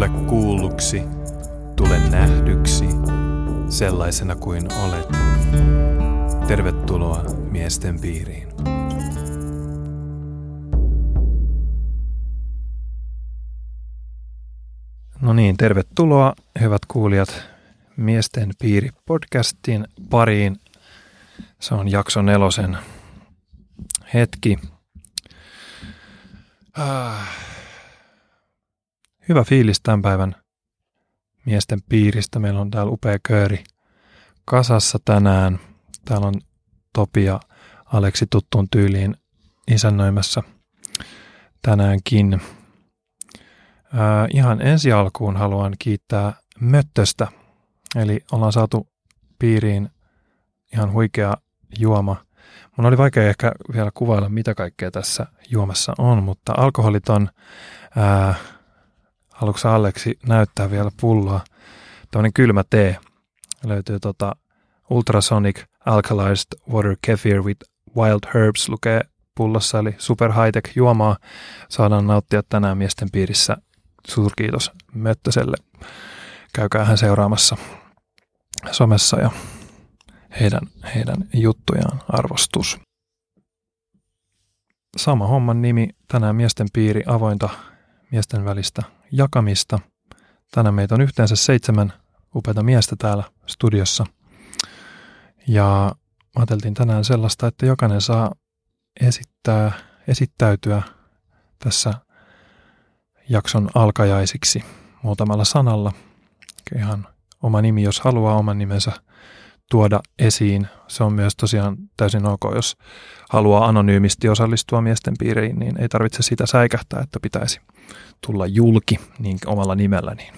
Tule kuulluksi, tule nähdyksi, sellaisena kuin olet. Tervetuloa miesten piiriin. No niin, tervetuloa hyvät kuulijat Miesten piiri podcastin pariin. Se on jakso nelosen hetki. Ah. Hyvä fiilis tämän päivän miesten piiristä. Meillä on täällä upea kööri kasassa tänään. Täällä on Topi ja Aleksi tuttuun tyyliin isännöimässä tänäänkin. Ää, ihan ensi alkuun haluan kiittää Möttöstä. Eli ollaan saatu piiriin ihan huikea juoma. Mun oli vaikea ehkä vielä kuvailla, mitä kaikkea tässä juomassa on, mutta alkoholiton, ää, haluatko Aleksi näyttää vielä pulloa, tämmöinen kylmä tee. Löytyy tota Ultrasonic Alkalized Water Kefir with Wild Herbs lukee pullossa, eli super high-tech juomaa saadaan nauttia tänään miesten piirissä. Suurkiitos Möttöselle. Käykää hän seuraamassa somessa ja heidän, heidän juttujaan arvostus. Sama homman nimi, tänään miesten piiri avointa miesten välistä jakamista. Tänään meitä on yhteensä seitsemän upeata miestä täällä studiossa. Ja ajateltiin tänään sellaista, että jokainen saa esittää, esittäytyä tässä jakson alkajaisiksi muutamalla sanalla. Ihan oma nimi, jos haluaa oman nimensä tuoda esiin. Se on myös tosiaan täysin ok, jos haluaa anonyymisti osallistua miesten piiriin, niin ei tarvitse sitä säikähtää, että pitäisi tulla julki niin omalla nimellä, niin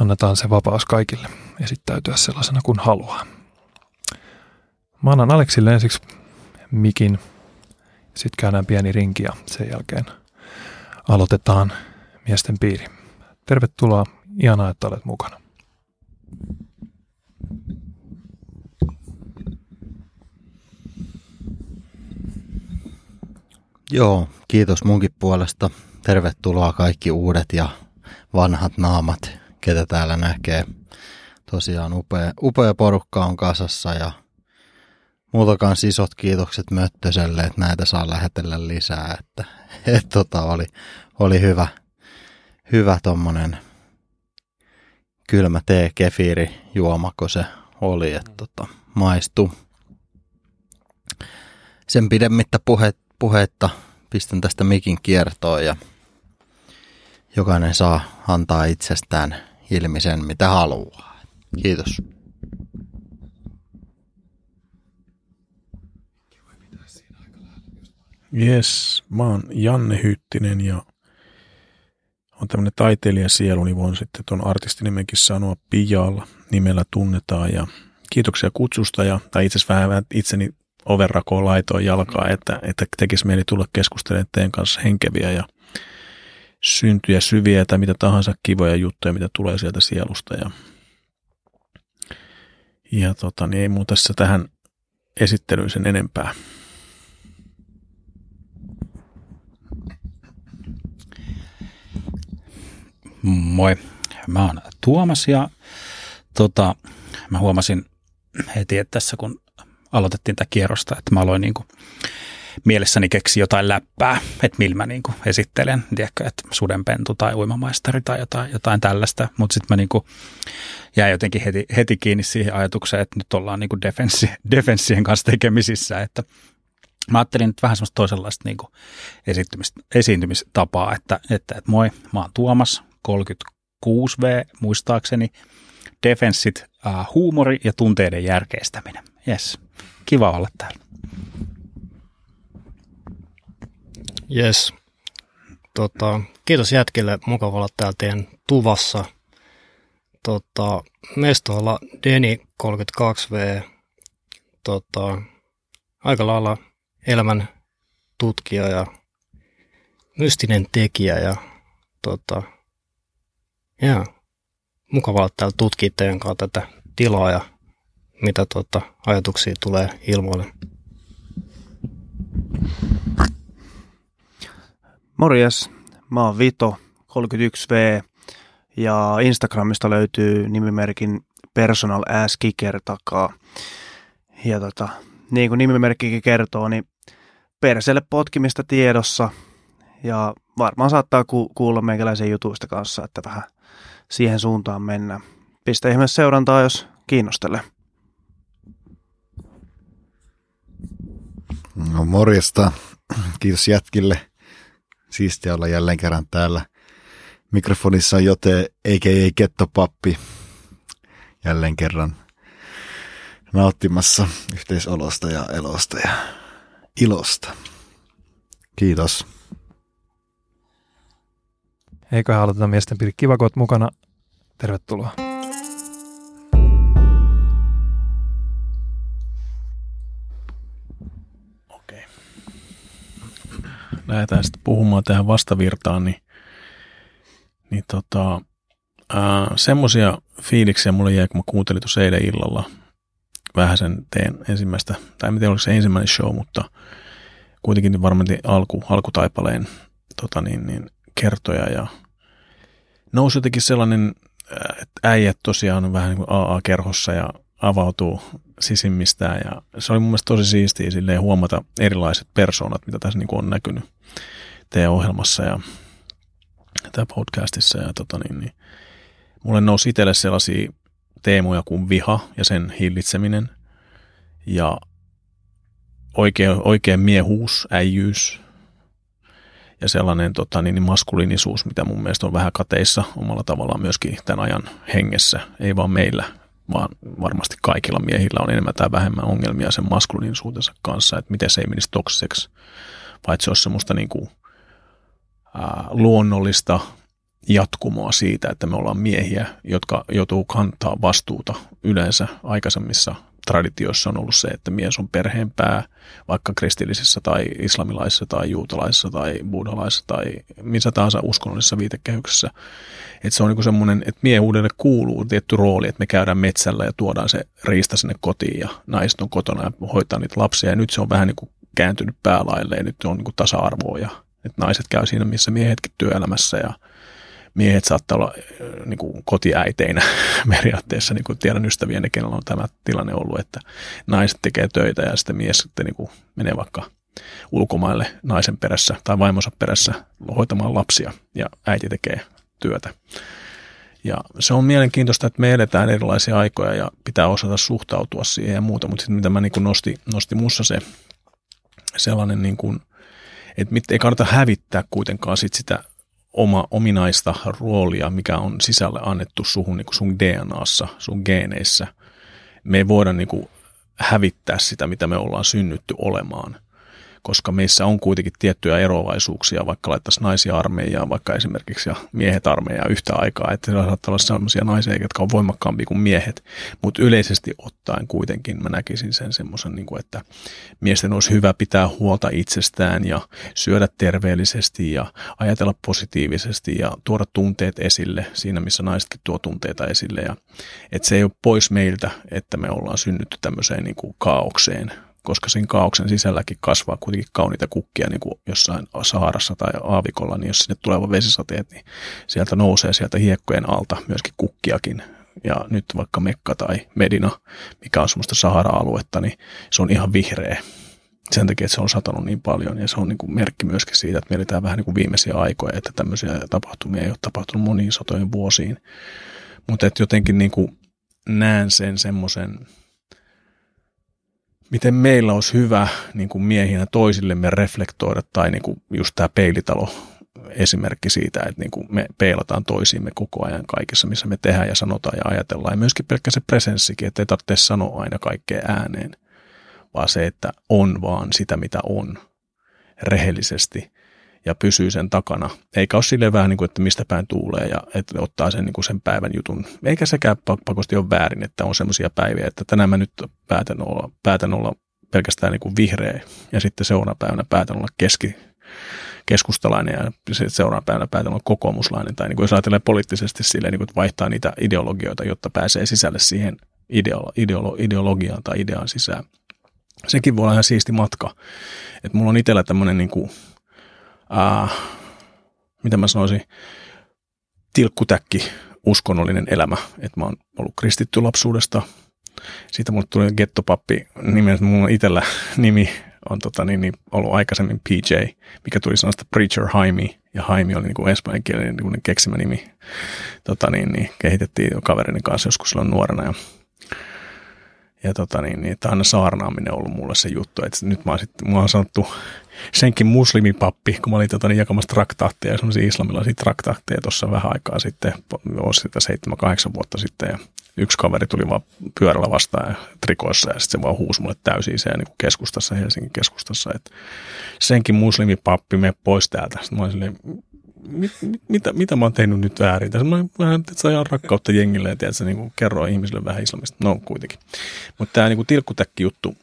annetaan se vapaus kaikille esittäytyä sellaisena kuin haluaa. Mä annan Aleksille ensiksi mikin, sitten käydään pieni rinki ja sen jälkeen aloitetaan miesten piiri. Tervetuloa, ihanaa, että olet mukana. Joo, kiitos munkin puolesta. Tervetuloa kaikki uudet ja vanhat naamat, ketä täällä näkee. Tosiaan upea, upea porukka on kasassa ja muutakaan isot kiitokset Möttöselle, että näitä saa lähetellä lisää. Että, et, tota, oli, oli hyvä, hyvä tommonen kylmä tee kefiiri juomako se oli, että tota, maistuu. Sen pidemmittä puhe, puhetta pistän tästä mikin kiertoon ja jokainen saa antaa itsestään ilmi sen, mitä haluaa. Kiitos. Jes, mä oon Janne Hyttinen ja on tämmöinen taiteilijasielu, niin voin sitten tuon artistinimenkin sanoa Pijalla nimellä tunnetaan ja kiitoksia kutsusta ja tai itse asiassa vähän itseni overrakoon laitoin jalkaa, että, että tekisi mieli tulla keskustelemaan teidän kanssa henkeviä ja syntyjä, syviä tai mitä tahansa kivoja juttuja, mitä tulee sieltä sielusta. Ja, ja tota, niin ei muuta tässä tähän esittelyyn sen enempää. Moi, mä oon Tuomas ja tota, mä huomasin heti, että tässä kun aloitettiin tätä kierrosta, että mä aloin niin kuin mielessäni keksi jotain läppää, että millä mä niin kuin esittelen, tiedätkö, että sudenpentu tai uimamaistari tai jotain, jotain tällaista, mutta sitten mä niin kuin jäin jotenkin heti, heti kiinni siihen ajatukseen, että nyt ollaan niin kuin defenssi, defenssien kanssa tekemisissä, että mä ajattelin nyt vähän semmoista toisenlaista niin kuin esiintymistapaa, että, että, että moi, mä oon Tuomas, 36V muistaakseni, defenssit, äh, huumori ja tunteiden järkeistäminen. Yes, kiva olla täällä. Yes. Tota, kiitos jätkille, mukava olla täällä teidän tuvassa. Tota, mestoilla Deni 32V, tota, aika lailla elämän tutkija ja mystinen tekijä ja tota, ja, mukava olla täällä tutkia teidän kanssa tätä tilaa ja mitä tota, ajatuksia tulee ilmoille. Morjes, mä oon Vito, 31V, Ja Instagramista löytyy nimimerkin personal ass kicker takaa. Ja tota, niin kuin nimimerkkikin kertoo, niin perselle potkimista tiedossa. Ja varmaan saattaa ku- kuulla meikäläisen jutuista kanssa, että vähän siihen suuntaan mennään. Pistä ihmeessä seurantaa, jos kiinnostelee. No morjesta. Kiitos jätkille. Siistiä olla jälleen kerran täällä. Mikrofonissa on Jote, eikä ei Kettopappi. Jälleen kerran nauttimassa yhteisolosta ja elosta ja ilosta. Kiitos. Eiköhän aloiteta miesten oot mukana. Tervetuloa. Lähdetään sitten puhumaan tähän vastavirtaan, niin, niin tota, semmoisia fiiliksiä mulle jäi, kun mä kuuntelin tuossa eilen illalla. Vähän sen teen ensimmäistä, tai en tiedä oliko se ensimmäinen show, mutta kuitenkin varmaan alku, alkutaipaleen tota niin, niin, kertoja. Ja nousi jotenkin sellainen, että äijät tosiaan on vähän niin kuin AA-kerhossa ja avautuu sisimmistään ja se oli mun mielestä tosi siistiä silleen huomata erilaiset persoonat, mitä tässä niin kuin on näkynyt teidän ohjelmassa ja tämä podcastissa ja tota niin, niin mulle nousi itselle sellaisia teemoja kuin viha ja sen hillitseminen ja oikea, oikea miehuus, äijyys ja sellainen tota, niin, maskuliinisuus, mitä mun mielestä on vähän kateissa omalla tavallaan myöskin tämän ajan hengessä, ei vaan meillä, vaan varmasti kaikilla miehillä on enemmän tai vähemmän ongelmia sen maskuliinisuutensa kanssa, että miten se ei menisi toksiseksi, vai että se olisi semmoista niin kuin, ää, luonnollista jatkumoa siitä, että me ollaan miehiä, jotka joutuu kantaa vastuuta yleensä aikaisemmissa traditioissa on ollut se, että mies on perheen pää, vaikka kristillisissä tai islamilaisissa tai juutalaisissa tai buddhalaisissa tai missä tahansa uskonnollisessa viitekehyksessä. Että se on niin semmoinen, että miehuudelle kuuluu tietty rooli, että me käydään metsällä ja tuodaan se riista sinne kotiin ja naiset on kotona ja hoitaa niitä lapsia. Ja nyt se on vähän niin kuin kääntynyt päälailleen, nyt on niin kuin tasa-arvoa ja että naiset käy siinä, missä miehetkin työelämässä ja miehet saattaa olla äh, niin kuin kotiäiteinä periaatteessa, niin kuin tiedän ystäviä, kenellä on tämä tilanne ollut, että naiset tekee töitä ja sitten mies sitten niin kuin menee vaikka ulkomaille naisen perässä tai vaimonsa perässä hoitamaan lapsia ja äiti tekee työtä. Ja se on mielenkiintoista, että me eletään erilaisia aikoja ja pitää osata suhtautua siihen ja muuta, mutta sitten mitä mä niin kuin nosti, nosti mussa se sellainen, niin kuin, että ei kannata hävittää kuitenkaan sit sitä oma ominaista roolia, mikä on sisälle annettu suhun niin kuin sun DNAssa, sun geeneissä. Me ei voida niin kuin hävittää sitä, mitä me ollaan synnytty olemaan – koska meissä on kuitenkin tiettyjä eroavaisuuksia, vaikka laittaisiin naisia armeijaan, vaikka esimerkiksi ja miehet armeijaan yhtä aikaa, että siellä saattaa olla sellaisia naisia, jotka on voimakkaampia kuin miehet, mutta yleisesti ottaen kuitenkin mä näkisin sen semmoisen, niin kuin, että miesten olisi hyvä pitää huolta itsestään ja syödä terveellisesti ja ajatella positiivisesti ja tuoda tunteet esille siinä, missä naisetkin tuo tunteita esille. Ja että se ei ole pois meiltä, että me ollaan synnytty tämmöiseen niin kuin kaaukseen, koska sen kaauksen sisälläkin kasvaa kuitenkin kauniita kukkia niin kuin jossain Saharassa tai Aavikolla, niin jos sinne tulevat vesisateet, niin sieltä nousee sieltä hiekkojen alta myöskin kukkiakin. Ja nyt vaikka Mekka tai Medina, mikä on semmoista Sahara-aluetta, niin se on ihan vihreä. Sen takia, että se on satanut niin paljon ja se on niin kuin merkki myöskin siitä, että me vähän niin kuin viimeisiä aikoja, että tämmöisiä tapahtumia ei ole tapahtunut moniin satojen vuosiin. Mutta jotenkin niin kuin näen sen semmoisen miten meillä olisi hyvä niin kuin miehinä toisillemme reflektoida, tai niin kuin just tämä peilitalo esimerkki siitä, että niin kuin me peilataan toisiimme koko ajan kaikessa, missä me tehdään ja sanotaan ja ajatellaan. Ja myöskin pelkkä se presenssikin, että ei tarvitse sanoa aina kaikkea ääneen, vaan se, että on vaan sitä, mitä on rehellisesti ja pysyy sen takana. Eikä ole silleen vähän niin kuin, että mistä päin tuulee ja että ottaa sen, niin kuin sen päivän jutun. Eikä sekään pakosti ole väärin, että on semmoisia päiviä, että tänään mä nyt päätän olla, päätän olla pelkästään niin kuin vihreä ja sitten seuraavana päivänä päätän olla keski, keskustalainen ja seuraavana päivänä päätän olla kokoomuslainen. Tai niin kuin jos ajattelee poliittisesti silleen, niin kuin, vaihtaa niitä ideologioita, jotta pääsee sisälle siihen ideolo, ideolo, ideologiaan tai ideaan sisään. Sekin voi olla ihan siisti matka. Että mulla on itsellä tämmöinen niin kuin äh, mitä mä sanoisin, tilkkutäkki uskonnollinen elämä. Että mä oon ollut kristitty lapsuudesta. Siitä mulle tuli gettopappi nimen, mulla itsellä nimi on tota, niin, niin, ollut aikaisemmin PJ, mikä tuli sanasta Preacher Haimi, ja Haimi oli niin espanjankielinen niin keksimä nimi. Tota, niin, niin, kehitettiin kaverini kanssa joskus silloin nuorena, ja ja tota niin, niin että aina saarnaaminen on ollut mulle se juttu, että nyt mä oon sitten, mua on sanottu senkin muslimipappi, kun mä olin tota, niin jakamassa traktaatteja, semmoisia islamilaisia traktaatteja tuossa vähän aikaa sitten, olisi sitä 7-8 vuotta sitten, ja yksi kaveri tuli vaan pyörällä vastaan ja trikoissa, ja sitten se vaan huusi mulle täysin se niin keskustassa, Helsingin keskustassa, että senkin muslimipappi, me pois täältä. Sitten mä olin silleen, mit, mit, mitä, mitä mä oon tehnyt nyt väärin? Tässä mä vähän saa rakkautta jengille ja tiedätkö, niin kuin kerroa ihmisille vähän islamista. No kuitenkin. Mutta tämä niin tilkkutäkki juttu,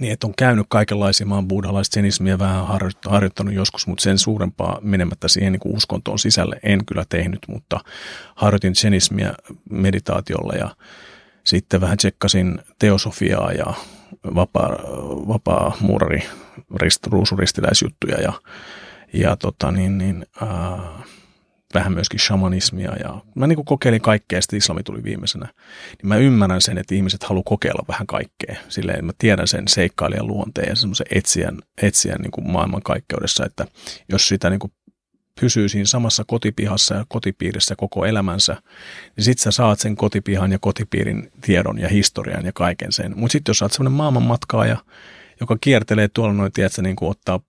niin että on käynyt kaikenlaisia, mä oon buddhalaista senismiä vähän harjoittanut joskus, mutta sen suurempaa menemättä siihen niin kuin uskontoon sisälle en kyllä tehnyt, mutta harjoitin senismiä meditaatiolla ja sitten vähän tsekkasin teosofiaa ja vapaa, vapaa muurari, rist, ruusuristiläisjuttuja ja ja tota, niin, niin, äh, vähän myöskin shamanismia ja mä niin kokeilin kaikkea, sitten islami tuli viimeisenä. Niin mä ymmärrän sen, että ihmiset haluaa kokeilla vähän kaikkea. Silleen mä tiedän sen seikkailijan luonteen ja semmoisen etsijän, etsijän niin kuin maailmankaikkeudessa, että jos sitä niin kuin pysyy siinä samassa kotipihassa ja kotipiirissä koko elämänsä, niin sit sä saat sen kotipihan ja kotipiirin tiedon ja historian ja kaiken sen. Mutta sitten jos sä oot semmoinen maailmanmatkaaja, joka kiertelee tuolla noin, tiedätkö, niin ottaa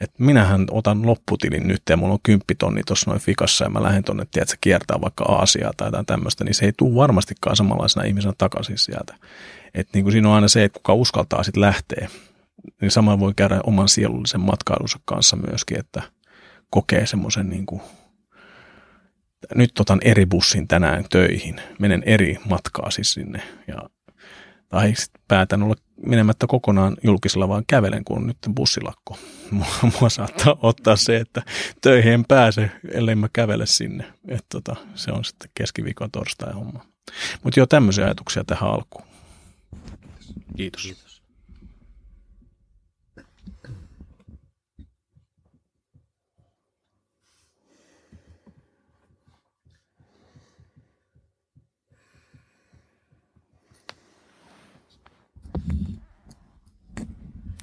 että minähän otan lopputilin nyt ja mulla on kymppitonni tuossa noin fikassa ja mä lähden tonne, että kiertää vaikka Aasiaa tai jotain tämmöistä, niin se ei tule varmastikaan samanlaisena ihmisenä takaisin sieltä. Että niin kuin siinä on aina se, että kuka uskaltaa sitten lähteä, niin sama voi käydä oman sielullisen matkailunsa kanssa myöskin, että kokee semmoisen niin kuin, nyt otan eri bussin tänään töihin, menen eri matkaa siis sinne ja tai päätän olla menemättä kokonaan julkisella, vaan kävelen, kun on nyt bussilakko. Mua, saattaa ottaa se, että töihin en pääse, ellei mä kävele sinne. Et tota, se on sitten keskiviikon torstai homma. Mutta joo, tämmöisiä ajatuksia tähän alkuun. Kiitos. Kiitos.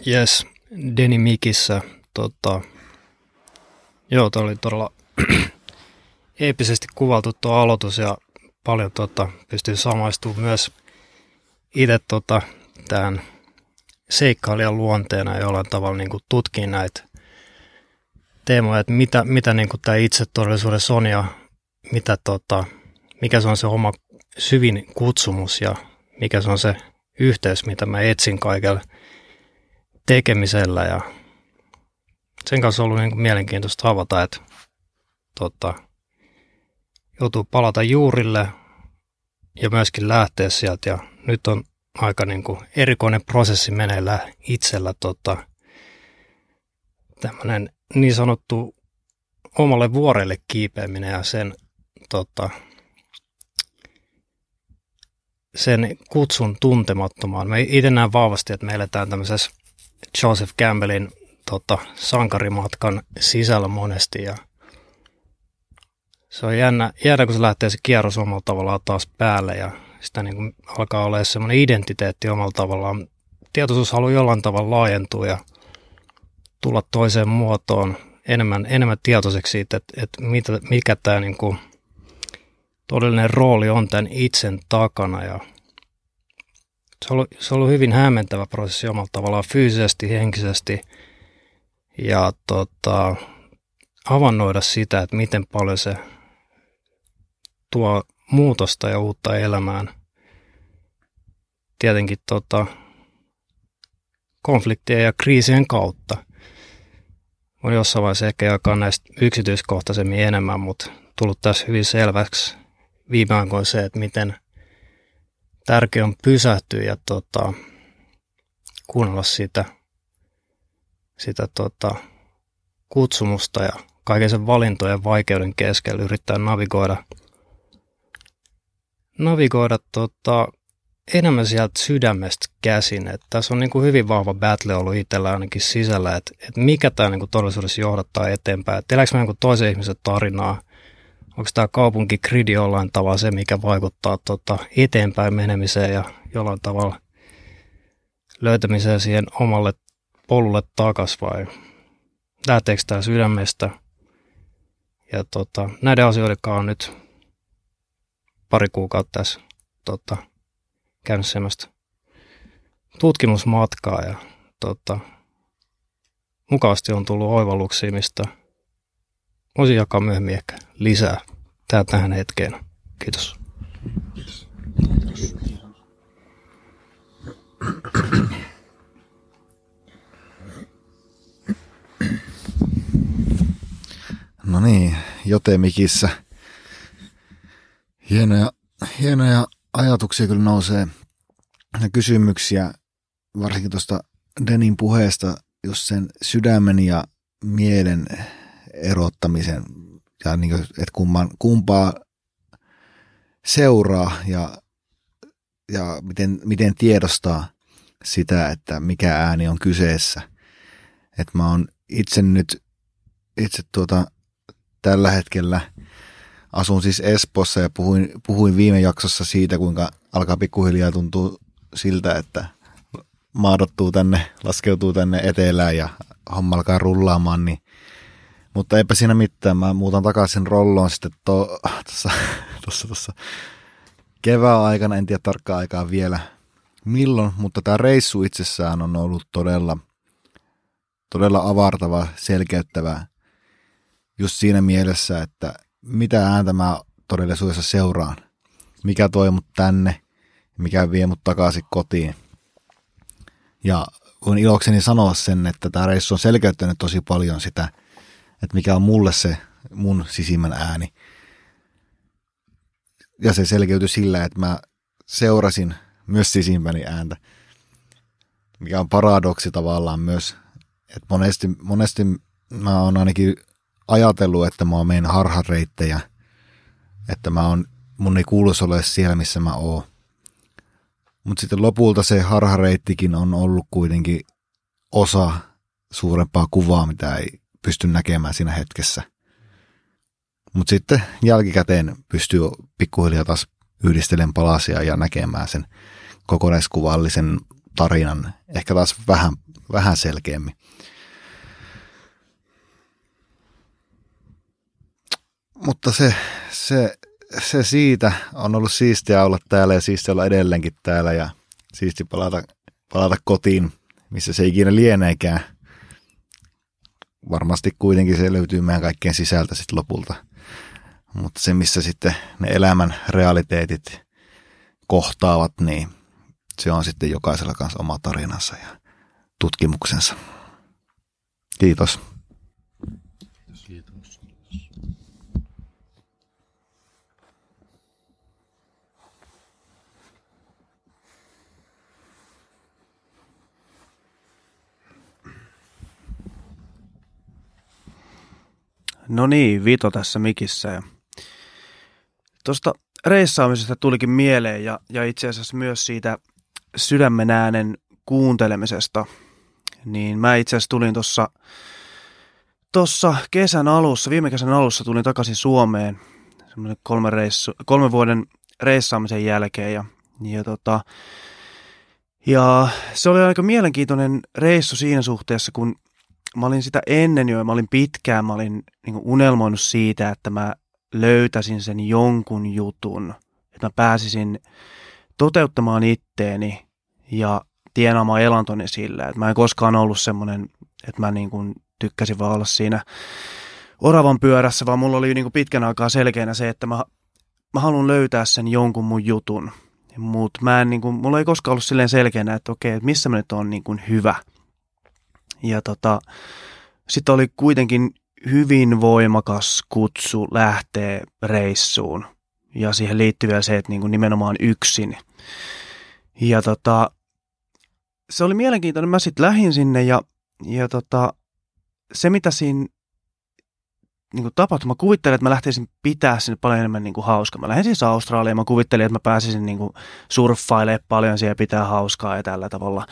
Yes, Deni Mikissä. Tota, joo, toi oli todella eeppisesti kuvattu tuo aloitus ja paljon tota, pystyy samaistumaan myös itse tota, tähän seikkailijan luonteena jollain tavalla niin tutkiin näitä teemoja, että mitä, mitä niin kuin tämä itse todellisuudessa on ja mitä, tota, mikä se on se oma syvin kutsumus ja mikä se on se yhteys, mitä mä etsin kaikella tekemisellä ja sen kanssa on ollut niin kuin mielenkiintoista havaita, että tota, joutuu palata juurille ja myöskin lähteä sieltä ja nyt on aika niin kuin erikoinen prosessi meneillä itsellä tota, tämmöinen niin sanottu omalle vuorelle kiipeäminen ja sen, tota, sen kutsun tuntemattomaan. Me itse näen vahvasti, että me eletään tämmöisessä Joseph Campbellin tota, sankarimatkan sisällä monesti ja se on jännä, jännä, kun se lähtee se kierros omalla tavallaan taas päälle ja sitä niin kuin alkaa olla semmoinen identiteetti omalla tavallaan. Tietoisuus haluaa jollain tavalla laajentua ja tulla toiseen muotoon enemmän, enemmän tietoiseksi siitä, että, että mitä, mikä tämä niin kuin todellinen rooli on tämän itsen takana ja se on, ollut, se on ollut hyvin hämmentävä prosessi omalla tavallaan fyysisesti, henkisesti ja tota, avannoida sitä, että miten paljon se tuo muutosta ja uutta elämään. Tietenkin tota, konfliktien ja kriisien kautta. Voin jossain vaiheessa ehkä jakaa näistä yksityiskohtaisemmin enemmän, mutta tullut tässä hyvin selväksi viime aikoina se, että miten – tärkeä on pysähtyä ja tota, kuunnella sitä, sitä tota, kutsumusta ja kaiken sen valintojen vaikeuden keskellä yrittää navigoida, navigoida tota, enemmän sieltä sydämestä käsin. Et tässä on niin kuin hyvin vahva battle ollut itsellä ainakin sisällä, että et mikä tämä niin todellisuudessa johdattaa eteenpäin. Et eläkö mä niin toisen ihmisen tarinaa, onko tämä kaupunkigridi jollain tavalla se, mikä vaikuttaa tota, eteenpäin menemiseen ja jollain tavalla löytämiseen siihen omalle polulle takas vai lähteekö tämä sydämestä. Ja tota, näiden asioiden on nyt pari kuukautta tässä tota, käynyt semmoista tutkimusmatkaa ja tota, mukavasti on tullut oivalluksia, mistä voisin jakaa myöhemmin ehkä lisää tää tähän hetkeen. Kiitos. No niin, Jotemikissä. Hienoja, hienoja ajatuksia kyllä nousee ja kysymyksiä, varsinkin tuosta Denin puheesta, jos sen sydämen ja mielen erottamisen ja niin kuin, että kumman, kumpaa seuraa ja, ja miten, miten tiedostaa sitä, että mikä ääni on kyseessä. Että mä oon itse nyt, itse tuota, tällä hetkellä asun siis Espossa ja puhuin, puhuin viime jaksossa siitä, kuinka alkaa pikkuhiljaa tuntua siltä, että maadottuu tänne, laskeutuu tänne etelään ja homma alkaa rullaamaan, niin mutta eipä siinä mitään. Mä muutan takaisin rolloon sitten tuossa to, tossa, kevään aikana, en tiedä tarkkaa aikaa vielä milloin, mutta tämä reissu itsessään on ollut todella, todella avartava, selkeyttävä just siinä mielessä, että mitä ääntä mä todellisuudessa seuraan. Mikä toi mut tänne, mikä vie mut takaisin kotiin. Ja voin ilokseni sanoa sen, että tämä reissu on selkeyttänyt tosi paljon sitä, että mikä on mulle se mun sisimmän ääni. Ja se selkeytyi sillä, että mä seurasin myös sisimpäni ääntä, mikä on paradoksi tavallaan myös, että monesti, monesti mä oon ainakin ajatellut, että mä menen harhareittejä, että mä on, mun ei kuuluisi ole siellä, missä mä oon. Mutta sitten lopulta se harhareittikin on ollut kuitenkin osa suurempaa kuvaa, mitä ei pysty näkemään siinä hetkessä. Mutta sitten jälkikäteen pystyy pikkuhiljaa taas yhdistelen palasia ja näkemään sen kokonaiskuvallisen tarinan ehkä taas vähän, vähän selkeämmin. Mutta se, se, se siitä on ollut siistiä olla täällä ja siistiä olla edelleenkin täällä ja siisti palata, palata kotiin, missä se ikinä lieneekään. Varmasti kuitenkin se löytyy meidän kaikkien sisältä sitten lopulta. Mutta se, missä sitten ne elämän realiteetit kohtaavat, niin se on sitten jokaisella kanssa oma tarinansa ja tutkimuksensa. Kiitos. No niin, Vito tässä mikissä. Ja tuosta reissaamisesta tulikin mieleen ja, ja itse asiassa myös siitä sydämen äänen kuuntelemisesta. Niin mä itse asiassa tulin tuossa tossa kesän alussa, viime kesän alussa tulin takaisin Suomeen semmoinen kolme, reissu, kolme vuoden reissaamisen jälkeen ja, ja, tota, ja se oli aika mielenkiintoinen reissu siinä suhteessa, kun mä olin sitä ennen jo, mä olin pitkään, mä olin niin unelmoinut siitä, että mä löytäisin sen jonkun jutun, että mä pääsisin toteuttamaan itteeni ja tienaamaan elantoni sillä. Että mä en koskaan ollut semmoinen, että mä niin kuin tykkäsin vaan olla siinä oravan pyörässä, vaan mulla oli niin kuin pitkän aikaa selkeänä se, että mä, mä haluan löytää sen jonkun mun jutun. Mutta mä en, niin kuin, mulla ei koskaan ollut silleen selkeänä, että okei, että missä mä nyt on niin kuin hyvä – ja tota, sitten oli kuitenkin hyvin voimakas kutsu lähteä reissuun. Ja siihen liittyy vielä se, että niin kuin nimenomaan yksin. Ja tota, se oli mielenkiintoinen. Mä sitten lähdin sinne ja, ja tota, se, mitä siinä niin kuin tapahtui, mä kuvittelin, että mä lähtisin pitää sinne paljon enemmän niin kuin hauskaa. Mä lähdin siis Australiaan, mä kuvittelin, että mä pääsisin niin kuin surffailemaan paljon siellä pitää hauskaa ja tällä tavalla.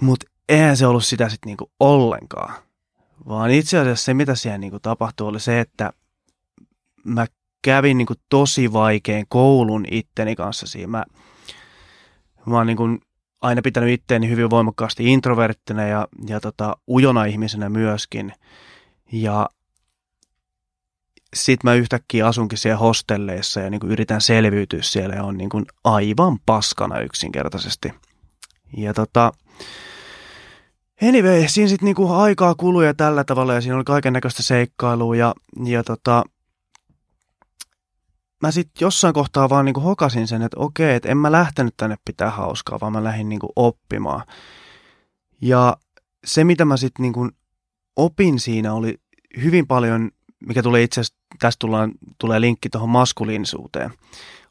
Mutta eihän se ollut sitä sitten niinku ollenkaan. Vaan itse asiassa se, mitä siellä niinku tapahtui, oli se, että mä kävin niin kuin tosi vaikean koulun itteni kanssa siinä. Mä, mä oon niin kuin aina pitänyt itteeni hyvin voimakkaasti introverttina ja, ja tota, ujona ihmisenä myöskin. Ja sit mä yhtäkkiä asunkin siellä hostelleissa ja niin kuin yritän selviytyä siellä ja on niin kuin aivan paskana yksinkertaisesti. Ja tota, anyway, siinä sitten niinku aikaa kului tällä tavalla ja siinä oli kaiken näköistä seikkailua ja, ja tota, mä sitten jossain kohtaa vaan niinku hokasin sen, että okei, että en mä lähtenyt tänne pitää hauskaa, vaan mä lähdin niinku oppimaan. Ja se, mitä mä sitten niinku opin siinä, oli hyvin paljon, mikä tulee itse asiassa, tästä tullaan, tulee linkki tuohon maskuliinisuuteen,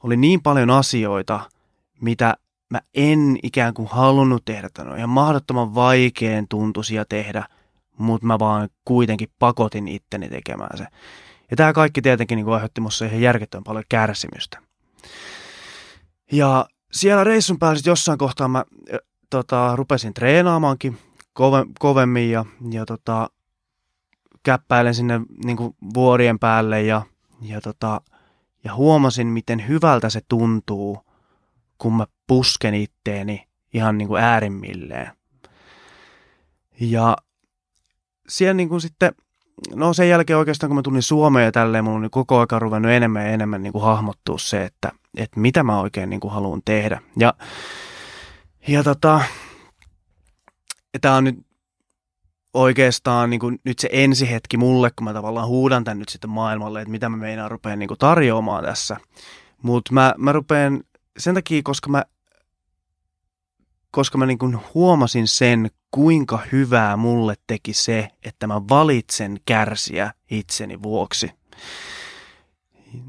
oli niin paljon asioita, mitä mä en ikään kuin halunnut tehdä tämän. Ihan mahdottoman vaikeen tuntuisia tehdä, mutta mä vaan kuitenkin pakotin itteni tekemään se. Ja tämä kaikki tietenkin niin aiheutti musta ihan järkettömän paljon kärsimystä. Ja siellä reissun päällä jossain kohtaa mä tota, rupesin treenaamaankin kove, kovemmin ja, ja tota, käppäilen sinne niin kuin vuorien päälle ja, ja, tota, ja huomasin, miten hyvältä se tuntuu, kun mä pusken itteeni ihan niin kuin äärimmilleen. Ja siellä niin kuin sitten no sen jälkeen oikeastaan kun mä tulin Suomeen ja tälleen, mulla on niin koko ajan ruvennut enemmän ja enemmän niin kuin hahmottua se, että, että mitä mä oikein niin kuin haluan tehdä. Ja, ja tota, tämä on nyt oikeastaan niin kuin nyt se ensihetki mulle, kun mä tavallaan huudan tän nyt sitten maailmalle, että mitä mä meinaan rupean niin kuin tarjoamaan tässä. Mutta mä, mä rupean sen takia, koska mä koska mä niin kuin huomasin sen, kuinka hyvää mulle teki se, että mä valitsen kärsiä itseni vuoksi.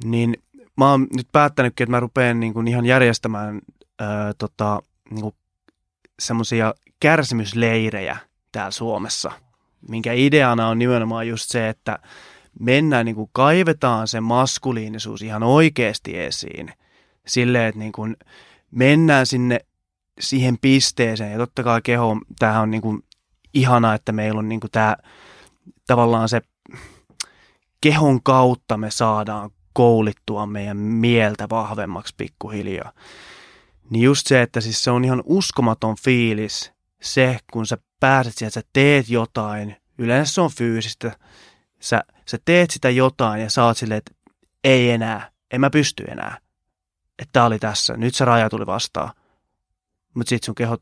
Niin mä oon nyt päättänytkin, että mä rupean niin kuin ihan järjestämään ää, tota, niin semmoisia kärsimysleirejä täällä Suomessa, minkä ideana on nimenomaan just se, että mennään, niin kuin kaivetaan se maskuliinisuus ihan oikeasti esiin. Silleen, että niin kuin mennään sinne siihen pisteeseen. Ja totta kai keho, tämähän on niin kuin ihana, että meillä on niin kuin tämä tavallaan se kehon kautta me saadaan koulittua meidän mieltä vahvemmaksi pikkuhiljaa. Niin just se, että siis se on ihan uskomaton fiilis se, kun sä pääset sieltä, sä teet jotain, yleensä se on fyysistä, sä, sä teet sitä jotain ja saat silleen, että ei enää, en mä pysty enää. Että tää oli tässä, nyt se raja tuli vastaan mutta sitten sun keho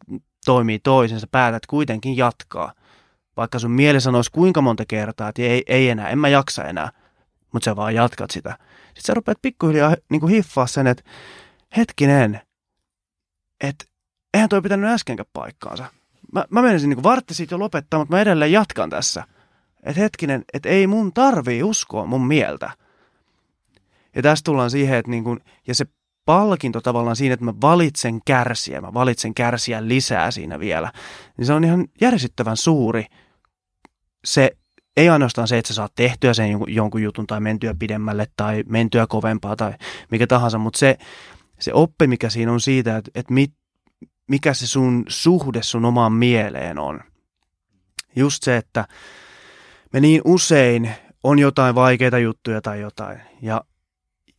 toimii toisin, sä päätät kuitenkin jatkaa. Vaikka sun mieli sanoisi kuinka monta kertaa, että ei, ei enää, en mä jaksa enää, mutta sä vaan jatkat sitä. Sitten sä rupeat pikkuhiljaa niin hiffaa sen, että hetkinen, että eihän toi pitänyt äskenkään paikkaansa. Mä, mä menisin niin vartti siitä jo lopettaa, mutta mä edelleen jatkan tässä. Että hetkinen, että ei mun tarvii uskoa mun mieltä. Ja tästä tullaan siihen, että niin kuin, ja se palkinto tavallaan siinä, että mä valitsen kärsiä, mä valitsen kärsiä lisää siinä vielä, niin se on ihan järsyttävän suuri. Se ei ainoastaan se, että sä saat tehtyä sen jonkun jutun tai mentyä pidemmälle tai mentyä kovempaa tai mikä tahansa, mutta se, se oppi, mikä siinä on siitä, että, että mit, mikä se sun suhde sun omaan mieleen on. Just se, että me niin usein on jotain vaikeita juttuja tai jotain ja,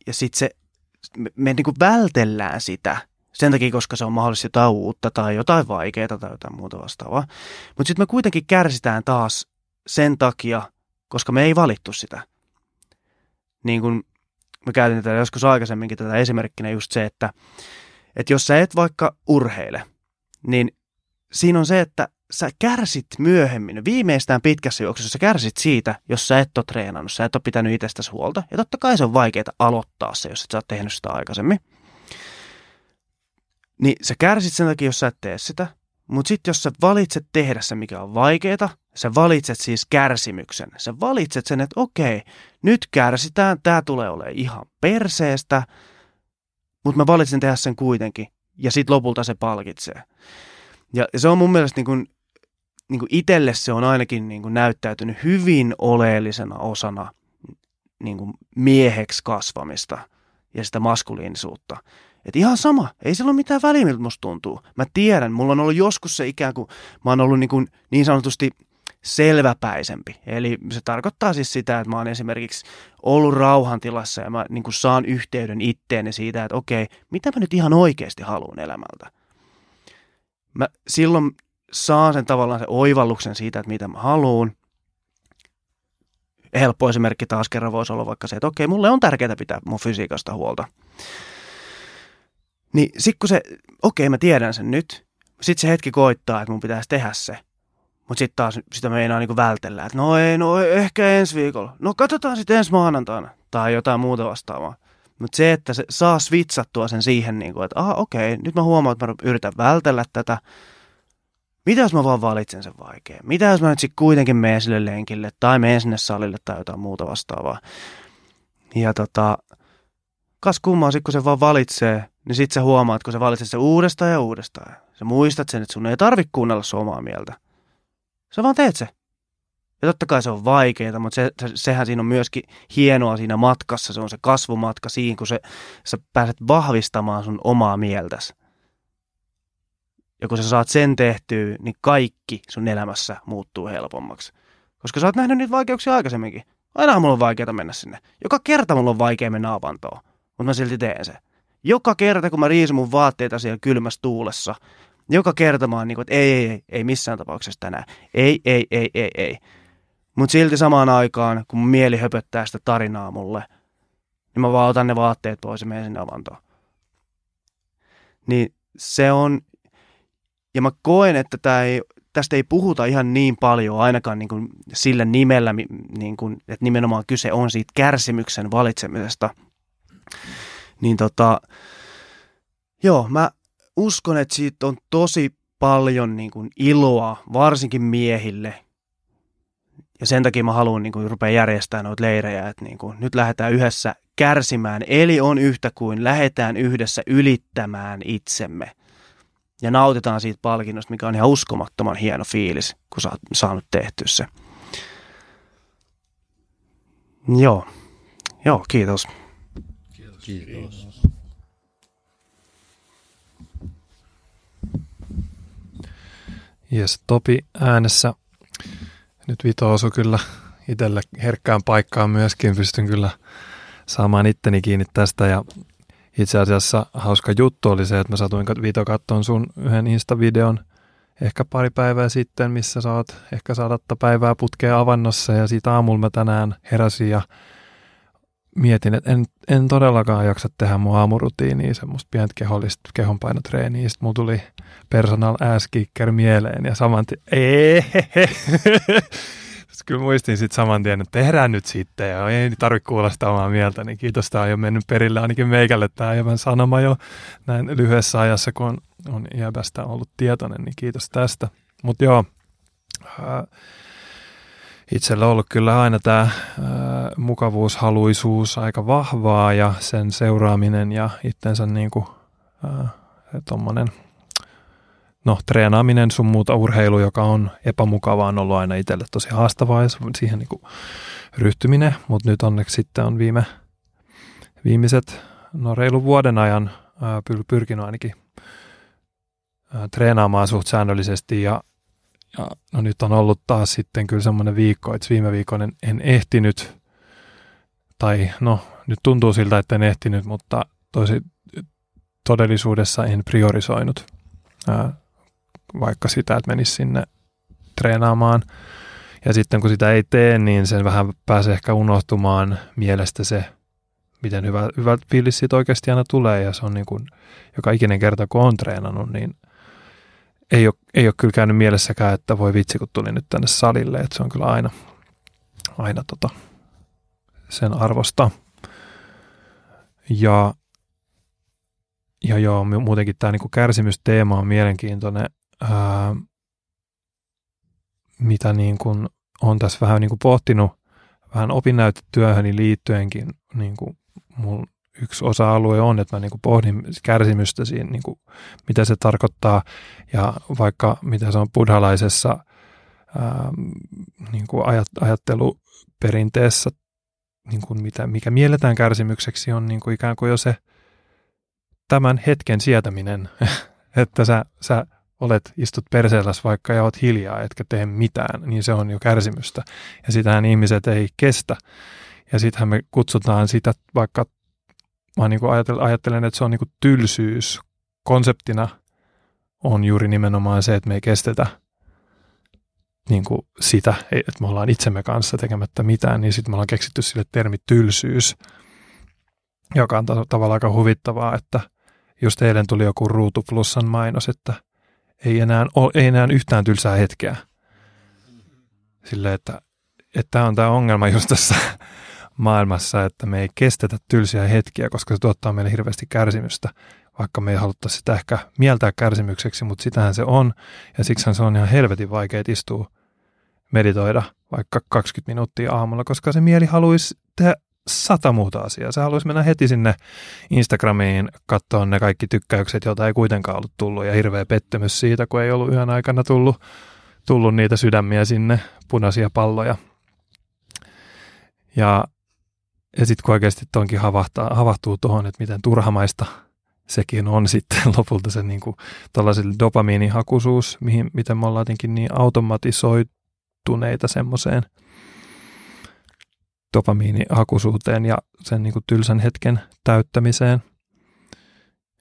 ja sitten se me, me niin kuin vältellään sitä sen takia, koska se on mahdollisesti jotain uutta tai jotain vaikeaa tai jotain muuta vastaavaa. Mutta sitten me kuitenkin kärsitään taas sen takia, koska me ei valittu sitä. Niin kuin me käytin tätä joskus aikaisemminkin tätä esimerkkinä just se, että, että jos sä et vaikka urheile, niin siinä on se, että sä kärsit myöhemmin, viimeistään pitkässä juoksussa sä kärsit siitä, jos sä et ole treenannut, sä et ole pitänyt itsestäsi huolta. Ja totta kai se on vaikeaa aloittaa se, jos et sä oot tehnyt sitä aikaisemmin. Niin sä kärsit sen takia, jos sä et tee sitä. Mutta sitten jos sä valitset tehdä se, mikä on vaikeaa, sä valitset siis kärsimyksen. Sä valitset sen, että okei, nyt kärsitään, tää tulee olemaan ihan perseestä, mutta mä valitsen tehdä sen kuitenkin. Ja sitten lopulta se palkitsee. Ja se on mun mielestä niin kuin niin kuin itselle se on ainakin niin kuin näyttäytynyt hyvin oleellisena osana niin kuin mieheksi kasvamista ja sitä maskuliinisuutta. Et ihan sama, ei sillä ole mitään väliä, miltä musta tuntuu. Mä tiedän, mulla on ollut joskus se ikään kuin, mä oon ollut niin, kuin niin sanotusti selväpäisempi. Eli se tarkoittaa siis sitä, että mä oon esimerkiksi ollut rauhantilassa ja mä niin kuin saan yhteyden itteeni siitä, että okei, mitä mä nyt ihan oikeasti haluan elämältä. Mä silloin saan sen tavallaan se oivalluksen siitä, että mitä mä haluan. Helppo esimerkki taas kerran voisi olla vaikka se, että okei, mulle on tärkeää pitää mun fysiikasta huolta. Niin sit kun se, okei mä tiedän sen nyt, sit se hetki koittaa, että mun pitäisi tehdä se. Mutta sitten taas sitä meinaa niinku vältellä, että no ei, no ehkä ensi viikolla. No katsotaan sitten ensi maanantaina tai jotain muuta vastaavaa. Mutta se, että se saa switsattua sen siihen, niinku, että ah, okei, nyt mä huomaan, että mä yritän vältellä tätä. Mitä jos mä vaan valitsen sen vaikea? Mitä jos mä nyt sitten kuitenkin menen sille lenkille tai menen sinne salille tai jotain muuta vastaavaa? Ja tota, kas kummaa, sit kun se vaan valitsee, niin sit sä huomaat, kun sä valitset se uudestaan ja uudestaan. Sä muistat sen, että sun ei tarvitse kuunnella sun omaa mieltä. Sä vaan teet se. Ja totta kai se on vaikeaa, mutta se, se, sehän siinä on myöskin hienoa siinä matkassa. Se on se kasvumatka siinä, kun se, sä pääset vahvistamaan sun omaa mieltäsi. Ja kun sä saat sen tehtyä, niin kaikki sun elämässä muuttuu helpommaksi. Koska sä oot nähnyt niitä vaikeuksia aikaisemminkin. Aina mulla on vaikeaa mennä sinne. Joka kerta mulla on vaikea mennä avantoon. Mutta mä silti teen se. Joka kerta, kun mä riisun mun vaatteita siellä kylmässä tuulessa, joka kerta mä oon niin kuin, että ei, ei, ei, ei missään tapauksessa tänään. Ei, ei, ei, ei, ei. Mutta silti samaan aikaan, kun mieli höpöttää sitä tarinaa mulle, niin mä vaan otan ne vaatteet pois ja menen sinne avantoon. Niin se on, ja mä koen, että tää ei, tästä ei puhuta ihan niin paljon ainakaan niin kuin sillä nimellä, niin kuin, että nimenomaan kyse on siitä kärsimyksen valitsemisesta. Niin tota, joo, mä uskon, että siitä on tosi paljon niin kuin iloa, varsinkin miehille. Ja sen takia mä haluan niin kuin, rupea järjestämään noita leirejä, että niin kuin, nyt lähdetään yhdessä kärsimään. Eli on yhtä kuin lähdetään yhdessä ylittämään itsemme. Ja nautitaan siitä palkinnosta, mikä on ihan uskomattoman hieno fiilis, kun sä oot saanut tehtyä se. Joo. Joo, kiitos. Kiitos. kiitos. Jes, Topi äänessä. Nyt Vito osui kyllä itselle herkkään paikkaan myöskin. Pystyn kyllä saamaan itteni kiinni tästä ja itse asiassa hauska juttu oli se, että mä satuin Vito kattoon sun yhden Insta-videon ehkä pari päivää sitten, missä saat ehkä sadatta päivää putkea avannossa ja siitä aamulla mä tänään heräsin ja mietin, että en, en todellakaan jaksa tehdä mun aamurutiiniä, semmoista pientä kehollista kehonpainotreeniä. Sitten mulla tuli personal ass kicker mieleen ja saman tien, Kyllä muistin sitten saman tien, että tehdään nyt sitten ja ei tarvitse kuulla sitä omaa mieltä, niin kiitos, tämä on jo mennyt perille ainakin meikälle tämä aivan sanoma jo näin lyhyessä ajassa, kun on, on iäbästä ollut tietoinen, niin kiitos tästä. Mutta joo, ää, itsellä ollut kyllä aina tämä mukavuushaluisuus aika vahvaa ja sen seuraaminen ja itsensä niin kuin, tuommoinen no, treenaaminen sun muuta urheilu, joka on epämukavaa, on ollut aina itselle tosi haastavaa ja siihen niin kuin ryhtyminen, mutta nyt onneksi sitten on viime, viimeiset, no reilu vuoden ajan ää, pyrkinyt ainakin ää, treenaamaan suht säännöllisesti ja ja no nyt on ollut taas sitten kyllä semmoinen viikko, että viime viikon en, en ehtinyt, tai no nyt tuntuu siltä, että en ehtinyt, mutta tosi todellisuudessa en priorisoinut ää, vaikka sitä, että menisi sinne treenaamaan. Ja sitten kun sitä ei tee, niin sen vähän pääsee ehkä unohtumaan mielestä se, miten hyvä, hyvä fiilis siitä oikeasti aina tulee. Ja se on niin kuin, joka ikinen kerta kun on treenannut, niin ei ole, ei ole kyllä käynyt mielessäkään, että voi vitsi, kun tuli nyt tänne salille, että se on kyllä aina, aina tota, sen arvosta. Ja, ja joo, muutenkin tämä niinku kärsimysteema on mielenkiintoinen, ää, mitä niin kuin on tässä vähän niin kuin pohtinut vähän opinnäytetyöhöni liittyenkin, niin kuin mulla yksi osa-alue on, että mä niin kuin pohdin kärsimystä siinä, niin kuin, mitä se tarkoittaa ja vaikka mitä se on buddhalaisessa ää, niin kuin ajat, ajatteluperinteessä, niin kuin mitä, mikä mielletään kärsimykseksi, on niin kuin ikään kuin jo se tämän hetken sietäminen, että sä, sä olet, istut perseelläs vaikka ja oot hiljaa, etkä tee mitään, niin se on jo kärsimystä. Ja sitähän ihmiset ei kestä. Ja sittenhän me kutsutaan sitä vaikka, mä niin ajattelen, että se on niin tylsyys konseptina on juuri nimenomaan se, että me ei kestetä niin kuin sitä, että me ollaan itsemme kanssa tekemättä mitään, niin sitten me ollaan keksitty sille termi tylsyys, joka on tavallaan aika huvittavaa, että just eilen tuli joku Ruutu Plussan mainos, että ei enää, ole, ei enää yhtään tylsää hetkeä. Sille, että tämä on tämä ongelma just tässä maailmassa, että me ei kestetä tylsiä hetkiä, koska se tuottaa meille hirveästi kärsimystä, vaikka me ei haluttaisi sitä ehkä mieltää kärsimykseksi, mutta sitähän se on, ja siksi se on ihan helvetin vaikea istua meditoida vaikka 20 minuuttia aamulla, koska se mieli haluaisi tehdä sata muuta asiaa. Se haluaisi mennä heti sinne Instagramiin, katsoa ne kaikki tykkäykset, joita ei kuitenkaan ollut tullut, ja hirveä pettymys siitä, kun ei ollut yhden aikana tullut, tullut niitä sydämiä sinne, punaisia palloja. Ja, ja sitten kun oikeasti tuonkin havahtaa, havahtuu tuohon, että miten turhamaista sekin on sitten lopulta se niin kuin dopamiinihakuisuus, mihin, miten me ollaan jotenkin niin automatisoituneita semmoiseen – dopamiinihakuisuuteen ja sen niin kuin tylsän hetken täyttämiseen,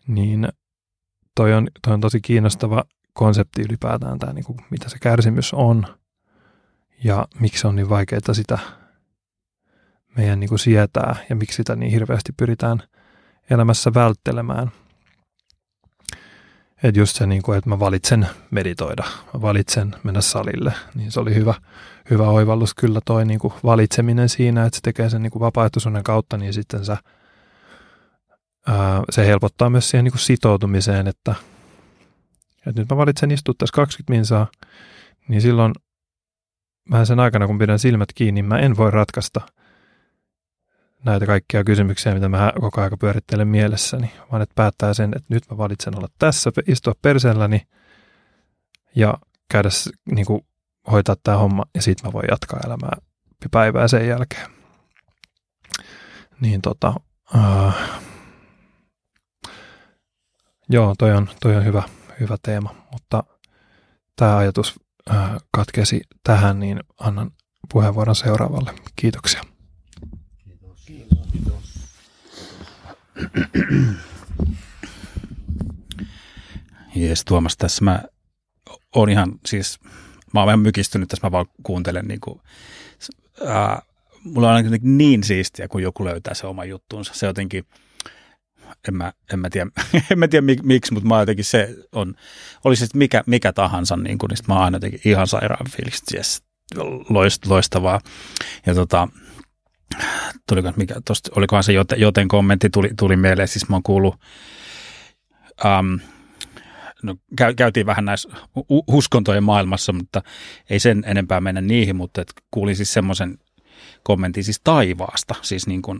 niin toi on, toi on tosi kiinnostava konsepti ylipäätään tämä, niin kuin, mitä se kärsimys on ja miksi on niin vaikeaa sitä meidän niin kuin sietää ja miksi sitä niin hirveästi pyritään elämässä välttelemään. Että just se, niin kuin, että mä valitsen meditoida, mä valitsen mennä salille, niin se oli hyvä, hyvä oivallus kyllä toi niin kuin valitseminen siinä, että se tekee sen niin kuin vapaaehtoisuuden kautta, niin sitten sä, ää, se helpottaa myös siihen niin kuin sitoutumiseen, että, että nyt mä valitsen istua tässä 20 minsaa, niin silloin vähän sen aikana, kun pidän silmät kiinni, mä en voi ratkaista näitä kaikkia kysymyksiä, mitä mä koko ajan pyörittelen mielessäni, vaan että päättää sen, että nyt mä valitsen olla tässä, istua perseelläni ja käydä niin kuin hoitaa tämä homma ja sitten mä voin jatkaa elämää päivää sen jälkeen. Niin tota, äh, joo, toi on, toi on hyvä, hyvä teema, mutta tämä ajatus äh, katkesi tähän, niin annan puheenvuoron seuraavalle. Kiitoksia. Kiitos. Kiitos. Jees, Tuomas, tässä mä oon ihan siis mä oon vähän mykistynyt tässä, mä vaan kuuntelen niin kuin, ää, mulla on ainakin niin siistiä, kun joku löytää se oma juttuunsa. Se jotenkin, en mä, en mä tiedä, en mä tiedä miksi, mutta mä jotenkin se on, oli se mikä, mikä tahansa, niin, kuin, niin mä oon aina jotenkin ihan sairaan fiilistä, yes, loist, loistavaa. Ja tota, tuliko, mikä, tosta, olikohan se joten, joten kommentti tuli, tuli mieleen, siis mä oon kuullut, um, no, käytiin vähän näissä uskontojen maailmassa, mutta ei sen enempää mennä niihin, mutta et kuulin siis semmoisen kommentin siis taivaasta, siis niin kuin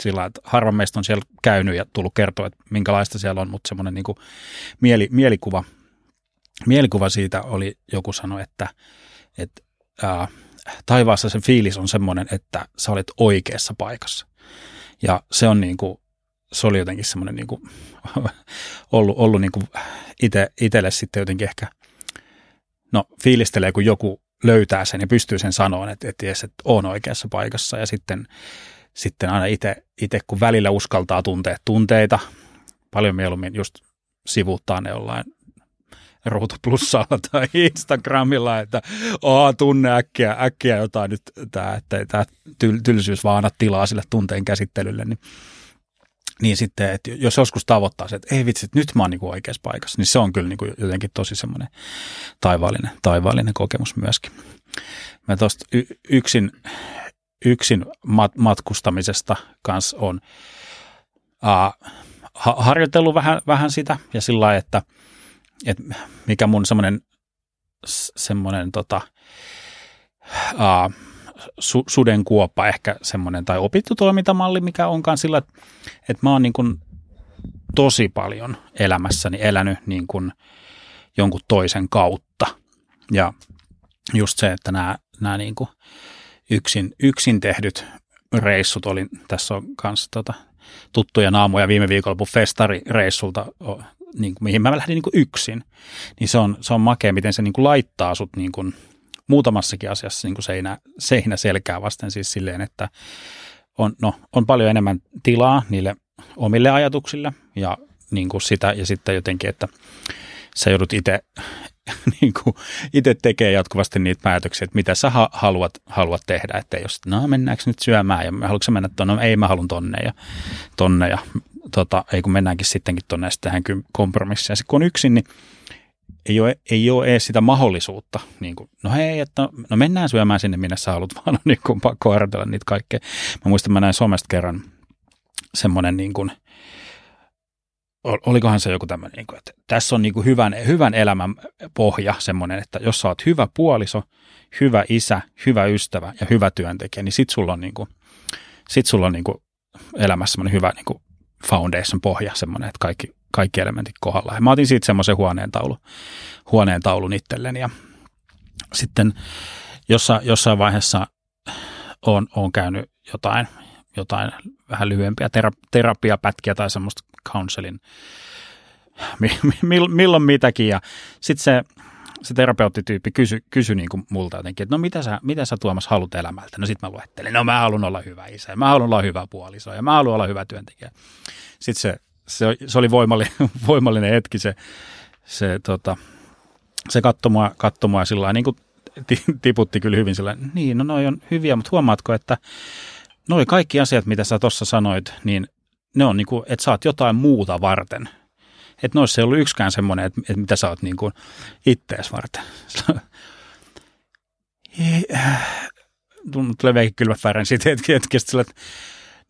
sillä että harva meistä on siellä käynyt ja tullut kertoa, että minkälaista siellä on, mutta semmoinen niin mieli, mielikuva, mielikuva siitä oli, joku sanoi, että, että ää, taivaassa se fiilis on semmoinen, että sä olet oikeassa paikassa. Ja se on niin kuin, se oli jotenkin semmoinen niin kuin, ollut, ollut niin kuin ite, itselle sitten jotenkin ehkä, no fiilistelee, kun joku löytää sen ja pystyy sen sanomaan, että, että, ties, että on oikeassa paikassa ja sitten, sitten aina itse, kun välillä uskaltaa tuntea tunteita, paljon mieluummin just sivuuttaa ne jollain ruutuplussalla tai Instagramilla, että Aa, tunne äkkiä, äkkiä jotain nyt, tämä, että tämä tylsyys vaan anna tilaa sille tunteen käsittelylle, niin niin sitten, että jos joskus tavoittaa se, että ei vitsi, nyt mä oon niin oikeassa paikassa, niin se on kyllä niin kuin jotenkin tosi semmoinen taivaallinen, taivaallinen kokemus myöskin. Mä tuosta y- yksin, yksin mat- matkustamisesta kanssa on uh, ha- harjoitellut vähän, vähän sitä ja sillä lailla, että, että mikä mun semmoinen semmoinen tota, uh, su, sudenkuoppa ehkä semmoinen, tai opittu toimintamalli, mikä onkaan sillä, että, että mä oon niin kuin tosi paljon elämässäni elänyt niin kuin jonkun toisen kautta. Ja just se, että nämä, nämä niin kuin yksin, yksin tehdyt reissut, olin, tässä on kanssa tota, tuttuja naamoja viime viikonlopun festarireissulta niin kuin, mihin mä lähdin niin kuin yksin, niin se on, se on makea, miten se niin kuin laittaa sut niin kuin, muutamassakin asiassa niin kuin seinä, seinä selkää vasten. Siis silleen, että on, no, on paljon enemmän tilaa niille omille ajatuksille ja niin kuin sitä ja sitten jotenkin, että sä joudut itse niin kuin itse tekee jatkuvasti niitä päätöksiä, että mitä sä haluat, haluat tehdä, että jos, no mennäänkö nyt syömään ja haluatko mennä tuonne, no ei mä haluan tonne ja tonne ja tota, ei kun mennäänkin sittenkin sitten tehdään kompromissia. Sitten kun on yksin, niin ei ole, ei ole edes sitä mahdollisuutta, niin kuin, no hei, että no mennään syömään sinne, minne sä haluat, vaan on niin kuin pakko arvitella niitä kaikkea. Mä muistan, mä näin somesta kerran semmoinen niin kuin, olikohan se joku tämmöinen, niin kuin, että tässä on niin kuin hyvän, hyvän elämän pohja semmoinen, että jos sä oot hyvä puoliso, hyvä isä, hyvä ystävä ja hyvä työntekijä, niin sit sulla on, niin kuin, sit sulla on niin kuin elämässä semmoinen hyvä niin kuin foundation pohja, semmoinen, että kaikki, kaikki elementit kohdalla. Ja mä otin siitä semmoisen huoneen, taulu, huoneen taulun itselleni ja sitten jossa, jossain vaiheessa on, on käynyt jotain, jotain vähän lyhyempiä tera, terapiapätkiä tai semmoista counselin, milloin mitäkin. Ja sitten se, se terapeuttityyppi kysyi kysy niin multa jotenkin, että no mitä sä, mitä sä Tuomas haluat elämältä? No sitten mä luettelin, no mä haluan olla hyvä isä, mä haluan olla hyvä puoliso ja mä haluan olla hyvä työntekijä. Sitten se, se, se oli voimallinen, voimallinen hetki, se, se, tota, se katsoi mua, katsoi mua sillä niin kuin tiputti kyllä hyvin sillä niin, no noi on hyviä, mutta huomaatko, että noi kaikki asiat, mitä sä tuossa sanoit, niin ne on niin kuin, että sä oot jotain muuta varten. Että noissa ei ollut yksikään semmoinen, että, että mitä sä oot niin kuin ittees varten. Tulee vielä kylmät väärän siitä hetkestä, että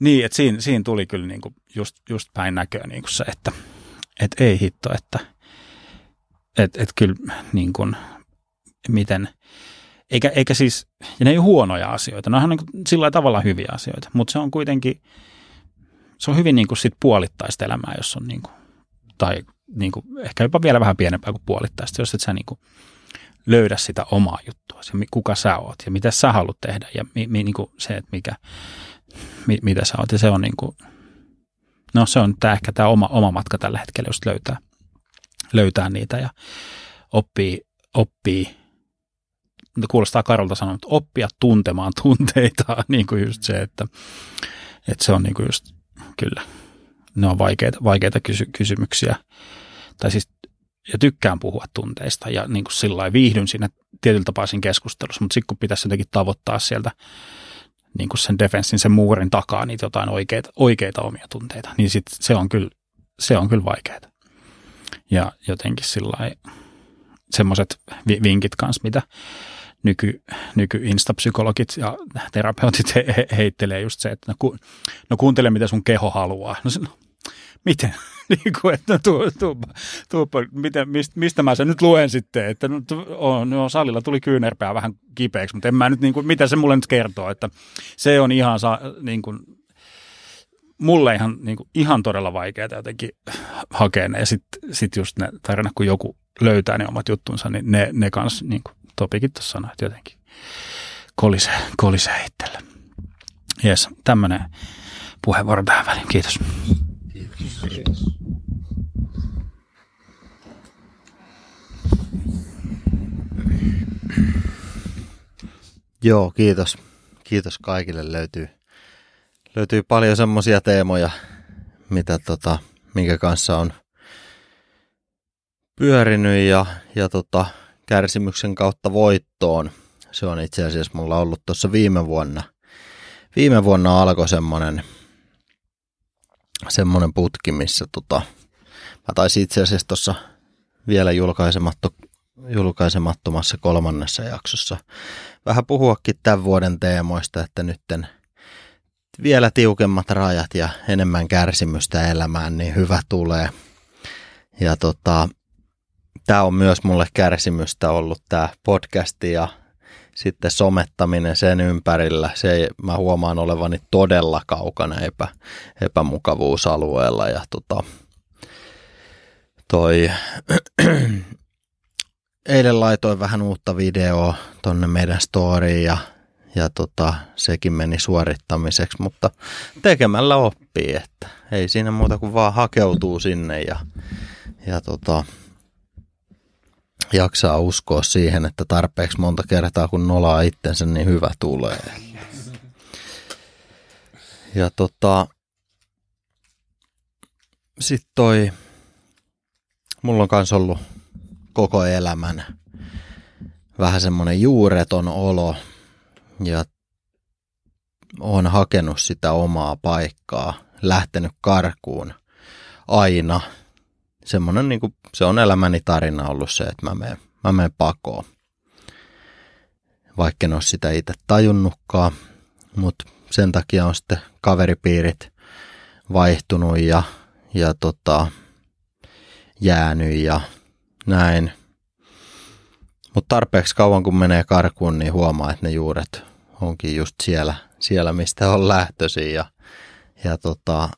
niin, että siinä, siinä tuli kyllä niin kuin just, just päin näköä niin kuin se, että, että ei hitto, että että, että kyllä niin kuin, miten, eikä, eikä siis, ja ne ei ole huonoja asioita, ne on niin sillä tavalla hyviä asioita, mutta se on kuitenkin, se on hyvin niin kuin sit puolittaista elämää, jos on niin kuin, tai niin kuin, ehkä jopa vielä vähän pienempää kuin puolittaista, jos et sä niin kuin löydä sitä omaa juttua, kuka sä oot ja mitä sä haluat tehdä ja mi, mi, niin kuin se, että mikä, mi, mitä sä oot. Ja se on niin kuin, no se on tää, ehkä tämä oma, oma matka tällä hetkellä just löytää, löytää niitä ja oppii, oppii kuulostaa Karolta sanoa, että oppia tuntemaan tunteita, niin kuin just se, että, että se on niin kuin just, kyllä, ne on vaikeita, vaikeita kysy- kysymyksiä. Tai siis, ja tykkään puhua tunteista ja niin kuin sillä viihdyn siinä tietyllä tapaa siinä keskustelussa, mutta sitten kun pitäisi jotenkin tavoittaa sieltä niin kuin sen defenssin, sen muurin takaa niitä jotain oikeita, oikeita omia tunteita, niin sit se on kyllä, se on kyllä vaikeaa. Ja jotenkin sillä semmoiset vinkit kanssa, mitä nyky, nyky-instapsykologit ja terapeutit he, he, heittelee just se, että no, ku, no kuuntele mitä sun keho haluaa. No, no miten? niin kuin, että no, tuu, tuu, tuu, miten, mistä, mistä mä sen nyt luen sitten, että no, on, no, salilla tuli kyynärpää vähän kipeäksi, mutta en mä nyt, niin kuin, mitä se mulle nyt kertoo, että se on ihan, niin kuin, mulle ihan, niin kuin, ihan todella vaikeaa jotenkin hakea ne, ja sitten sit just ne tarinat, kun joku löytää ne omat juttunsa, niin ne, ne kanssa niin kuin, Topikin tuossa sanoi, että jotenkin kolisee, kolisee itselle. Jes, tämmöinen puheenvuoro tähän väliin. Kiitos. Joo, kiitos. Kiitos kaikille. Löytyy, löytyy paljon semmoisia teemoja, mitä tota, minkä kanssa on pyörinyt ja, ja tota, kärsimyksen kautta voittoon. Se on itse asiassa mulla ollut tuossa viime vuonna. Viime vuonna alkoi semmoinen semmoinen putki, missä tota, mä taisin itse asiassa tuossa vielä julkaisemattu, julkaisemattomassa kolmannessa jaksossa vähän puhuakin tämän vuoden teemoista, että nytten vielä tiukemmat rajat ja enemmän kärsimystä elämään, niin hyvä tulee. Ja tota, tämä on myös mulle kärsimystä ollut tämä podcasti ja sitten somettaminen sen ympärillä. Se mä huomaan olevani todella kaukana epä, epämukavuusalueella ja tota, toi eilen laitoin vähän uutta videoa tonne meidän storyin ja, ja tota, sekin meni suorittamiseksi, mutta tekemällä oppii, että ei siinä muuta kuin vaan hakeutuu sinne ja ja tota, jaksaa uskoa siihen, että tarpeeksi monta kertaa kun nolaa itsensä, niin hyvä tulee. Ja tota, sitten toi, mulla on kans ollut koko elämän vähän semmoinen juureton olo ja on hakenut sitä omaa paikkaa, lähtenyt karkuun aina. Semmoinen niin kuin, se on elämäni tarina ollut se, että mä menen, mä menen pakoon. Vaikka en ole sitä itse tajunnutkaan, mutta sen takia on sitten kaveripiirit vaihtunut ja, ja tota, jäänyt ja näin. Mutta tarpeeksi kauan kun menee karkuun, niin huomaa, että ne juuret onkin just siellä, siellä mistä on lähtöisin. Ja, ja tota,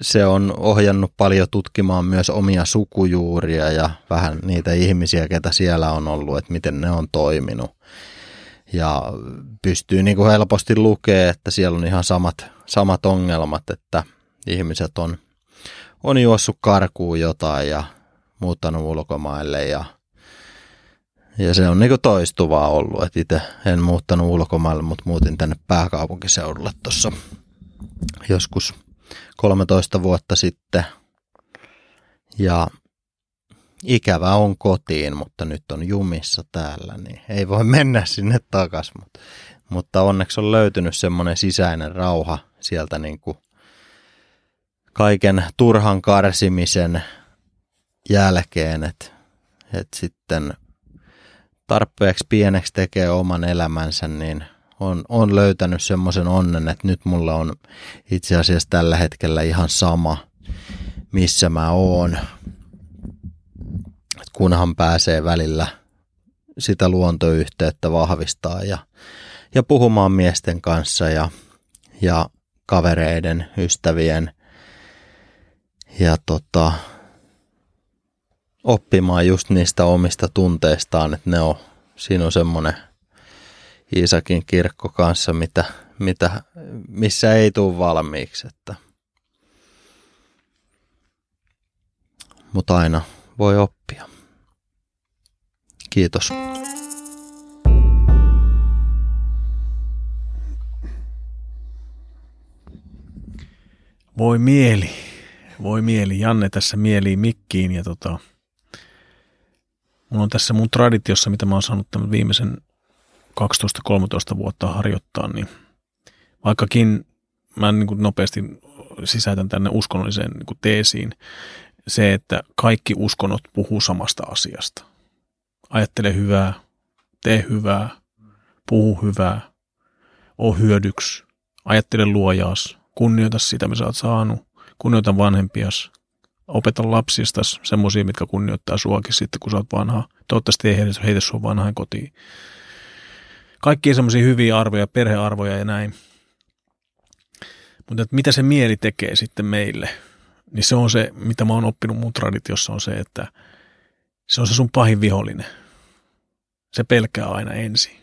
se on ohjannut paljon tutkimaan myös omia sukujuuria ja vähän niitä ihmisiä, ketä siellä on ollut, että miten ne on toiminut. Ja pystyy niin kuin helposti lukea, että siellä on ihan samat, samat ongelmat, että ihmiset on, on juossut karkuun jotain ja muuttanut ulkomaille ja ja se on niinku toistuvaa ollut, että itse en muuttanut ulkomaille, mutta muutin tänne pääkaupunkiseudulle tuossa joskus 13 vuotta sitten. Ja ikävä on kotiin, mutta nyt on jumissa täällä, niin ei voi mennä sinne takaisin. Mutta, mutta onneksi on löytynyt semmoinen sisäinen rauha sieltä niin kuin kaiken turhan karsimisen jälkeen, että, että sitten tarpeeksi pieneksi tekee oman elämänsä, niin on, on löytänyt semmoisen onnen, että nyt mulla on itse asiassa tällä hetkellä ihan sama, missä mä oon. Kunhan pääsee välillä sitä luontoyhteyttä vahvistaa ja, ja puhumaan miesten kanssa ja, ja kavereiden, ystävien ja tota, oppimaan just niistä omista tunteistaan, että ne on, siinä on semmoinen Iisakin kirkko kanssa, mitä, mitä, missä ei tule valmiiksi. Että. Mutta aina voi oppia. Kiitos. Voi mieli, voi mieli. Janne tässä mieli mikkiin ja tota, mulla on tässä mun traditiossa, mitä mä oon saanut tämän viimeisen 12-13 vuotta harjoittaa, niin vaikkakin mä niin kuin nopeasti sisätän tänne uskonnolliseen niin kuin teesiin se, että kaikki uskonnot puhuu samasta asiasta. Ajattele hyvää, tee hyvää, puhu hyvää, oo hyödyksi, ajattele luojaas, kunnioita sitä, mitä sä oot saanut, kunnioita vanhempias, opeta lapsistas semmoisia, mitkä kunnioittaa suakin sitten, kun sä oot vanha. Toivottavasti ei heitä sua vanhaan kotiin kaikki semmoisia hyviä arvoja, perhearvoja ja näin. Mutta mitä se mieli tekee sitten meille, niin se on se, mitä mä oon oppinut mun traditiossa, on se, että se on se sun pahin vihollinen. Se pelkää aina ensin.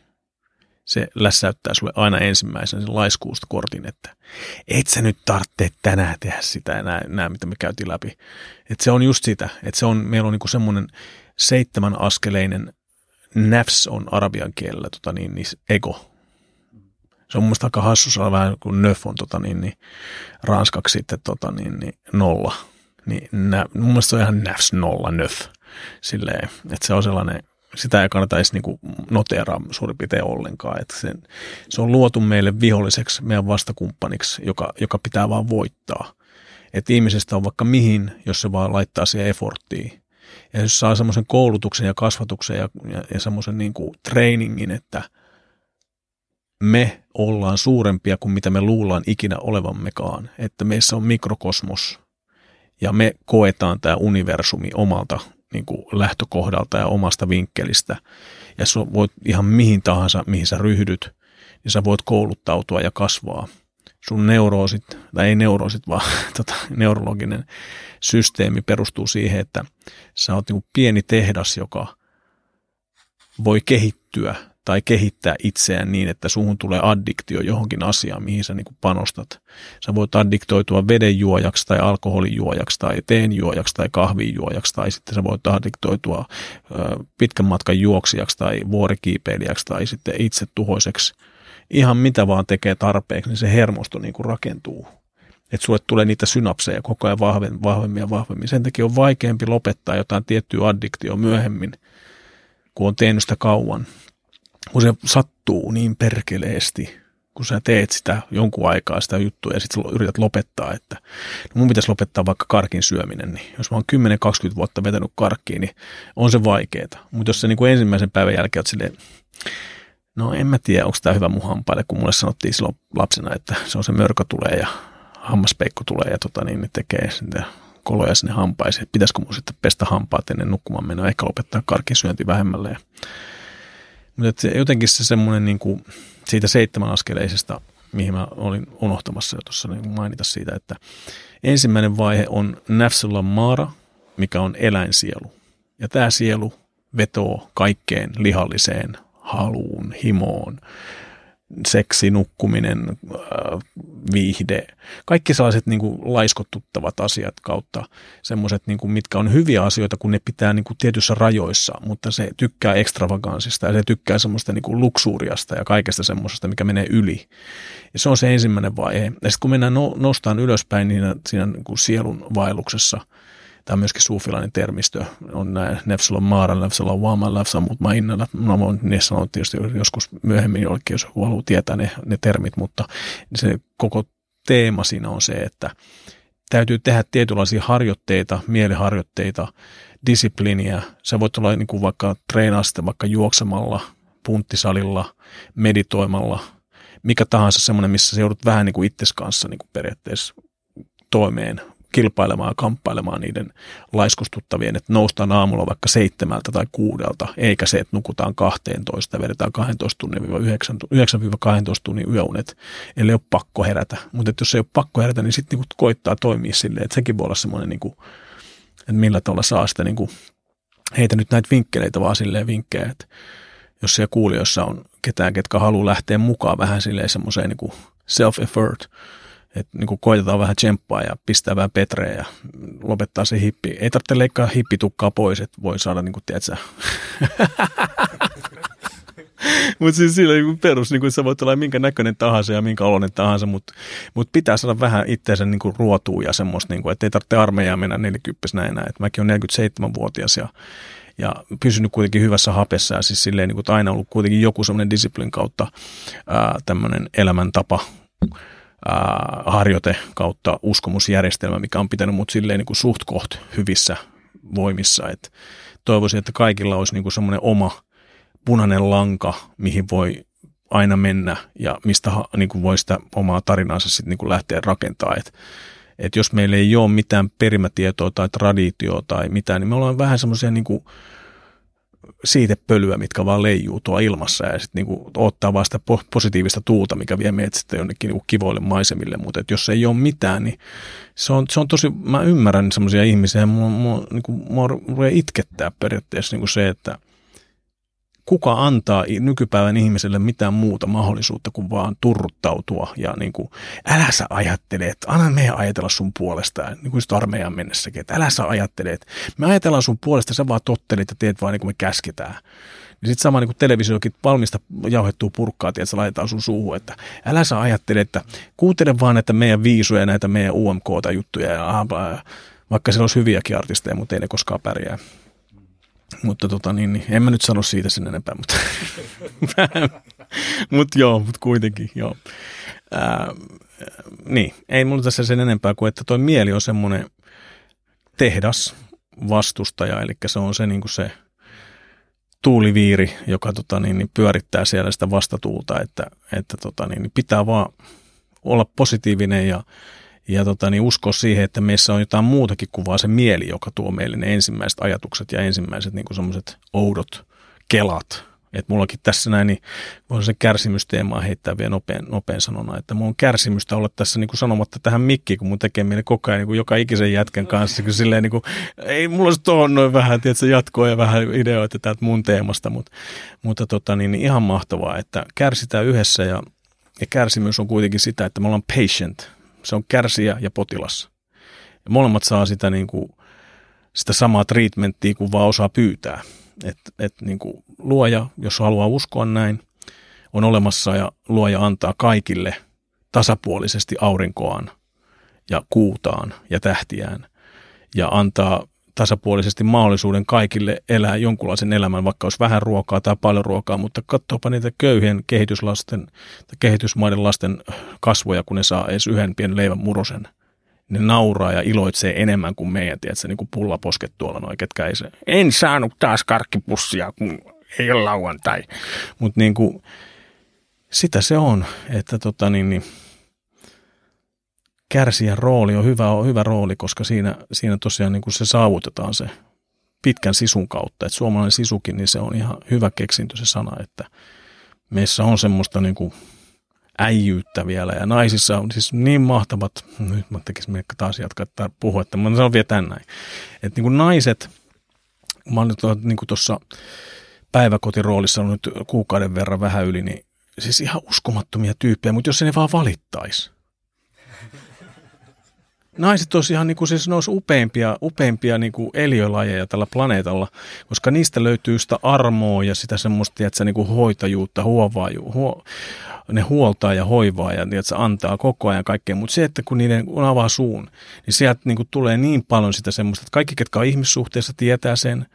Se lässäyttää sulle aina ensimmäisen sen laiskuusta kortin, että et sä nyt tarvitse tänään tehdä sitä ja nämä, mitä me käytiin läpi. Et se on just sitä, että se on, meillä on niinku semmoinen seitsemän askeleinen nafs on arabian kielellä tota niin, niin ego. Se on mun mielestä aika hassu vähän kuin nöf on tota niin, niin ranskaksi sitten tota niin, niin nolla. Niin nä, mun mielestä se on ihan nafs nolla nöf. Silleen, että se on sellainen, sitä ei kannata edes niin noteraa suurin piirtein ollenkaan. Että se, se on luotu meille viholliseksi, meidän vastakumppaniksi, joka, joka pitää vaan voittaa. Että ihmisestä on vaikka mihin, jos se vaan laittaa siihen efforttiin ja jos saa semmoisen koulutuksen ja kasvatuksen ja, ja, ja semmoisen niin kuin trainingin, että me ollaan suurempia kuin mitä me luullaan ikinä olevammekaan, että meissä on mikrokosmos ja me koetaan tämä universumi omalta niin kuin lähtökohdalta ja omasta vinkkelistä. Ja sä voit ihan mihin tahansa, mihin sä ryhdyt, niin sä voit kouluttautua ja kasvaa – sun neuroosit, tai ei neuroosit, vaan tota, neurologinen systeemi perustuu siihen, että sä oot niin pieni tehdas, joka voi kehittyä tai kehittää itseään niin, että suhun tulee addiktio johonkin asiaan, mihin sä niin panostat. Sä voit addiktoitua vedenjuojaksi tai alkoholijuojaksi tai teenjuojaksi tai kahvijuojaksi tai sitten sä voit addiktoitua pitkän matkan juoksijaksi tai vuorikiipeilijäksi tai sitten itse tuhoiseksi. Ihan mitä vaan tekee tarpeeksi, niin se hermosto niin kuin rakentuu. Että sulle tulee niitä synapseja koko ajan vahvemmin, vahvemmin ja vahvemmin. Sen takia on vaikeampi lopettaa jotain tiettyä addiktioa myöhemmin, kun on tehnyt sitä kauan kun se sattuu niin perkeleesti, kun sä teet sitä jonkun aikaa sitä juttua ja sitten yrität lopettaa, että no mun pitäisi lopettaa vaikka karkin syöminen, niin jos mä oon 10-20 vuotta vetänyt karkkiin, niin on se vaikeeta. Mutta jos sä niin kuin ensimmäisen päivän jälkeen oot silleen, no en mä tiedä, onko tämä hyvä mun hampaille, kun mulle sanottiin silloin lapsena, että se on se mörkö tulee ja hammaspeikko tulee ja tota, niin ne tekee sitä koloja sinne hampaisiin. Pitäisikö mun sitten pestä hampaat ennen nukkumaan menoa, ehkä lopettaa karkin syönti vähemmälle. Ja mutta se, jotenkin se semmoinen niin kuin siitä seitsemän askeleisesta, mihin mä olin unohtamassa jo tuossa niin mainita siitä, että ensimmäinen vaihe on nafsulla maara, mikä on eläinsielu. Ja tämä sielu vetoo kaikkeen lihalliseen haluun, himoon, seksi, nukkuminen, äh, viihde, kaikki sellaiset niin kuin laiskottuttavat asiat kautta semmoiset, niin mitkä on hyviä asioita, kun ne pitää niin kuin tietyissä rajoissa, mutta se tykkää ekstravagansista ja se tykkää semmoista niin kuin luksuuriasta ja kaikesta semmoisesta, mikä menee yli. Ja se on se ensimmäinen vaihe. Ja sitten kun mennään no, nostaan ylöspäin niin siinä niin kuin sielun vaelluksessa – Tämä on myöskin suufilainen termistö. On nämä Nefsala Maara, Nefsala Wama, Nefsala Mutmainnalla. No, voin ne sanoa tietysti joskus myöhemmin jollekin, jos haluaa tietää ne, ne termit, mutta se koko teema siinä on se, että täytyy tehdä tietynlaisia harjoitteita, mieliharjoitteita, disipliiniä. Se voit olla niin kuin vaikka treenaa sitten vaikka juoksemalla, punttisalilla, meditoimalla, mikä tahansa semmoinen, missä se joudut vähän niin kuin itses kanssa niin kuin periaatteessa toimeen kilpailemaan kamppailemaan niiden laiskustuttavien, että noustaan aamulla vaikka seitsemältä tai kuudelta, eikä se, että nukutaan 12 ja vedetään 12 tunnin 9-12 tunnin yöunet, ellei ole pakko herätä. Mutta jos ei ole pakko herätä, niin sitten niinku koittaa toimia silleen, että sekin voi olla semmoinen, niinku, että millä tavalla saa sitä, niinku, heitä nyt näitä vinkkeleitä vaan silleen vinkkejä, että jos siellä kuulijoissa on ketään, ketkä haluaa lähteä mukaan vähän silleen semmoiseen niinku self-effort, että niin koitetaan vähän tsemppaa ja pistää vähän petreä ja lopettaa se hippi. Ei tarvitse leikkaa hippitukkaa pois, että voi saada, niin kuin, tiedätkö, mutta siis sillä niin perus, niin kuin sä voit olla minkä näköinen tahansa ja minkä oloinen tahansa, mutta mut pitää saada vähän itseänsä niin kuin ruotua ja semmoista, niin kuin, että ei tarvitse armeijaa mennä 40 näin näin. mäkin olen 47-vuotias ja, ja pysynyt kuitenkin hyvässä hapessa ja siis silleen, niin kuin, aina ollut kuitenkin joku semmoinen disiplin kautta tämmöinen elämäntapa, harjoite kautta uskomusjärjestelmä, mikä on pitänyt mut silleen niin kuin suht koht hyvissä voimissa. Et toivoisin, että kaikilla olisi niin semmoinen oma punainen lanka, mihin voi aina mennä ja mistä niin kuin voi sitä omaa tarinaansa sitten niin kuin lähteä rakentamaan. Et, et jos meillä ei ole mitään perimätietoa tai traditioa tai mitään, niin me ollaan vähän semmoisia niin kuin, siitepölyä, mitkä vaan leijuu tuo ilmassa ja sitten niinku ottaa vaan sitä positiivista tuulta, mikä vie meidät sitten jonnekin niinku kivoille maisemille, mutta jos ei ole mitään, niin se on, se on tosi, mä ymmärrän semmoisia ihmisiä, mua, mua, niinku, mua itkettää periaatteessa niinku se, että – kuka antaa nykypäivän ihmiselle mitään muuta mahdollisuutta kuin vaan turruttautua ja niin kuin, älä sä ajattele, että anna meidän ajatella sun puolesta, niin kuin armeijan mennessäkin, että älä sä ajattele, että me ajatellaan sun puolesta, sä vaan tottelit ja teet vaan niin kuin me käsketään. Niin sitten sama niin kuin televisiokin valmista jauhettua purkkaa, että se laitetaan sun suuhun, että älä sä ajattele, että kuuntele vaan näitä meidän viisuja, näitä meidän UMK-juttuja ja vaikka siellä olisi hyviäkin artisteja, mutta ei ne koskaan pärjää. Mutta tota, niin, niin, en mä nyt sano siitä sen enempää, mutta mut joo, mutta kuitenkin joo. Ää, niin, ei mulla tässä sen enempää kuin, että toi mieli on semmoinen tehdas vastustaja, eli se on se, niin kuin se tuuliviiri, joka tota, niin, niin pyörittää siellä sitä vastatuulta, että, että tota, niin, niin pitää vaan olla positiivinen ja ja tota, niin uskoa siihen, että meissä on jotain muutakin kuin vaan se mieli, joka tuo meille ne ensimmäiset ajatukset ja ensimmäiset niin semmoiset oudot kelat, Et mullakin tässä näin, niin voin sen kärsimysteemaa heittää vielä nopein, nopein sanona, että mulla on kärsimystä olla tässä niin kuin sanomatta tähän mikkiin, kun mun tekee meille koko ajan niin kuin joka ikisen jätken kanssa, kun silleen niin kuin, ei mulla olisi tuohon noin vähän, tiedätkö, jatkoa ja vähän ideoita täältä mun teemasta, mutta, mutta tota, niin, niin ihan mahtavaa, että kärsitään yhdessä ja, ja kärsimys on kuitenkin sitä, että me ollaan patient, se on kärsiä ja potilas. Ja molemmat saa sitä, niin kuin, sitä samaa treatmenttia, kun vaan osaa pyytää. Että et, niin kuin luoja, jos haluaa uskoa näin, on olemassa ja luoja antaa kaikille tasapuolisesti aurinkoaan ja kuutaan ja tähtiään ja antaa tasapuolisesti mahdollisuuden kaikille elää jonkunlaisen elämän, vaikka olisi vähän ruokaa tai paljon ruokaa, mutta katsopa niitä köyhien kehityslasten tai kehitysmaiden lasten kasvoja, kun ne saa edes yhden pienen leivän murosen. Ne nauraa ja iloitsee enemmän kuin meidän, tiedätkö, niin kuin pullaposket tuolla noin, ketkä ei se, en saanut taas karkkipussia, kun ei ole lauantai. Mutta niin kuin, sitä se on, että tota niin, niin kärsijän rooli on hyvä, on hyvä rooli, koska siinä, siinä tosiaan niin kuin se saavutetaan se pitkän sisun kautta. Että suomalainen sisukin, niin se on ihan hyvä keksintö se sana, että meissä on semmoista niin kuin äijyyttä vielä ja naisissa on siis niin mahtavat, nyt mä tekisin mieltä taas jatkaa että puhua, että mä sanon vielä tän näin. Että niin kuin naiset, mä oon nyt niin tuossa päiväkotiroolissa on nyt kuukauden verran vähän yli, niin siis ihan uskomattomia tyyppejä, mutta jos ne vaan valittaisi. Naiset ihan niin kuin, siis ne upeimpia, upeimpia niin kuin eliölajeja tällä planeetalla, koska niistä löytyy sitä armoa ja sitä semmoista, että niin kuin hoitajuutta, huovaa, huo, ne huoltaa ja hoivaa ja tiedätkö, antaa koko ajan kaikkea, mutta se, että kun niiden kun avaa suun, niin sieltä niin kuin tulee niin paljon sitä semmoista, että kaikki, ketkä on ihmissuhteessa, tietää sen,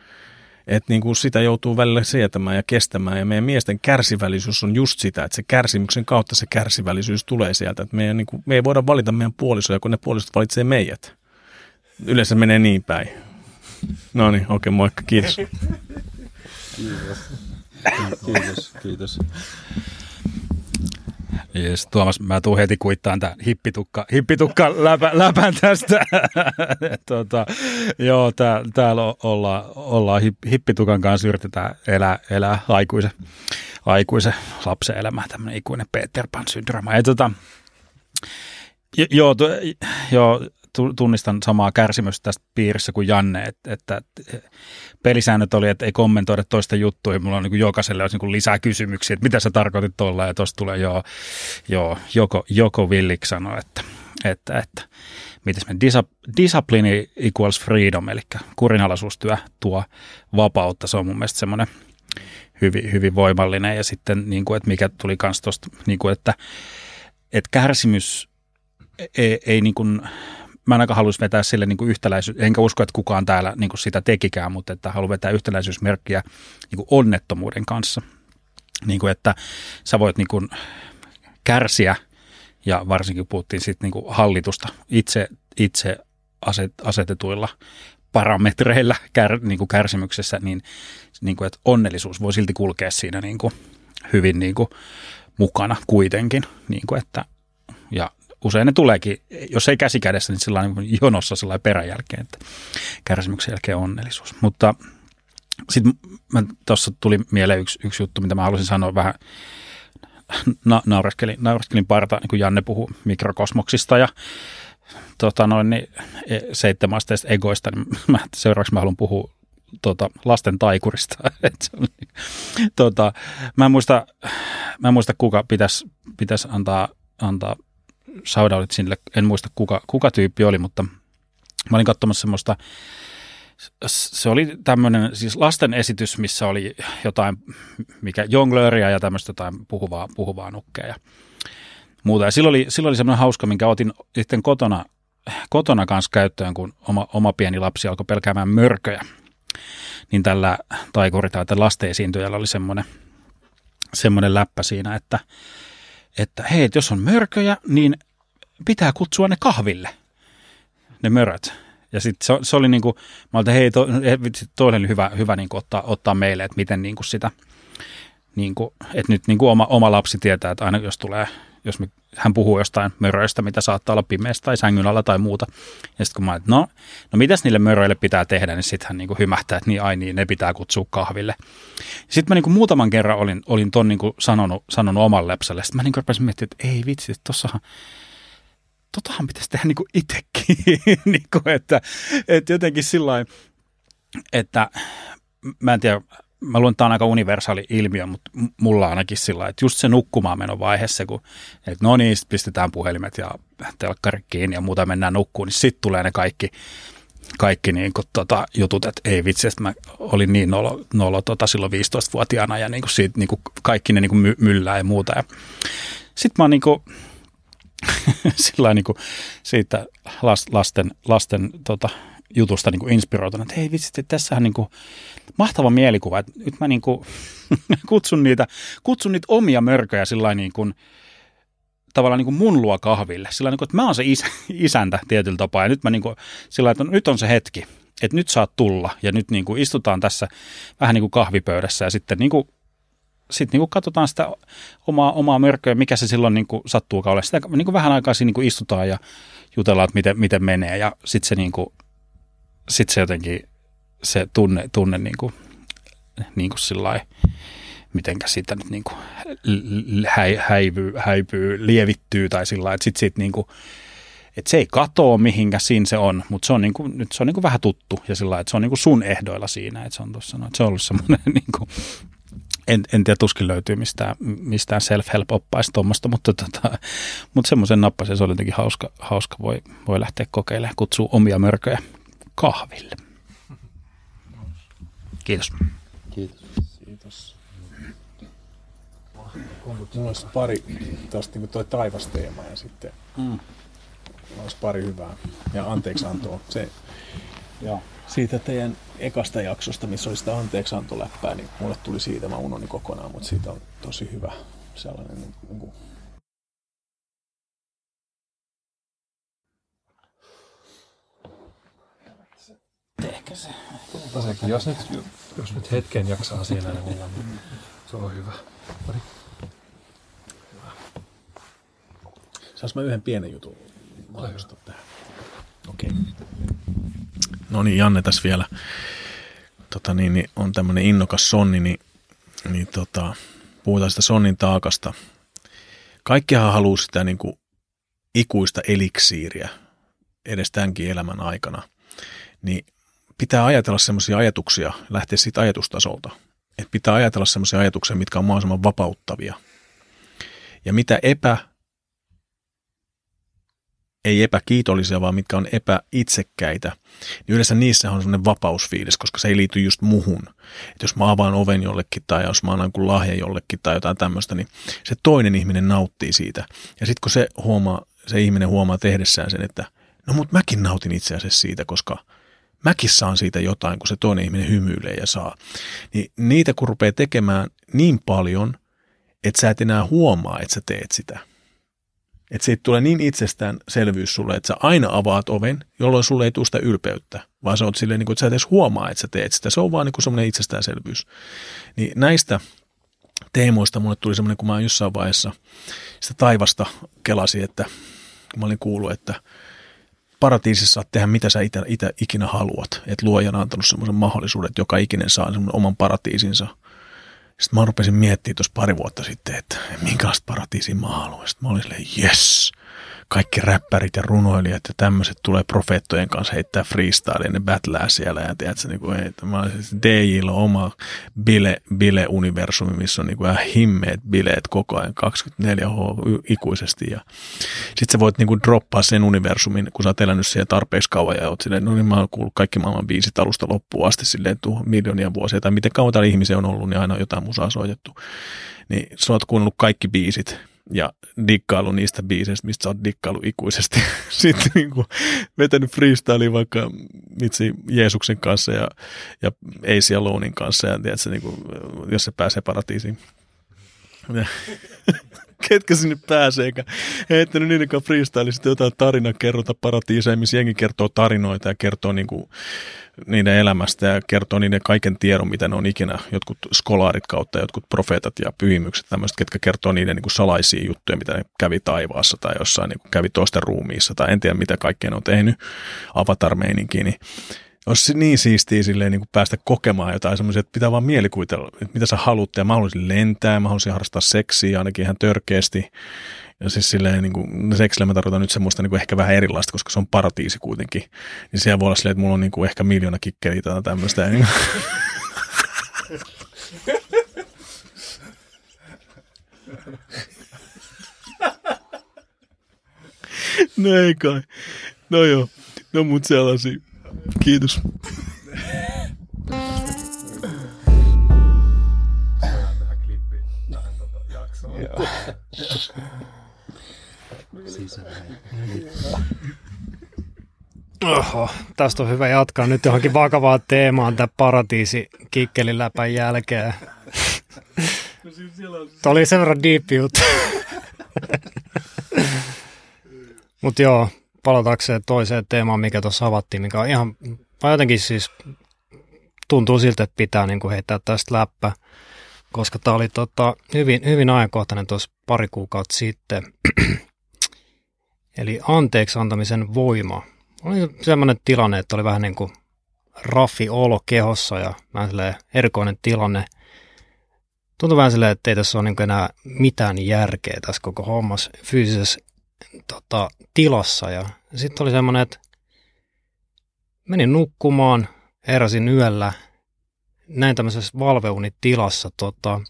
että niin kuin sitä joutuu välillä sietämään ja kestämään. Ja meidän miesten kärsivällisyys on just sitä, että se kärsimyksen kautta se kärsivällisyys tulee sieltä. Että meidän, niin kuin, me ei voida valita meidän puolisoja, kun ne puolisot valitsee meidät. Yleensä menee niin päin. No niin, okei, okay, moikka, kiitos. Kiitos. Kiitos, kiitos. Jees, Tuomas, mä tuun heti kuittaan tämän hippitukka, hippitukka läpä, läpän tästä. tota, joo, tää, täällä ollaan, ollaan hippitukan kanssa, yritetään elää, elää aikuisen, aikuisen lapsen elämää, tämmöinen ikuinen Peter Pan-syndrooma. Ja, tota, joo, joo, tunnistan samaa kärsimystä tästä piirissä kuin Janne, että, että pelisäännöt oli, että ei kommentoida toista juttuja, mulla on niin kuin jokaiselle olisi niin lisää kysymyksiä, että mitä sä tarkoitit tuolla, ja tuosta tulee jo, jo joko, joko Villik sanoi, että, että, että miten me discipline equals freedom, eli kurinalaisuustyö tuo vapautta, se on mun mielestä semmoinen hyvin, hyvin voimallinen, ja sitten niin kuin, että mikä tuli kans tuosta, niin kuin, että, että kärsimys ei, ei niin kuin, mä en aika haluaisi vetää sille niin kuin yhtäläisyys, enkä usko, että kukaan täällä niin kuin sitä tekikään, mutta että haluan vetää yhtäläisyysmerkkiä niin kuin onnettomuuden kanssa. Niin kuin, että sä voit niin kuin kärsiä, ja varsinkin puhuttiin sitten niin kuin hallitusta itse, itse aset, asetetuilla parametreillä kär, niin kuin kärsimyksessä, niin, niin kuin, että onnellisuus voi silti kulkea siinä niin kuin hyvin niin kuin mukana kuitenkin. Niin kuin, että, ja usein ne tuleekin, jos ei käsi kädessä, niin sellainen jonossa sellainen peräjälkeen, että kärsimyksen jälkeen onnellisuus. Mutta sitten tuossa tuli mieleen yksi, yksi juttu, mitä mä haluaisin sanoa vähän na, naureskelin, naureskelin parta, niin kuin Janne puhuu mikrokosmoksista ja tota noin, niin e, seitsemästeistä egoista, niin mä, seuraavaksi mä haluan puhua tota, lasten taikurista. tota, mä, en muista, mä en muista, kuka pitäisi pitäisi antaa, antaa shoutoutit sille, en muista kuka, kuka tyyppi oli, mutta mä olin katsomassa semmoista, se oli tämmöinen siis lasten esitys, missä oli jotain, mikä jonglööriä ja tämmöistä jotain puhuvaa, puhuvaa nukkeja ja muuta. Ja silloin oli, silloin oli semmoinen hauska, minkä otin sitten kotona, kotona kanssa käyttöön, kun oma, oma pieni lapsi alkoi pelkäämään mörköjä. Niin tällä taikuri tai lasten esiintyjällä oli semmoinen, semmoinen läppä siinä, että, että hei, jos on mörköjä, niin pitää kutsua ne kahville, ne möröt. Ja sitten se, se, oli niin kuin, mä olin, hei, to, toi oli hyvä, hyvä niin kuin ottaa, ottaa meille, että miten niin kuin sitä, niin kuin, että nyt niin kuin oma, oma lapsi tietää, että aina jos tulee, jos me, hän puhuu jostain möröistä, mitä saattaa olla pimeässä tai sängyn alla tai muuta. Ja sitten kun mä että no, no mitäs niille möröille pitää tehdä, niin sitten hän niin kuin hymähtää, että niin ai niin, ne pitää kutsua kahville. Sitten mä niin kuin muutaman kerran olin, olin ton niin kuin sanonut, sanonut oman lepsälle. Sitten mä niin kuin rupesin miettimään, että ei vitsi, tossahan, totahan pitäisi tehdä niin kuin itsekin. niin kuin, että, että jotenkin sillä että mä en tiedä, mä luulen, että tämä on aika universaali ilmiö, mutta mulla ainakin sillä että just se nukkumaan vaiheessa, kun että no niin, pistetään puhelimet ja telkkari kiinni ja muuta mennään nukkuun, niin sitten tulee ne kaikki, kaikki niin kuin, tota, jutut, että ei vitsi, että mä olin niin nolo, nolo tota, silloin 15-vuotiaana ja niin kuin siitä, niin kuin kaikki ne niin kuin my, myllää ja muuta. Ja sitten mä oon niin kuin, sillä niin kuin siitä lasten, lasten tota, jutusta niin kuin inspiroitunut, että hei vitsi, että tässähän niin kuin mahtava mielikuva, että nyt mä niin kuin kutsun, niitä, kutsun niitä omia mörköjä sillä niin kuin, tavallaan niin kuin mun luo kahville, sillä niin kuin, että mä oon se is, isäntä tietyllä tapaa ja nyt mä niin kuin, sillä että nyt on se hetki, että nyt saat tulla ja nyt niin kuin istutaan tässä vähän niin kuin kahvipöydässä ja sitten niin kuin sitten niin katsotaan sitä omaa, omaa mörköä, mikä se silloin niin kuin sattuu olla. Sitä niin kuin vähän aikaa siinä niin kuin istutaan ja jutellaan, että miten, miten menee ja sitten se, niin kuin, sit se jotenkin se tunne, tunne niin kuin, niin kuin sillai, mitenkä siitä nyt niin kuin häivyy, häipyy, lievittyy tai sillä että sitten sit niin kuin, että se ei katoa mihinkä siinä se on, mutta se on, niin kuin, nyt se on niin kuin vähän tuttu ja sillä että se on niin kuin sun ehdoilla siinä, että se on tuossa, että se on ollut semmoinen niin kuin, en, en tiedä, tuskin löytyy mistään, mistään self-help-oppaista tuommoista, mutta, tota, mutta semmoisen nappasen se oli jotenkin hauska, hauska voi, voi lähteä kokeilemaan, kutsua omia mörköjä kahville. Kiitos. Kiitos. Kiitos. Mulla olisi pari, tuosta niin toi taivasteema ja sitten mm. olisi pari hyvää. Ja anteeksi antoa. Se, Joo. Siitä teidän ekasta jaksosta, missä oli sitä anteeksi antoläppää, niin mulle tuli siitä, mä unohdin kokonaan, mutta siitä on tosi hyvä sellainen niin kuin Ehkä se. Mutta sekin, jos nyt, jos nyt hetken jaksaa siinä, niin se on hyvä. Pari. Saas mä yhden pienen jutun mainostaa tähän? Okei. Okay. No niin, Janne tässä vielä. Tota niin, niin on tämmöinen innokas sonni, niin, niin tota, puhutaan sitä sonnin taakasta. Kaikkihan haluaa sitä niin kuin ikuista eliksiiriä edes tämänkin elämän aikana. Niin pitää ajatella semmoisia ajatuksia, lähteä siitä ajatustasolta. Että pitää ajatella semmoisia ajatuksia, mitkä on mahdollisimman vapauttavia. Ja mitä epä, ei epäkiitollisia, vaan mitkä on epäitsekkäitä, niin yleensä niissä on semmoinen vapausfiilis, koska se ei liity just muhun. Että jos mä avaan oven jollekin tai jos mä annan lahja jollekin tai jotain tämmöistä, niin se toinen ihminen nauttii siitä. Ja sitten kun se, huomaa, se ihminen huomaa tehdessään sen, että no mut mäkin nautin itse asiassa siitä, koska – mäkin saan siitä jotain, kun se toinen ihminen hymyilee ja saa. Niin niitä kun rupeaa tekemään niin paljon, että sä et enää huomaa, että sä teet sitä. Että siitä tulee niin itsestäänselvyys sulle, että sä aina avaat oven, jolloin sulle ei tule sitä ylpeyttä, vaan sä oot silleen, niin että sä et edes huomaa, että sä teet sitä. Se on vaan niin semmoinen itsestäänselvyys. Niin näistä teemoista mulle tuli semmoinen, kun mä jossain vaiheessa sitä taivasta kelasin, että kun mä olin kuullut, että – paratiisissa saat tehdä mitä sä itä, ikinä haluat. Että luoja on antanut semmoisen mahdollisuuden, että joka ikinen saa semmoinen oman paratiisinsa. Sitten mä rupesin miettimään tuossa pari vuotta sitten, että minkälaista paratiisia mä haluan. Sitten mä olin silleen, yes, kaikki räppärit ja runoilijat ja tämmöiset tulee profeettojen kanssa heittää freestyle ja ne battlää siellä ja tiedätkö, niin kuin, että mä siis DJillä on oma bile, bile-universumi, missä on niin kuin himmeet bileet koko ajan 24H ikuisesti ja sitten sä voit niin kuin droppaa sen universumin, kun sä oot elänyt siellä tarpeeksi kauan ja oot silleen, no niin mä oon kuullut kaikki maailman biisit alusta loppuun asti silleen tuohon miljoonia vuosia tai miten kauan täällä ihmisiä on ollut, niin aina on jotain musaa soitettu. Niin sä oot kuunnellut kaikki biisit ja dikkailu niistä biiseistä, mistä sä oot dikkailu ikuisesti. Sitten niin kuin vetänyt freestyle vaikka itse Jeesuksen kanssa ja, ja AC Alonein kanssa, ja tiedätkö, niin kuin, jos se pääsee paratiisiin. ketkä sinne pääseekään. Heittänyt freestyle, sitten jotain tarinaa kerrota paratiiseja, missä jengi kertoo tarinoita ja kertoo niinku niiden elämästä ja kertoo niiden kaiken tiedon, mitä ne on ikinä, jotkut skolaarit kautta, jotkut profeetat ja pyhimykset, tämmöiset, ketkä kertoo niiden niinku salaisia juttuja, mitä ne kävi taivaassa tai jossain niinku kävi toisten ruumiissa tai en tiedä mitä kaikkea ne on tehnyt, avatar-meininkiin, niin olisi niin siistiä silleen niin kuin päästä kokemaan jotain semmoisia, että pitää vaan mielikuvitella, että mitä sä haluat. Ja mä haluaisin lentää, mä haluaisin harrastaa seksiä ainakin ihan törkeästi. Ja siis silleen, niin kuin, seksillä mä tarkoitan nyt semmoista niin kuin ehkä vähän erilaista, koska se on paratiisi kuitenkin. Niin siellä voi olla silleen, että mulla on niin kuin ehkä miljoona kikkeliä tai tämmöistä. Niin No ei kai. No joo. No mut sellaisia. Kiitos. Oho, tästä on hyvä jatkaa nyt johonkin vakavaan teemaan tämä paratiisi kikkeliläpän jälkeen. Tämä oli sen verran deep juttu. Mutta joo, palatakseen toiseen teemaan, mikä tuossa avattiin, mikä on ihan, vai jotenkin siis tuntuu siltä, että pitää niin kuin heittää tästä läppä, koska tämä oli tota, hyvin, hyvin ajankohtainen tuossa pari kuukautta sitten. Eli anteeksi antamisen voima. Oli sellainen tilanne, että oli vähän niin kuin raffi olo kehossa ja vähän erikoinen tilanne. Tuntui vähän silleen, että ei tässä ole niin enää mitään järkeä tässä koko hommassa fyysisessä tota, tilassa. Ja sitten oli semmoinen, että menin nukkumaan, heräsin yöllä, näin tämmöisessä valveunitilassa tota,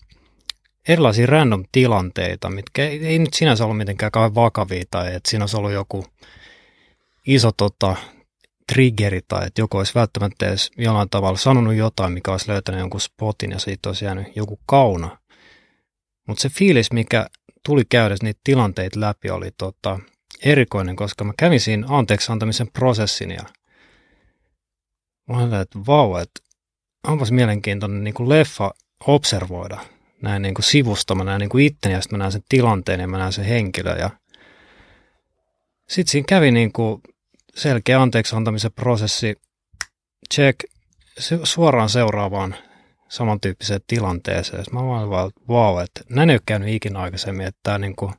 erilaisia random tilanteita, mitkä ei, ei nyt sinänsä ollut mitenkään kauhean vakavia tai että siinä olisi ollut joku iso tota, triggeri tai että joku olisi välttämättä edes jollain tavalla sanonut jotain, mikä olisi löytänyt jonkun spotin ja siitä olisi jäänyt joku kauna. Mutta se fiilis, mikä tuli käydä niitä tilanteita läpi, oli tota, erikoinen, koska mä kävin siinä anteeksi antamisen prosessin ja mä olin, että vau, että onpas mielenkiintoinen niin kuin leffa observoida näin niin kuin sivusta. Mä näen niin kuin itteni ja sitten mä näen sen tilanteen ja mä näen sen henkilö. Ja sitten siinä kävi niin kuin selkeä anteeksi antamisen prosessi. Check suoraan seuraavaan samantyyppiseen tilanteeseen. Mä vaan vaan, wow, että näin ei ole käynyt ikinä aikaisemmin, että tämä niin kuin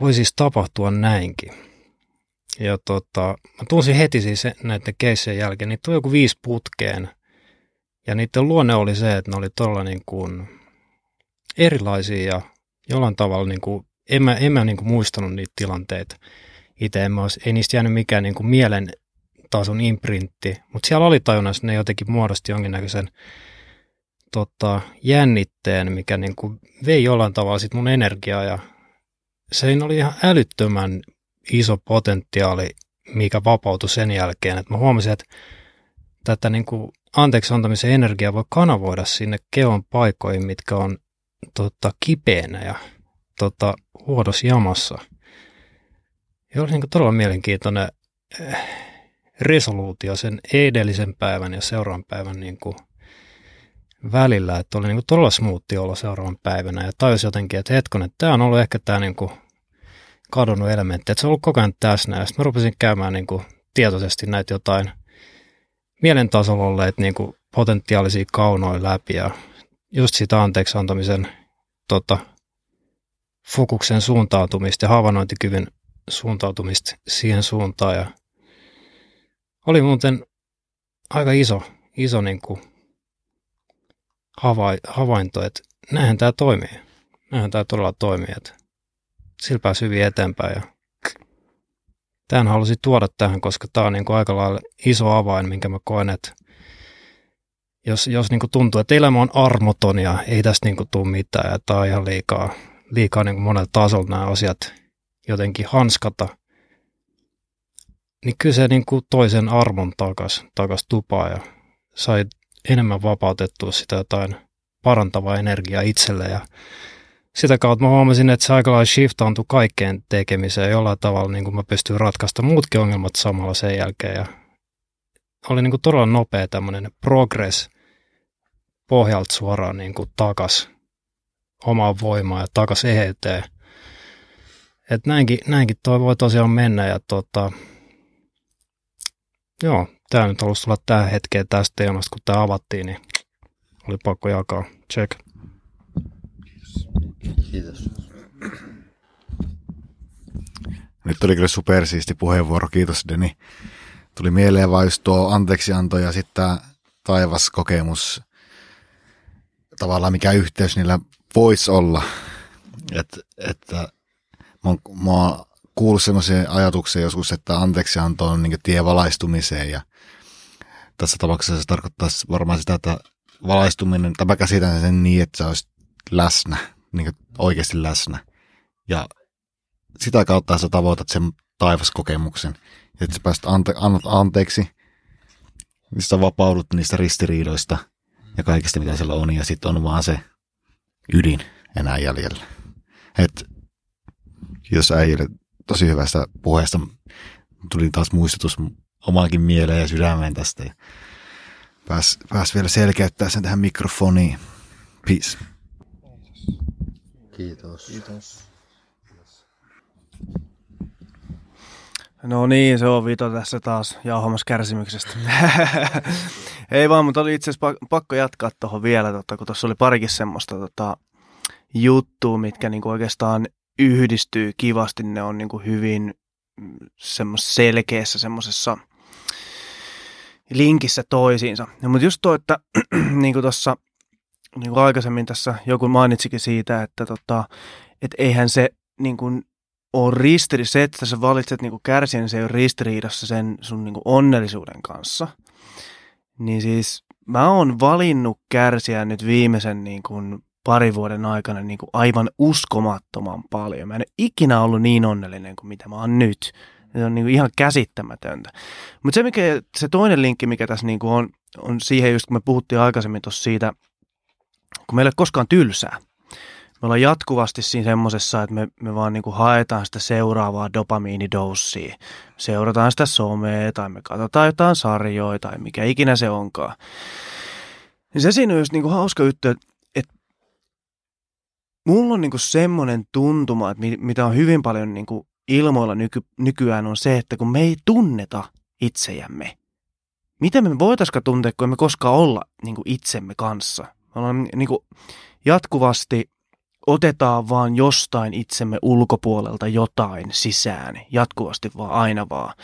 voi siis tapahtua näinkin. Ja tota, mä tunsin heti siis näiden keissien jälkeen, niitä tuli joku viisi putkeen. Ja niiden luonne oli se, että ne oli todella niin kuin erilaisia ja jollain tavalla niin kuin, en mä, en mä niin kuin muistanut niitä tilanteita. Itse en olisi, ei niistä jäänyt mikään niin kuin mielen tason imprintti, mutta siellä oli tajunnassa, että ne jotenkin muodosti jonkinnäköisen tota, jännitteen, mikä niin kuin vei jollain tavalla sit mun energiaa ja se oli ihan älyttömän iso potentiaali, mikä vapautui sen jälkeen. Että mä huomasin, että tätä niin kuin anteeksi antamisen energiaa voi kanavoida sinne kehon paikoihin, mitkä on tota, kipeänä ja tota, huodosjamassa. Ja oli niin kuin todella mielenkiintoinen eh, resoluutio sen edellisen päivän ja seuraavan päivän niin kuin välillä, että oli niin kuin todella smoothi olla seuraavan päivänä. Ja tajusi jotenkin, että hetkonen, tämä on ollut ehkä tämä niin kuin kadonnut elementti, että se on ollut koko ajan täsnä. Ja sitten mä rupesin käymään niin kuin tietoisesti näitä jotain mielentasolla olleet niin kuin potentiaalisia kaunoja läpi. Ja just sitä anteeksi antamisen tota, fokuksen suuntautumista ja havainnointikyvyn suuntautumista siihen suuntaan. Ja oli muuten aika iso, iso niin kuin havainto, että näinhän tämä toimii. Näinhän tämä todella toimii, että sillä pääsi hyvin eteenpäin. Ja tämän halusin tuoda tähän, koska tämä on niin kuin aika lailla iso avain, minkä mä koen, että jos, jos niin kuin tuntuu, että elämä on armoton ja ei tästä niin kuin tule mitään ja tämä on ihan liikaa, liikaa niin kuin monella tasolla nämä asiat jotenkin hanskata, niin kyllä se niin kuin toisen armon takas, takas tupaa ja sai enemmän vapautettua sitä jotain parantavaa energiaa itselle ja sitä kautta mä huomasin, että se aika lailla shiftauntui kaikkeen tekemiseen jollain tavalla, niin kuin mä pystyin ratkaista muutkin ongelmat samalla sen jälkeen ja oli niin kuin todella nopea tämmöinen progress pohjalta suoraan niin kuin takas omaan voimaan ja takaisin eteen. Et näinkin, näinkin toi voi tosiaan mennä ja tota, joo, tämä nyt halusi tulla tähän hetkeen tästä teemasta, kun tämä avattiin, niin oli pakko jakaa. Check. Kiitos. Nyt oli kyllä supersiisti puheenvuoro, kiitos Deni. Tuli mieleen vaan just tuo anteeksianto ja sitten tämä taivaskokemus, tavallaan mikä yhteys niillä voisi olla. Et, että mä oon, mä oon kuullut semmoisia ajatuksia joskus, että anteeksianto on niin tie valaistumiseen ja tässä tapauksessa se tarkoittaisi varmaan sitä, että valaistuminen, tai mä käsitän sen niin, että sä olisit läsnä, niin oikeasti läsnä. Ja sitä kautta sä tavoitat sen taivaskokemuksen. Että sä pääset ante, annat anteeksi, sä vapaudut niistä ristiriidoista ja kaikista, mitä siellä on, ja sitten on vaan se ydin enää jäljellä. Et, kiitos äijille tosi hyvästä puheesta. Tuli taas muistutus omaankin mieleen ja sydämeen tästä. Ja pääs, pääs vielä selkeyttää sen tähän mikrofoniin. Peace. Kiitos. Kiitos. No niin, se on Vito tässä taas jauhamassa kärsimyksestä. Ei vaan, mutta oli itse asiassa pakko jatkaa tuohon vielä, tota, kun tuossa oli parikin semmoista tota, juttua, mitkä niinku oikeastaan yhdistyy kivasti. Ne on niinku hyvin semmoisessa selkeässä semmoisessa linkissä toisiinsa. Ja, mutta just tuo, että niin kuin tuossa niin kuin aikaisemmin tässä joku mainitsikin siitä, että tota, et eihän se niin kuin ole ristiriidassa, se, että sä valitset niin kärsiä, niin se ei ole ristiriidassa sen sun niin onnellisuuden kanssa. Niin siis mä oon valinnut kärsiä nyt viimeisen niin kuin parin vuoden aikana niin kuin aivan uskomattoman paljon. Mä en ole ikinä ollut niin onnellinen kuin mitä mä oon nyt. Se on niin ihan käsittämätöntä. Mutta se, mikä, se toinen linkki, mikä tässä niin kuin on, on siihen just, kun me puhuttiin aikaisemmin tuossa siitä, kun meillä ei ole koskaan tylsää. Me ollaan jatkuvasti siinä semmoisessa, että me, me vaan niin haetaan sitä seuraavaa dopamiinidoussia. Seurataan sitä somea tai me katsotaan jotain sarjoja tai mikä ikinä se onkaan. Niin se siinä on just niin hauska juttu, että, mulla on niin kuin semmoinen tuntuma, että mitä on hyvin paljon niin kuin ilmoilla nyky, nykyään on se, että kun me ei tunneta itsejämme, miten me voitaisiin tuntea, kun emme koskaan olla niin kuin itsemme kanssa. Me ollaan niin kuin jatkuvasti otetaan vaan jostain itsemme ulkopuolelta jotain sisään, jatkuvasti vaan aina vaan.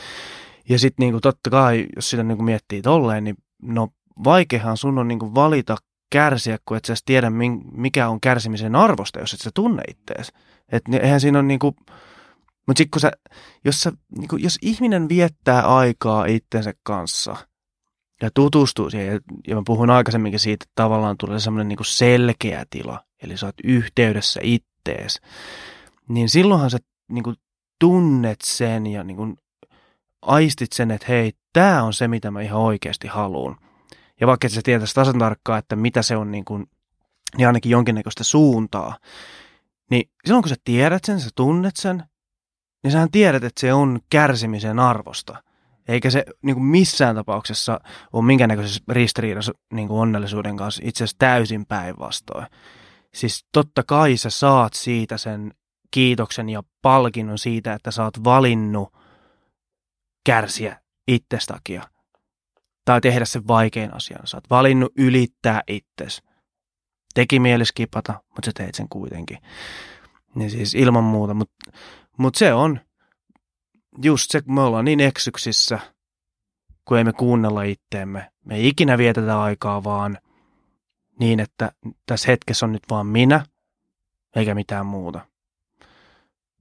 Ja sitten niin totta kai, jos sitä niin kuin miettii tolleen, niin no vaikeahan sun on niin kuin valita kärsiä, kun et sä tiedä, mikä on kärsimisen arvosta, jos et sä tunne ittees. Että eihän siinä on niin kuin, mutta sitten kun sä, jos, sä, niin kun, jos ihminen viettää aikaa itsensä kanssa ja tutustuu siihen, ja mä puhuin aikaisemminkin siitä, että tavallaan tulee semmoinen niin selkeä tila, eli sä oot yhteydessä ittees, niin silloinhan sä niin kuin tunnet sen ja niin kuin aistit sen, että hei, tämä on se, mitä mä ihan oikeasti haluan. Ja vaikka et sä tietäisi tasan tarkkaan, että mitä se on niin kuin, niin ainakin jonkinnäköistä suuntaa, niin silloin kun sä tiedät sen, sä tunnet sen, niin sähän tiedät, että se on kärsimisen arvosta. Eikä se niin kuin missään tapauksessa ole minkäännäköisessä ristiriidassa niin kuin onnellisuuden kanssa itse asiassa täysin päinvastoin. Siis totta kai sä saat siitä sen kiitoksen ja palkinnon siitä, että sä oot valinnut kärsiä itsestäkin tai tehdä sen vaikein asian. Sä oot valinnut ylittää itses. Teki mieli skipata, mutta sä teit sen kuitenkin. Niin siis ilman muuta, mutta mutta se on just se, me ollaan niin eksyksissä, kun ei me kuunnella itteemme. Me ei ikinä vietetä aikaa vaan niin, että tässä hetkessä on nyt vaan minä, eikä mitään muuta.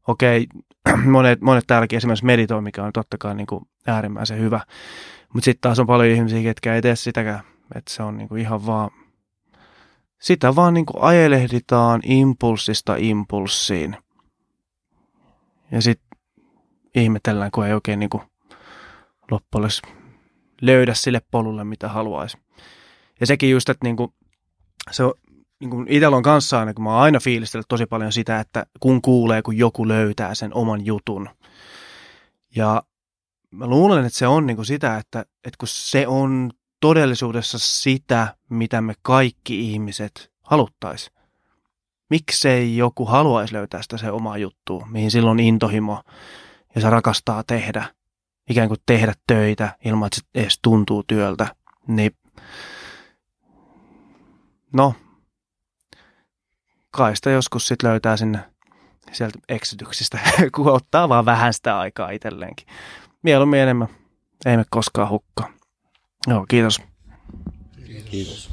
Okei, monet, monet täälläkin esimerkiksi meditoi, mikä on totta kai niin kuin äärimmäisen hyvä. Mutta sitten taas on paljon ihmisiä, ketkä ei tee sitäkään. Että se on niin kuin ihan vaan, sitä vaan niin kuin ajelehditaan impulssista impulssiin – ja sitten ihmetellään, kun ei oikein niin kuin loppujen löydä sille polulle, mitä haluaisi. Ja sekin just, että niin kuin, se on, niin kuin itsellä on kanssa aina, kun mä oon aina fiilistellyt tosi paljon sitä, että kun kuulee, kun joku löytää sen oman jutun. Ja mä luulen, että se on niin kuin sitä, että, että kun se on todellisuudessa sitä, mitä me kaikki ihmiset haluttaisiin. Miksei joku haluaisi löytää sitä se oma juttu, mihin silloin intohimo ja se rakastaa tehdä, ikään kuin tehdä töitä ilman, että se edes tuntuu työltä, niin no, kai sitä joskus sitten löytää sinne sieltä eksytyksistä, kun ottaa vaan vähän sitä aikaa itselleenkin. Mieluummin enemmän, ei me koskaan hukkaa. Joo, kiitos. Kiitos.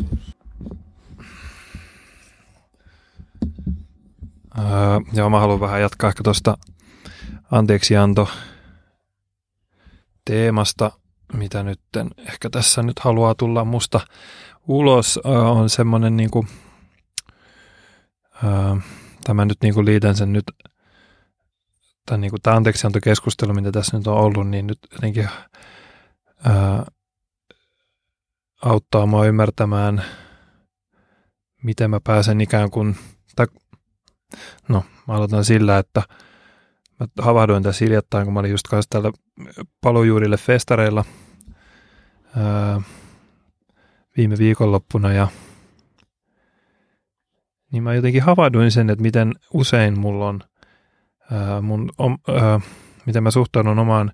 Öö, joo, mä haluan vähän jatkaa ehkä tuosta anteeksianto teemasta, mitä nyt ehkä tässä nyt haluaa tulla musta ulos, öö, on semmoinen niin kuin, öö, tämä nyt niin kuin liitän sen nyt, tämän niin kuin tämä anteeksiantokeskustelu, mitä tässä nyt on ollut, niin nyt jotenkin öö, auttaa mua ymmärtämään, miten mä pääsen ikään kuin, tai no mä aloitan sillä, että mä havahduin tässä hiljattain, kun mä olin just kanssa täällä palojuurille festareilla ää, viime viikonloppuna ja niin mä jotenkin havahduin sen, että miten usein mulla on ää, mun, om, ää, miten mä suhtaudun omaan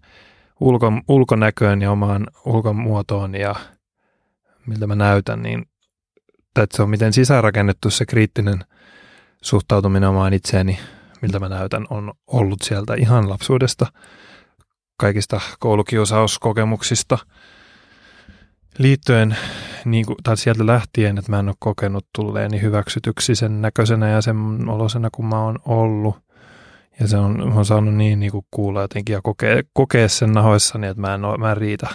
ulko, ulkonäköön ja omaan ulkomuotoon ja miltä mä näytän, niin että se on miten sisäänrakennettu se kriittinen suhtautuminen omaan itseeni, miltä mä näytän, on ollut sieltä ihan lapsuudesta, kaikista koulukiusauskokemuksista liittyen, niin kuin, tai sieltä lähtien, että mä en ole kokenut tulleeni hyväksytyksi sen näköisenä ja sen olosena, kun mä oon ollut. Ja se on, oon saanut niin, niin kuin kuulla jotenkin ja kokea, kokea sen nahoissani, että mä en, ole, mä en riitä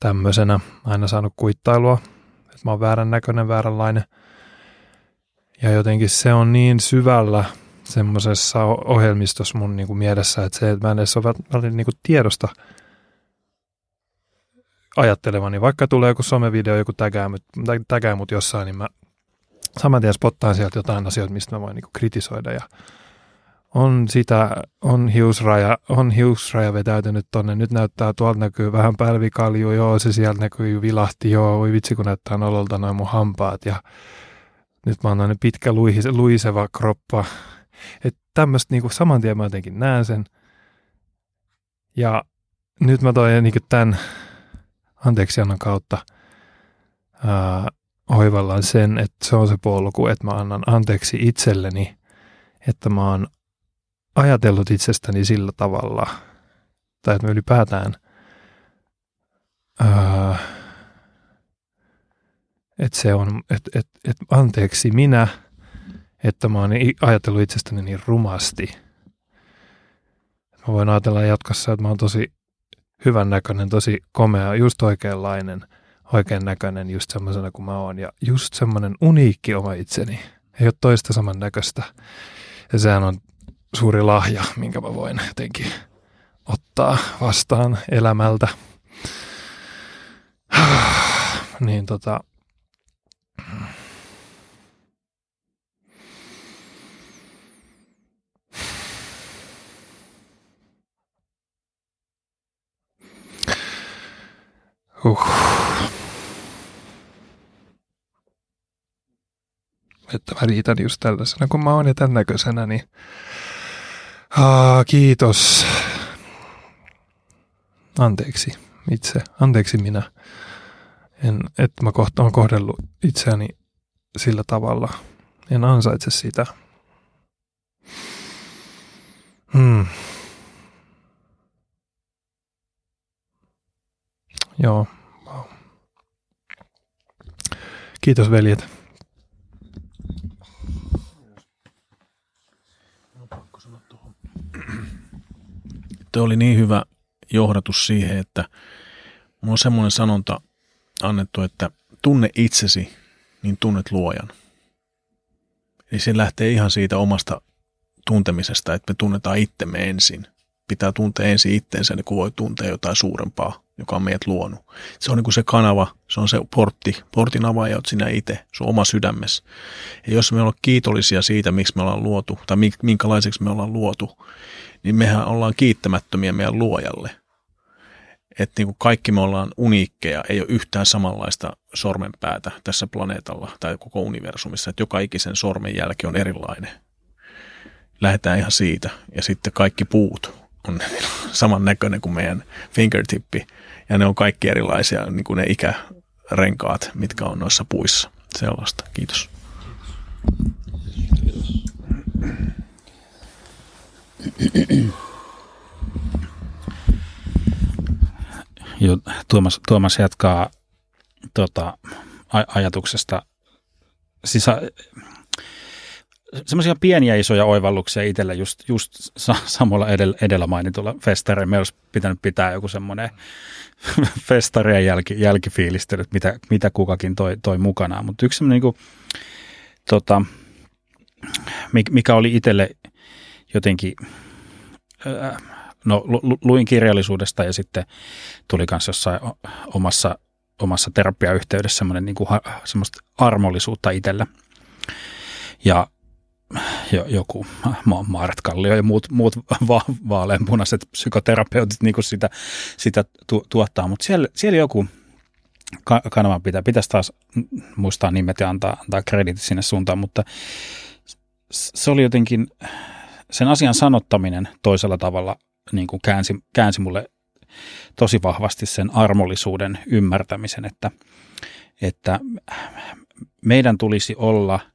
tämmöisenä. Aina saanut kuittailua, että mä oon väärän näköinen, vääränlainen. Ja jotenkin se on niin syvällä semmoisessa ohjelmistossa mun niin kuin mielessä, että se, että mä en edes ole niin kuin tiedosta ajattelevani. Vaikka tulee joku somevideo, joku tägää, tägää mut jossain, niin mä saman tien spottaan sieltä jotain asioita, mistä mä voin niin kuin kritisoida. Ja on sitä, on hiusraja, on hiusraja vetäytynyt tonne. Nyt näyttää, tuolta näkyy vähän pälvikalju, joo, se sieltä näkyy vilahti, joo, oi vitsi kun näyttää nololta noin mun hampaat. Ja nyt mä oon pitkä luise, luiseva kroppa. Että tämmöistä niinku saman tien mä jotenkin näen sen. Ja nyt mä toin niinku tämän anteeksiannon kautta ää, oivallaan sen, että se on se polku, että mä annan anteeksi itselleni, että mä oon ajatellut itsestäni sillä tavalla, tai että mä ylipäätään ää, että se on, että, että, että anteeksi minä, että mä oon ajatellut itsestäni niin rumasti. Mä voin ajatella jatkossa, että mä oon tosi hyvän näköinen, tosi komea, just oikeanlainen, oikean näköinen just semmoisena kuin mä oon. Ja just semmoinen uniikki oma itseni. Ei ole toista saman näköistä. Ja sehän on suuri lahja, minkä mä voin jotenkin ottaa vastaan elämältä. niin tota, Uh. Että mä riitän just tällaisena kun mä oon ja tämän näköisenä, niin ah, kiitos. Anteeksi itse, anteeksi minä. En, että mä kohta olen kohdellut itseäni sillä tavalla. En ansaitse sitä. Hmm. Joo. Kiitos veljet. Tuo oli niin hyvä johdatus siihen, että mulla on semmoinen sanonta annettu, että tunne itsesi, niin tunnet luojan. Eli se lähtee ihan siitä omasta tuntemisesta, että me tunnetaan itsemme ensin. Pitää tuntea ensin itteensä, niin kuin voi tuntea jotain suurempaa joka on meidät luonut. Se on niin kuin se kanava, se on se portti, portin avaaja olet sinä itse, sun oma sydämessä. Ja jos me ollaan kiitollisia siitä, miksi me ollaan luotu, tai minkälaiseksi me ollaan luotu, niin mehän ollaan kiittämättömiä meidän luojalle. Että niin kuin kaikki me ollaan uniikkeja, ei ole yhtään samanlaista sormenpäätä tässä planeetalla tai koko universumissa, että joka ikisen sormen jälki on erilainen. Lähdetään ihan siitä. Ja sitten kaikki puut on saman näköinen kuin meidän fingertippi. Ja ne on kaikki erilaisia, niin kuin ne ikärenkaat, mitkä on noissa puissa. Sellaista. Kiitos. Jo, Tuomas, Tuomas jatkaa tota, ajatuksesta. Siis, semmoisia pieniä isoja oivalluksia itselle just, just samalla edellä, edellä mainitulla festareilla. Me olisi pitänyt pitää joku semmoinen festarien jälki, jälkifiilistely, mitä, mitä kukakin toi, toi mukanaan. Mutta yksi semmoinen, niin kuin, tota, mikä oli itselle jotenkin, no luin kirjallisuudesta ja sitten tuli myös jossain omassa, omassa terapiayhteydessä semmoinen niin kuin, semmoista armollisuutta itsellä. Ja jo, joku Maaret Kallio ja muut, muut va- vaaleanpunaiset psykoterapeutit niin kuin sitä, sitä tu- tuottaa, mutta siellä, siellä joku ka- kanava pitää, pitäisi taas muistaa nimet ja antaa, antaa kreditit sinne suuntaan, mutta se oli jotenkin, sen asian sanottaminen toisella tavalla niin kuin käänsi, käänsi mulle tosi vahvasti sen armollisuuden ymmärtämisen, että, että meidän tulisi olla –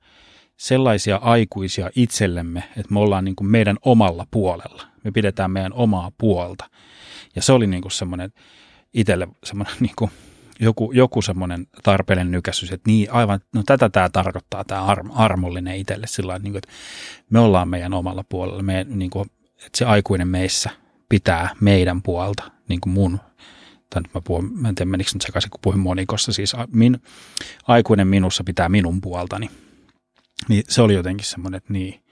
sellaisia aikuisia itsellemme, että me ollaan niin kuin meidän omalla puolella. Me pidetään meidän omaa puolta. Ja se oli niin kuin semmoinen itselle semmoinen niin kuin joku, joku semmoinen tarpeellinen nykäsys, että niin aivan, no tätä tämä tarkoittaa, tämä arm, armollinen itselle sillä niin kuin, että me ollaan meidän omalla puolella, me, niin kuin, että se aikuinen meissä pitää meidän puolta, niin kuin mun, tai mä, puhun, mä en tiedä menikö nyt sekaisin, kun puhuin monikossa, siis min, aikuinen minussa pitää minun puoltani, niin se oli jotenkin semmoinen, että niin.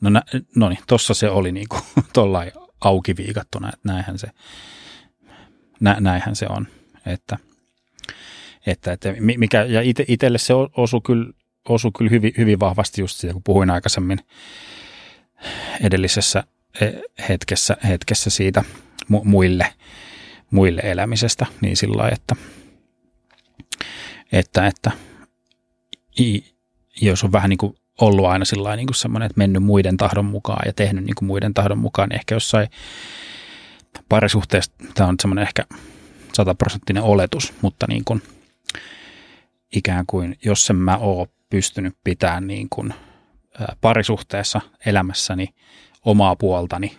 No, nä, no niin, tossa se oli niin kuin tollain auki viikattuna, että näinhän se, nä, näinhän se on. Että, että, että mikä, ja itselle se osui kyllä, osui kyllä hyvin, hyvin vahvasti just siitä, kun puhuin aikaisemmin edellisessä e, hetkessä, hetkessä siitä muille, muille elämisestä, niin sillä lailla, että, että, että jos on vähän niin kuin ollut aina sillä niin semmoinen, että mennyt muiden tahdon mukaan ja tehnyt niin kuin muiden tahdon mukaan, niin ehkä jossain parisuhteessa tämä on semmoinen ehkä sataprosenttinen oletus, mutta niin kuin ikään kuin jos en mä oo pystynyt pitämään niin kuin parisuhteessa elämässäni omaa puoltani,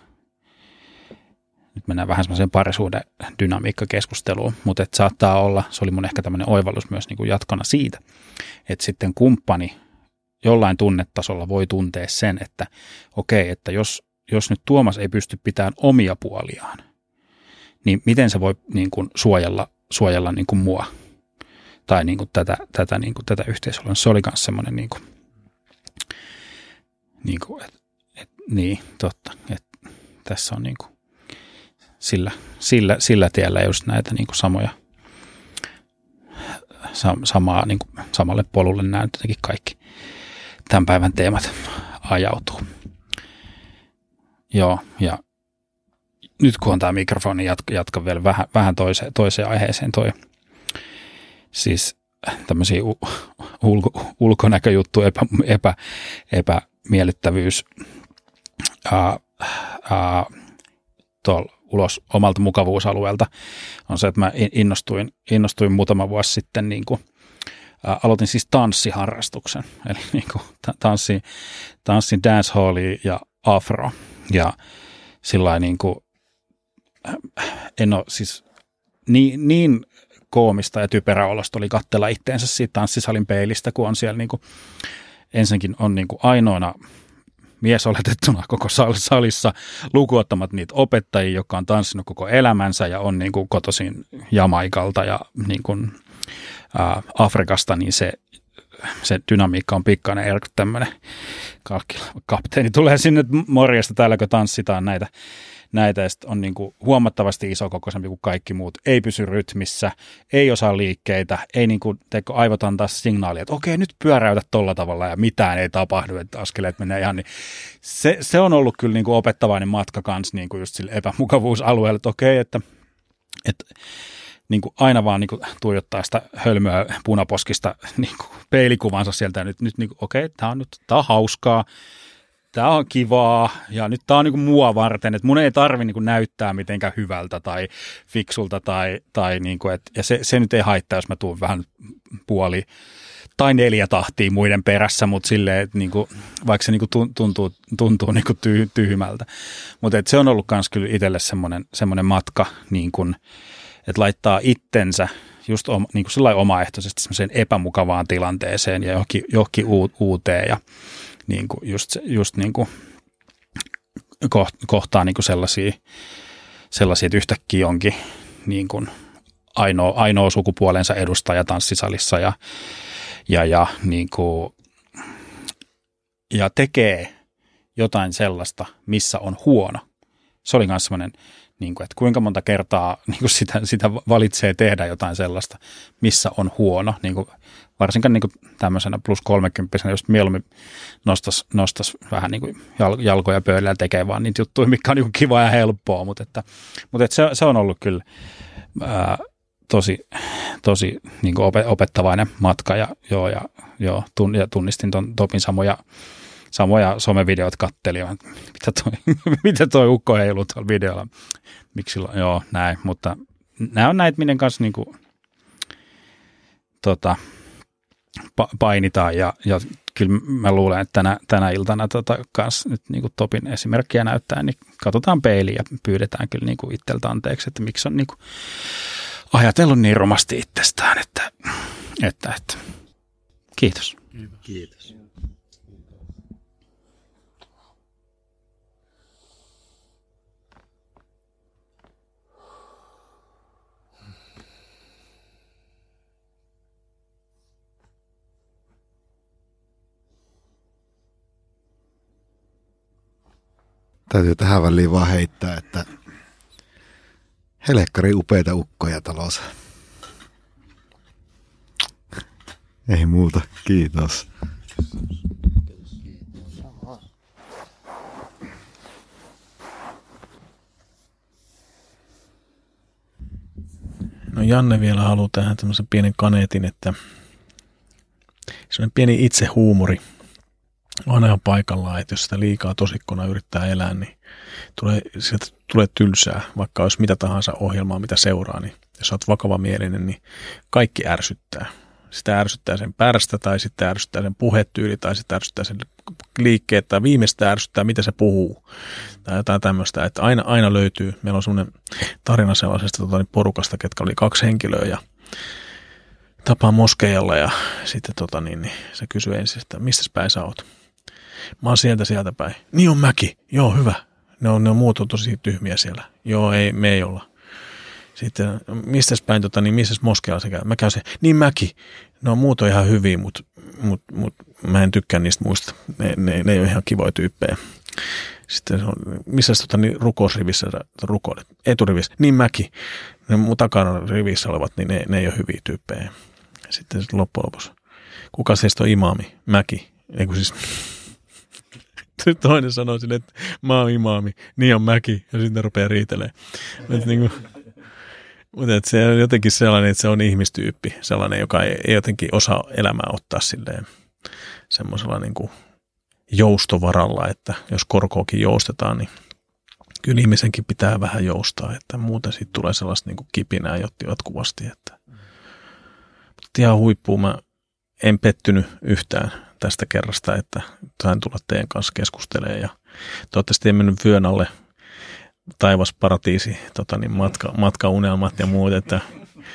nyt mennään vähän semmoiseen parisuuden dynamiikkakeskusteluun, mutta että saattaa olla, se oli mun ehkä tämmöinen oivallus myös niin kuin jatkona siitä, että sitten kumppani jollain tunnetasolla voi tuntea sen, että okei, että jos, jos nyt Tuomas ei pysty pitämään omia puoliaan, niin miten se voi niin kuin suojella, suojella niin kuin mua tai niin kuin tätä, tätä, niin kuin tätä yhteisöä. Se oli myös semmoinen, niin kuin, niin kuin, et, et, niin, totta, että tässä on niin kuin, sillä, sillä, sillä tiellä just näitä niin kuin samoja, samaa, niin kuin, samalle polulle nämä kaikki tämän päivän teemat ajautuu. Joo, ja nyt kun on tämä mikrofoni, jatka, jatka vielä vähän, vähän toiseen, toiseen aiheeseen toi. Siis tämmöisiä ulko, ulkonäköjuttuja, epä, epä, epämiellyttävyys ää, ää, tuolla ulos omalta mukavuusalueelta on se, että mä innostuin, innostuin muutama vuosi sitten niin kuin ää, aloitin siis tanssiharrastuksen, eli niin kuin tanssin, tanssin dancehalli ja afro. Ja sillä niin kuin, en ole siis niin, niin koomista ja typerä olosta oli kattella itteensä siitä tanssisalin peilistä, kun on siellä niin kuin, ensinnäkin on niin kuin ainoana mies oletettuna koko salissa, lukuottamat niitä opettajia, jotka on tanssinut koko elämänsä ja on niin kuin kotoisin Jamaikalta ja niin kuin ää, Afrikasta, niin se, se dynamiikka on pikkainen erko tämmöinen kapteeni tulee sinne morjesta täällä, kun tanssitaan näitä näitä ja on niin kuin huomattavasti isokokoisempi kuin kaikki muut, ei pysy rytmissä, ei osaa liikkeitä, ei niin kuin, teikö, aivot antaa signaalia, että okei, nyt pyöräytä tolla tavalla ja mitään ei tapahdu, että askeleet menee ihan niin. Se, se on ollut kyllä niin kuin opettavainen matka kanssa niin kuin just sille epämukavuusalueelle, että okei, että että niin kuin aina vaan niin kuin tuijottaa sitä hölmöä punaposkista niin kuin peilikuvansa sieltä. Nyt, nyt niin kuin, okei, okay, tämä on nyt tää on hauskaa, tämä on kivaa ja nyt tämä on niin kuin mua varten, että mun ei tarvi niin kuin näyttää mitenkään hyvältä tai fiksulta tai, tai niin kuin, että, ja se, se nyt ei haittaa, jos mä tuun vähän puoli tai neljä tahtia muiden perässä, mutta silleen, että niinku, vaikka se niinku tuntuu, tuntuu niinku ty, tyhmältä. Mutta se on ollut myös kyllä itselle semmoinen, semmoinen matka, niin kun, että laittaa itsensä just oma, niin kuin omaehtoisesti semmoiseen epämukavaan tilanteeseen ja johonkin, johonkin uuteen ja niin kuin just, just niin kuin kohtaa niin kuin sellaisia, sellaisia, että yhtäkkiä onkin niin kuin ainoa, ainoa sukupuolensa edustaja tanssisalissa ja, ja, ja, niin kuin, ja tekee jotain sellaista, missä on huono. Se oli myös semmoinen, niin kuin, että kuinka monta kertaa niin kuin sitä, sitä valitsee tehdä jotain sellaista, missä on huono. Niin kuin, varsinkaan niin kuin tämmöisenä plus 30 jos mieluummin nostaisi nostais vähän niin kuin jalkoja pöydällä tekee vaan niitä juttuja, mikä on niin kuin kiva ja helppoa. Mutta, että, mutta että se, se on ollut kyllä ää, tosi, tosi niin kuin opettavainen matka ja, joo, ja, joo, tunnistin ton Topin samoja, samoja somevideot katteli, mitä toi, mitä toi ukko heilu tuolla videolla, miksi joo, näin, mutta nämä on näitä, miten kanssa niin kuin, tota, pa- painitaan ja, ja kyllä mä luulen, että tänä, tänä iltana tota, kans nyt niin kuin Topin esimerkkiä näyttää, niin katsotaan peiliä ja pyydetään kyllä niin kuin itseltä anteeksi, että miksi on niin kuin, ajatellut niin romasti itsestään, että, että, että kiitos. Kiitos. Täytyy tähän väliin vaan heittää, että Helkkari upeita ukkoja talossa. Ei muuta, kiitos. No Janne vielä haluaa tähän tämmöisen pienen kaneetin, että se on pieni itsehuumori on ihan paikallaan, että jos sitä liikaa tosikkona yrittää elää, niin tulee, sieltä tulee tylsää, vaikka olisi mitä tahansa ohjelmaa, mitä seuraa, niin jos olet vakava mielinen, niin kaikki ärsyttää. Sitä ärsyttää sen pärstä tai sitten ärsyttää sen puhetyyli tai sitten ärsyttää sen liikkeet tai viimeistä ärsyttää, mitä se puhuu tai jotain tämmöistä. Että aina, aina löytyy, meillä on semmoinen tarina sellaisesta tota, niin porukasta, ketkä oli kaksi henkilöä ja tapaa moskeijalla ja sitten tota, niin, niin, se kysyi ensin, että mistä päin sä oot? Mä oon sieltä sieltä päin. Niin on mäki. Joo, hyvä. Ne on, ne on muut on tosi tyhmiä siellä. Joo, ei, me ei olla. Sitten, mistä päin, tota, niin missä moskeella se käy? Mä käyn se, niin mäki. No muut on ihan hyviä, mutta mut, mut, mä en tykkää niistä muista. Ne, ne, ne ei ole ihan kivoja tyyppejä. Sitten se on, missä tota, niin rukousrivissä rukoilet? Eturivissä. Niin mäki. Ne mun takana rivissä olevat, niin ne, ne ei ole hyviä tyyppejä. Sitten loppujen lopuksi. Kuka seistä on imaami? Mäki. Eiku siis toinen sanoo sille, että mä oon imaami, niin on mäki, ja sitten rupeaa riitelemään. Mutta niin mutta et se on jotenkin sellainen, että se on ihmistyyppi, sellainen, joka ei, ei jotenkin osaa elämää ottaa silleen semmoisella niin kuin joustovaralla, että jos korkoakin joustetaan, niin kyllä ihmisenkin pitää vähän joustaa, että muuten siitä tulee sellaista niin kuin kipinää jatkuvasti. Että. Mutta ihan huippuun mä en pettynyt yhtään tästä kerrasta, että sain tulla teidän kanssa keskustelemaan ja toivottavasti en mennyt vyön alle taivasparatiisi tota niin, matka, matkaunelmat ja muut, että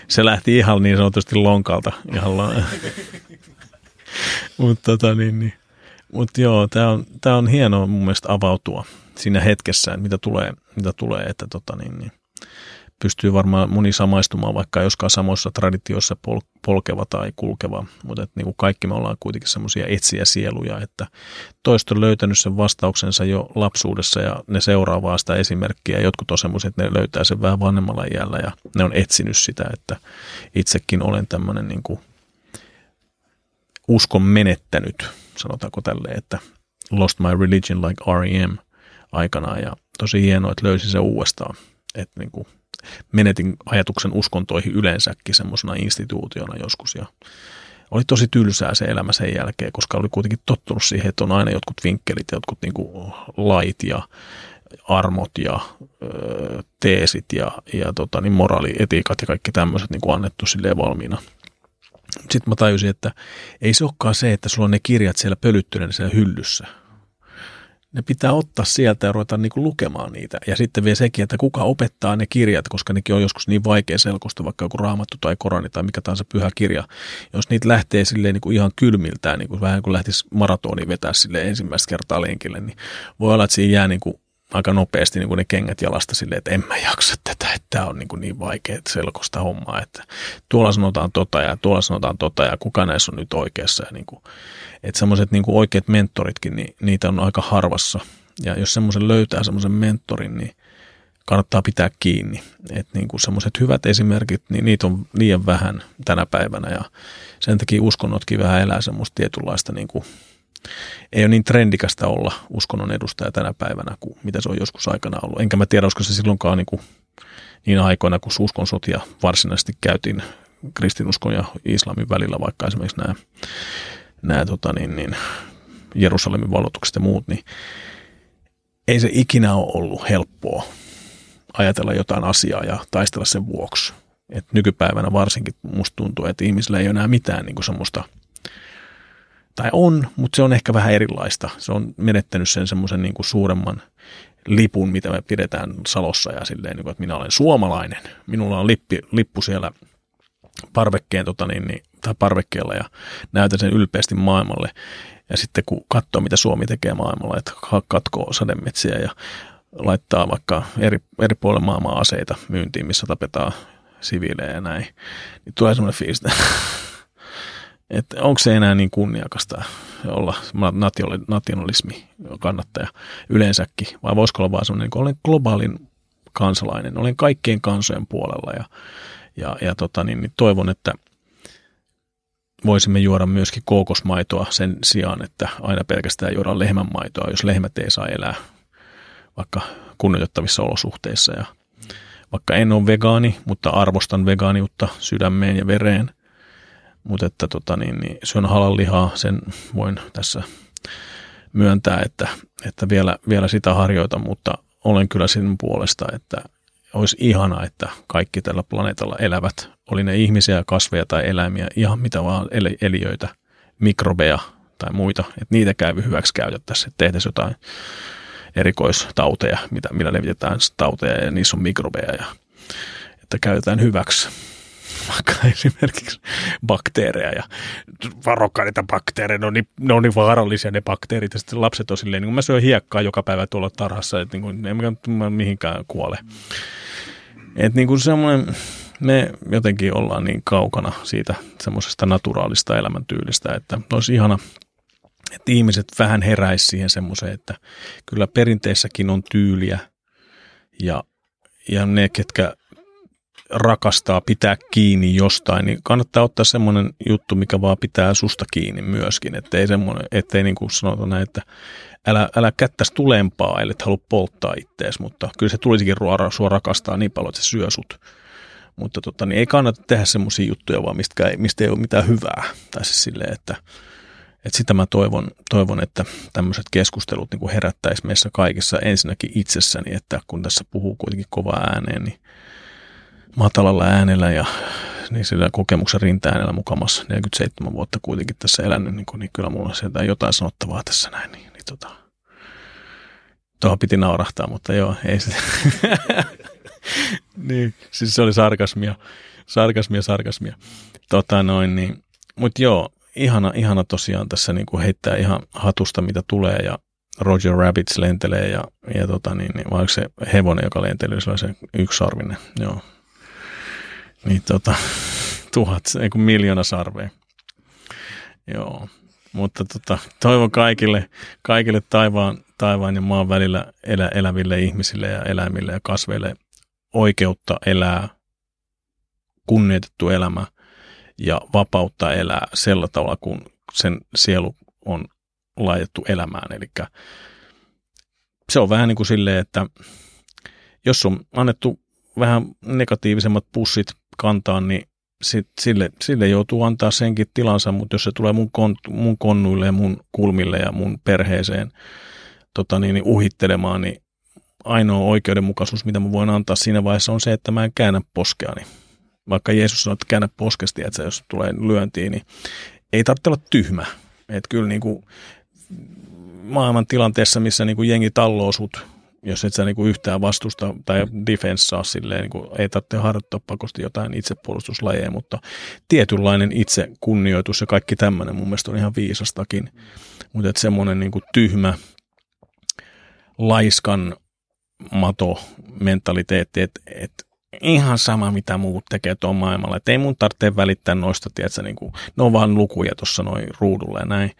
se lähti ihan niin sanotusti lonkalta. Ihan la- Mutta tota, niin, niin. Mut joo, tämä on, tää on hienoa mun mielestä avautua siinä hetkessä, että mitä tulee, mitä tulee että tota, niin, niin pystyy varmaan moni samaistumaan, vaikka joskaan samoissa traditioissa pol- polkeva tai kulkeva, mutta että niin kuin kaikki me ollaan kuitenkin semmoisia etsiä sieluja, että toista on löytänyt sen vastauksensa jo lapsuudessa ja ne seuraavaa sitä esimerkkiä. Jotkut on semmoisia, että ne löytää sen vähän vanhemmalla iällä ja ne on etsinyt sitä, että itsekin olen tämmöinen niin kuin uskon menettänyt, sanotaanko tälleen, että lost my religion like R.E.M. aikanaan ja tosi hienoa, että löysi se uudestaan. Että niin kuin menetin ajatuksen uskontoihin yleensäkin semmoisena instituutiona joskus ja oli tosi tylsää se elämä sen jälkeen, koska oli kuitenkin tottunut siihen, että on aina jotkut vinkkelit, jotkut niin kuin lait ja armot ja ö, teesit ja, ja tota, niin moraalietiikat ja kaikki tämmöiset niin kuin annettu silleen valmiina. Sitten mä tajusin, että ei se olekaan se, että sulla on ne kirjat siellä pölyttyneen siellä hyllyssä, ne pitää ottaa sieltä ja ruveta niin kuin lukemaan niitä. Ja sitten vielä sekin, että kuka opettaa ne kirjat, koska nekin on joskus niin vaikea selkoista, vaikka joku raamattu tai korani tai mikä tahansa pyhä kirja. Jos niitä lähtee silleen niin kuin ihan kylmiltään, niin kuin vähän kuin lähtisi maratoni vetää sille ensimmäistä kertaa lenkille, niin voi olla, että siinä jää niin kuin aika nopeasti niin kuin ne kengät jalasta silleen, että en mä jaksa tätä, että tämä on niin, kuin niin vaikea selkoista hommaa, että tuolla sanotaan tota ja tuolla sanotaan tota ja kuka näissä on nyt oikeassa ja niin kuin, että semmoiset niin oikeat mentoritkin, niin niitä on aika harvassa. Ja jos semmoisen löytää semmoisen mentorin, niin kannattaa pitää kiinni. Että niin kuin semmoiset hyvät esimerkit, niin niitä on liian vähän tänä päivänä ja sen takia uskonnotkin vähän elää semmoista tietynlaista niin kuin, ei ole niin trendikästä olla uskonnon edustaja tänä päivänä kuin mitä se on joskus aikana ollut. Enkä mä tiedä, olisiko se silloinkaan niin, kuin, niin aikoina, kun uskon sotia varsinaisesti käytiin kristinuskon ja islamin välillä, vaikka esimerkiksi nämä nämä tota, niin, niin, Jerusalemin valotukset ja muut, niin ei se ikinä ole ollut helppoa ajatella jotain asiaa ja taistella sen vuoksi. Et nykypäivänä varsinkin musta tuntuu, että ihmisillä ei ole enää mitään niin kuin semmoista, tai on, mutta se on ehkä vähän erilaista. Se on menettänyt sen semmoisen niin kuin suuremman lipun, mitä me pidetään Salossa ja silleen, niin kuin, että minä olen suomalainen. Minulla on lippi, lippu siellä parvekkeen tota niin, niin, tai parvekkeella ja näytän sen ylpeästi maailmalle. Ja sitten kun katsoo, mitä Suomi tekee maailmalla, että katkoo sademetsiä ja laittaa vaikka eri, eri puolilla maailmaa aseita myyntiin, missä tapetaan siviilejä ja näin, niin tulee semmoinen fiilis, onko se enää niin kunniakasta olla nationalismi kannattaja yleensäkin, vai voisiko olla vaan semmoinen, niin olen globaalin kansalainen, olen kaikkien kansojen puolella ja ja, ja tota, niin, niin toivon, että voisimme juoda myöskin kookosmaitoa sen sijaan, että aina pelkästään juodaan lehmänmaitoa, jos lehmät ei saa elää vaikka kunnioitettavissa olosuhteissa. Ja vaikka en ole vegaani, mutta arvostan vegaaniutta sydämeen ja vereen, mutta että tota, niin, niin syön halal lihaa, sen voin tässä myöntää, että, että vielä, vielä sitä harjoitan, mutta olen kyllä sen puolesta, että olisi ihana, että kaikki tällä planeetalla elävät, oli ne ihmisiä, kasveja tai eläimiä, ihan mitä vaan eliöitä, mikrobeja tai muita, että niitä käy hyväksi käytettäisiin, että tehtäisiin jotain erikoistauteja, mitä, millä levitetään tauteja ja niissä on mikrobeja ja että käytetään hyväksi vaikka esimerkiksi bakteereja ja varokaa niitä bakteereja, ne on, niin, ne on niin vaarallisia ne bakteerit ja sitten lapset on silleen, niin kun mä syön hiekkaa joka päivä tuolla tarhassa, että niin kuin, en mihinkään kuole. Että niin kuin semmoinen, me jotenkin ollaan niin kaukana siitä semmoisesta naturaalista elämäntyylistä, että olisi ihana, että ihmiset vähän heräisi siihen semmoiseen, että kyllä perinteissäkin on tyyliä ja, ja ne, ketkä rakastaa pitää kiinni jostain, niin kannattaa ottaa semmoinen juttu, mikä vaan pitää susta kiinni myöskin, ettei, semmoinen, ettei niin kuin sanota näin, että älä, älä kättäisi tulempaa, ellei halua polttaa ittees, mutta kyllä se tulisikin ruoraa, sua rakastaa niin paljon, että se syö sut. Mutta tota, niin ei kannata tehdä semmoisia juttuja, vaan mistä ei, mistä ei ole mitään hyvää. Tai siis silleen, että, että sitä mä toivon, toivon että tämmöiset keskustelut niin herättäisi meissä kaikissa ensinnäkin itsessäni, että kun tässä puhuu kuitenkin kova ääneen, niin matalalla äänellä ja niin sillä kokemuksen rintäänellä mukamassa 47 vuotta kuitenkin tässä elänyt, niin, kun, niin kyllä mulla on sieltä jotain sanottavaa tässä näin. Niin, niin tota, tuohon piti naurahtaa, mutta joo, ei se. niin, siis se oli sarkasmia, sarkasmia, sarkasmia. Tota noin, niin, mutta joo, ihana, ihana tosiaan tässä niin kuin heittää ihan hatusta, mitä tulee ja Roger Rabbits lentelee ja, ja tota niin, niin vai se hevonen, joka lentelee, se on se yksisarvinen, joo, niin tota, tuhat, ei kun miljoona sarvea. Joo, mutta tota, toivon kaikille, kaikille taivaan, taivaan ja maan välillä elä, eläville ihmisille ja eläimille ja kasveille oikeutta elää kunnioitettu elämä ja vapautta elää sillä tavalla, kun sen sielu on laitettu elämään. Eli se on vähän niin kuin silleen, että jos on annettu vähän negatiivisemmat pussit kantaa, niin sit sille, sille joutuu antaa senkin tilansa, mutta jos se tulee mun, kon, mun konnuille ja mun kulmille ja mun perheeseen tota niin, niin uhittelemaan, niin ainoa oikeudenmukaisuus, mitä mä voin antaa siinä vaiheessa on se, että mä en käännä poskeani. Vaikka Jeesus sanoi, että käännä poskesti, että jos tulee lyöntiin, niin ei tarvitse olla tyhmä. Että kyllä niin kuin maailman tilanteessa, missä niin kuin jengi talloo sut, jos et sä niin kuin yhtään vastusta tai defenssaa silleen, niin kuin ei tarvitse harjoittaa pakosti jotain itsepuolustuslajeja, mutta tietynlainen itse kunnioitus ja kaikki tämmöinen mun mielestä on ihan viisastakin. Mutta että semmoinen niin kuin tyhmä, laiskan mato mentaliteetti, että, että ihan sama mitä muut tekee tuon maailmalla. Että ei mun tarvitse välittää noista, tiedätkö, niin kuin, ne on vaan lukuja tuossa noin ruudulla ja näin.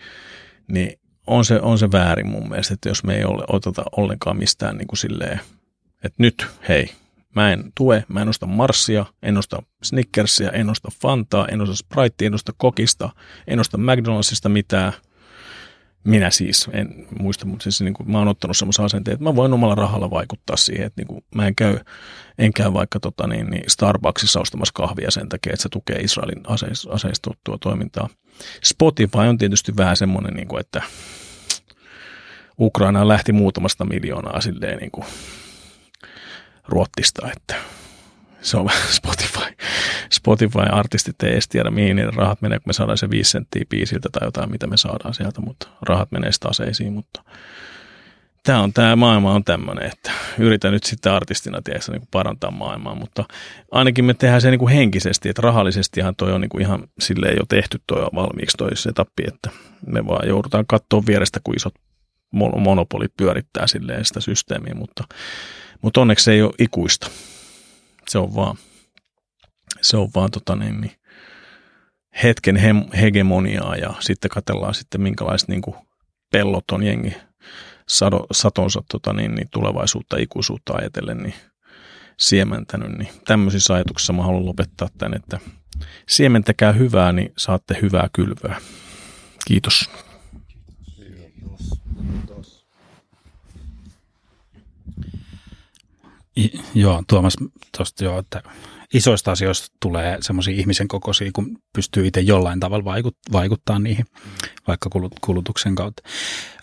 Niin on se, on se väärin mun mielestä, että jos me ei ole, oteta ollenkaan mistään niin kuin silleen, että nyt hei, mä en tue, mä en osta Marsia, en osta Snickersia, en osta Fantaa, en osta Spritea, en osta Kokista, en osta McDonaldsista mitään – minä siis, en muista, mutta siis niin kuin, mä oon ottanut semmoisen asenteen, että mä voin omalla rahalla vaikuttaa siihen, että niin kuin, mä en käy, en käy vaikka tota, niin, niin Starbucksissa ostamassa kahvia sen takia, että se tukee Israelin aseist, aseistuttua toimintaa. Spotify on tietysti vähän semmoinen, niin kuin, että Ukraina lähti muutamasta miljoonaa silleen niin kuin, ruottista, että se on Spotify. Spotify-artistit ei edes tiedä, mihin niiden rahat menee, kun me saadaan se 5 senttiä biisiltä tai jotain, mitä me saadaan sieltä, mutta rahat menee taseisiin, mutta tämä on tämä maailma on tämmöinen, että yritän nyt sitten artistina tiedätkö, niin parantaa maailmaa, mutta ainakin me tehdään se niin kuin henkisesti, että rahallisestihan toi on niin kuin ihan silleen jo tehty toi valmiiksi toi setappi, että me vaan joudutaan katsoa vierestä, kun isot monopolit pyörittää silleen sitä systeemiä, mutta, mutta onneksi se ei ole ikuista. Se on vaan, se on vaan tota niin, niin hetken he- hegemoniaa ja sitten katellaan sitten minkälaiset niin pellot on jengi sado, satonsa tota niin, niin tulevaisuutta, ikuisuutta ajatellen niin siementänyt. Niin tämmöisissä ajatuksissa mä haluan lopettaa tämän, että siementäkää hyvää, niin saatte hyvää kylvöä. Kiitos. Joo, Tuomas, tuosta joo, että isoista asioista tulee semmoisia ihmisen kokoisia, kun pystyy itse jollain tavalla vaikut, vaikuttaa niihin, vaikka kulutuksen kautta.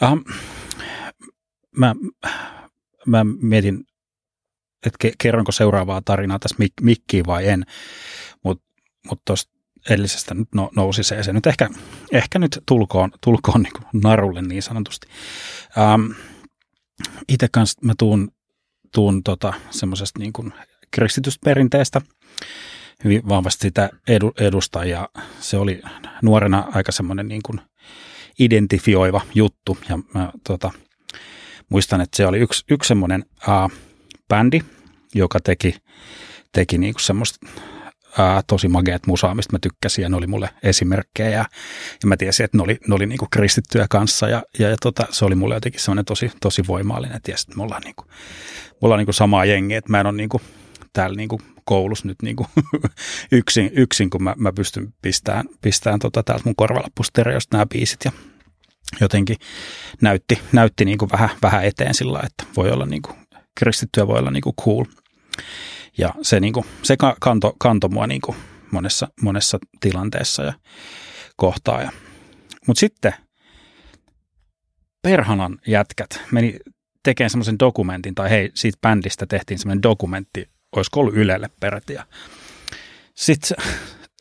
Uh, mä, mä mietin, että ke, kerronko seuraavaa tarinaa tässä mik, mikkiin vai en, mutta mut tuosta edellisestä nyt no, nousi se, se nyt ehkä, ehkä nyt tulkoon, tulkoon niin narulle niin sanotusti. Um, itse kanssa mä tuun tuun tota, semmoisesta niin kuin kristitystä perinteestä hyvin vahvasti sitä edu, edustaa ja se oli nuorena aika semmoinen niin kuin identifioiva juttu. Ja mä tota, muistan, että se oli yksi, yksi semmoinen uh, bändi, joka teki, teki niin kuin semmoista ää, tosi mageet musaa, mistä mä tykkäsin ja ne oli mulle esimerkkejä ja, ja mä tiesin, että ne oli, ne oli niinku kristittyjä kanssa ja, ja, ja tota, se oli mulle jotenkin semmoinen tosi, tosi voimallinen, että me ollaan, niinku, me ollaan niinku samaa jengiä, että mä en ole niinku, täällä niinku koulussa nyt niinku yksin, yksin, kun mä, mä pystyn pistämään, pistämään tota täältä mun korvalappustereosta nämä biisit ja jotenkin näytti, näytti niinku vähän, vähän eteen sillä että voi olla niinku, kristittyä voi olla niinku cool. Ja se, niin kuin, se kanto, kanto mua niin kuin monessa, monessa tilanteessa ja kohtaa. Ja. Mutta sitten Perhanan jätkät meni tekemään semmoisen dokumentin, tai hei, siitä bändistä tehtiin semmoinen dokumentti, olisiko ollut Ylelle peräti. Sitten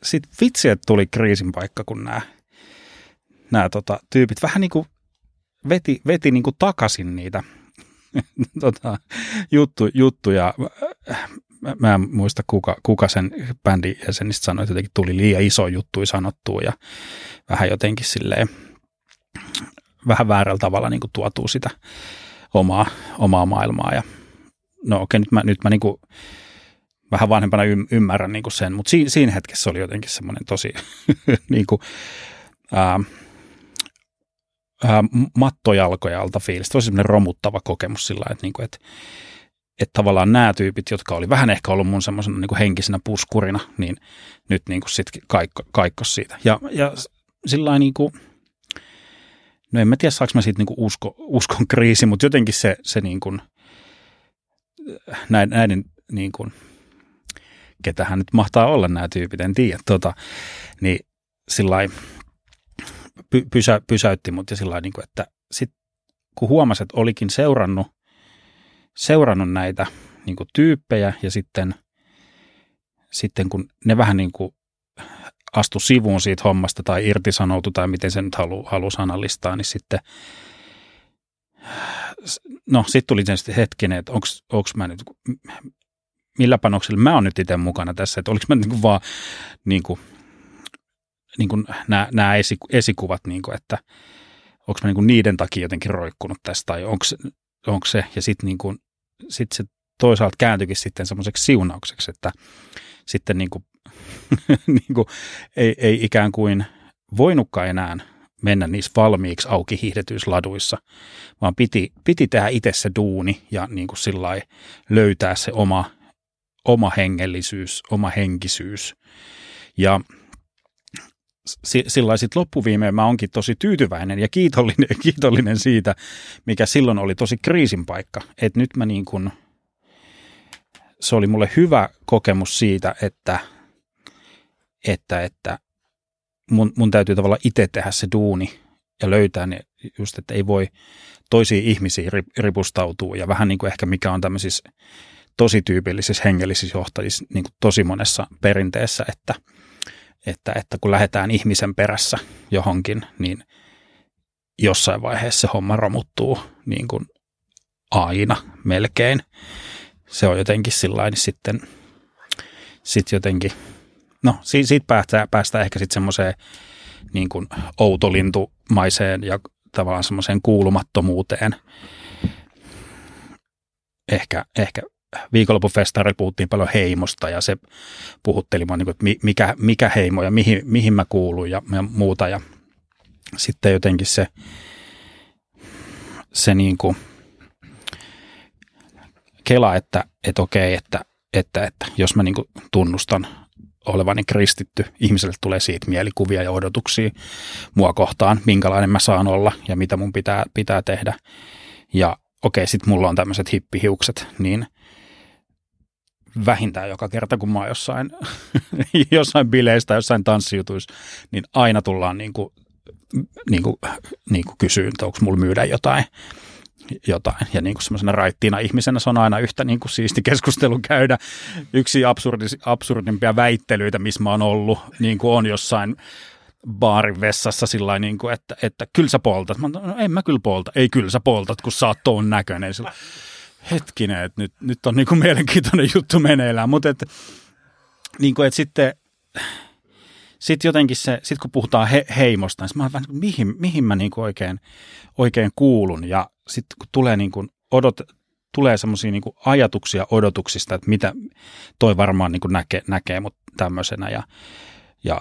sit vitsi, että tuli kriisin paikka, kun nämä, nämä tota, tyypit vähän niin kuin veti, veti niin kuin takaisin niitä tota, juttu, juttuja mä, mä en muista kuka, kuka sen bändin jäsenistä sanoi, että jotenkin tuli liian iso juttu sanottua ja vähän jotenkin silleen vähän väärällä tavalla niin tuotuu sitä omaa, omaa maailmaa ja no okei, nyt mä, nyt mä niin kuin, vähän vanhempana ymmärrän niin sen, mutta siinä, siinä hetkessä oli jotenkin semmoinen tosi niin kuin, ää, ää, mattojalkoja alta fiilis. Tosi semmoinen romuttava kokemus sillä että, niin kuin, että että tavallaan nämä tyypit, jotka oli vähän ehkä ollut mun semmoisena niin henkisenä puskurina, niin nyt niin kuin sit kaikko, siitä. Ja, ja sillä niin kuin, no en mä tiedä saanko mä siitä niin kuin usko, uskon kriisi, mutta jotenkin se, se niin kuin, näiden, näiden niin kuin ketähän nyt mahtaa olla nämä tyypit, en tiedä. Tota, niin sillä py, pysä, pysäytti mut ja sillä niin kuin, että sit, kun huomasi, että olikin seurannut, seurannut näitä niin kuin tyyppejä ja sitten, sitten kun ne vähän niin kuin astu sivuun siitä hommasta tai irtisanoutu tai miten se nyt halu, halu sanallistaa, niin sitten no sitten tuli sen hetkinen, että onko mä nyt, millä panoksella mä oon nyt itse mukana tässä, että oliko mä niin kuin vaan niin kuin, niin kuin nämä, nämä esikuvat, niin kuin, että onko mä niin kuin niiden takia jotenkin roikkunut tästä tai onko se, ja sitten niin kuin, sit se toisaalta kääntyikin sitten semmoiseksi siunaukseksi, että sitten niin kuin, niin kuin, ei, ei ikään kuin voinutkaan enää mennä niissä valmiiksi auki hiihdetyissä laduissa, vaan piti, piti tehdä itse se duuni ja niin kuin sillai löytää se oma, oma hengellisyys, oma henkisyys. Ja sillä sitten loppuviimeen mä onkin tosi tyytyväinen ja kiitollinen, kiitollinen siitä, mikä silloin oli tosi kriisin paikka. Että nyt mä niin kuin, se oli mulle hyvä kokemus siitä, että, että, että mun, mun täytyy tavallaan itse tehdä se duuni ja löytää ne just, että ei voi toisiin ihmisiin ripustautua ja vähän niin kuin ehkä mikä on tämmöisissä tosi tyypillisissä hengellisissä johtajissa niin kuin tosi monessa perinteessä, että, että, että kun lähdetään ihmisen perässä johonkin, niin jossain vaiheessa se homma romuttuu niin kuin aina melkein. Se on jotenkin sillä niin sitten, sitten jotenkin no siitä päästään, päästään ehkä sitten semmoiseen niin kuin outolintumaiseen ja tavallaan semmoiseen kuulumattomuuteen. Ehkä, ehkä viikonlopun festaarilla puhuttiin paljon heimosta ja se puhutteli mua, niin kuin, että mikä, mikä heimo ja mihin, mihin mä kuulun ja, ja muuta. Ja sitten jotenkin se, se niin kuin kela, että, että okei, että, että, että jos mä niin kuin tunnustan olevani kristitty. Ihmiselle tulee siitä mielikuvia ja odotuksia mua kohtaan, minkälainen mä saan olla ja mitä mun pitää, pitää tehdä. Ja okei, sit mulla on tämmöiset hippihiukset, niin vähintään joka kerta, kun mä oon jossain, jossain bileistä, jossain tanssijutuissa, niin aina tullaan niin kuin, niin kuin, niin kuin kysyyn, että onko mulla myydä jotain jotain. Ja niin kuin semmoisena raittiina ihmisenä se on aina yhtä niin kuin siisti keskustelu käydä. Yksi absurdi, absurdimpia väittelyitä, missä mä oon ollut, niin kuin on jossain baarin vessassa sillä niin että, että kyllä sä poltat. Mä no en mä kyllä polta. Ei kyllä sä poltat, kun sä oot tuon näköinen. Sillä, hetkinen, että nyt, nyt on niin kuin mielenkiintoinen juttu meneillään. Mutta että, niin kuin, että sitten sitten jotenkin se, sit kun puhutaan he, heimosta, niin mä vähän, mihin, mihin mä niin kuin oikein, oikein kuulun. Ja sitten kun tulee, niin kuin odot, tulee semmoisia niin ajatuksia odotuksista, että mitä toi varmaan niin kuin näkee, näkee mut tämmöisenä. Ja, ja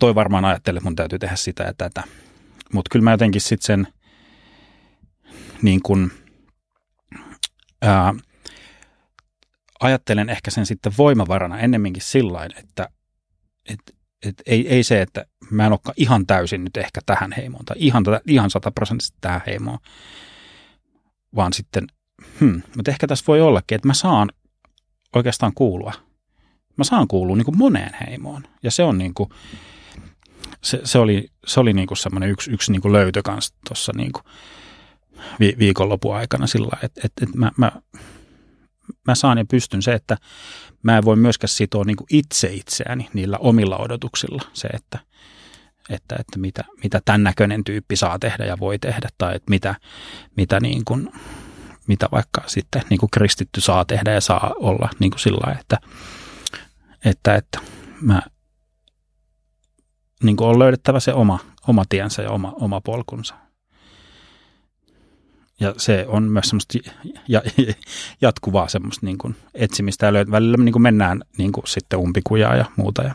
toi varmaan ajattelee, että mun täytyy tehdä sitä ja tätä. Mutta kyllä mä jotenkin sitten sen niin kuin, ää, ajattelen ehkä sen sitten voimavarana ennemminkin sillä että, että et ei, ei se, että mä en olekaan ihan täysin nyt ehkä tähän heimoon tai ihan, ihan sataprosenttisesti tähän heimoon, vaan sitten, hmm, mutta ehkä tässä voi ollakin, että mä saan oikeastaan kuulua. Mä saan kuulua niin kuin moneen heimoon. Ja se on niin kuin, se, se oli, se oli niin kuin semmoinen yksi, yksi niin kuin löytö kanssa tuossa niin kuin vi, viikonlopun aikana sillä että et, et mä, mä, mä saan ja pystyn se, että mä en voi myöskään sitoa niin itse itseäni niillä omilla odotuksilla. Se, että, että, että mitä, mitä tämän näköinen tyyppi saa tehdä ja voi tehdä tai että mitä, mitä, niin kuin, mitä vaikka sitten niin kuin kristitty saa tehdä ja saa olla niin kuin sillä lailla, että, että, että mä niin kuin on löydettävä se oma, oma tiensä ja oma, oma polkunsa. Ja se on myös semmoista jatkuvaa semmoista niin kuin etsimistä ja. Välillä me niin kuin mennään niin kuin sitten umpikujaa ja muuta. Ja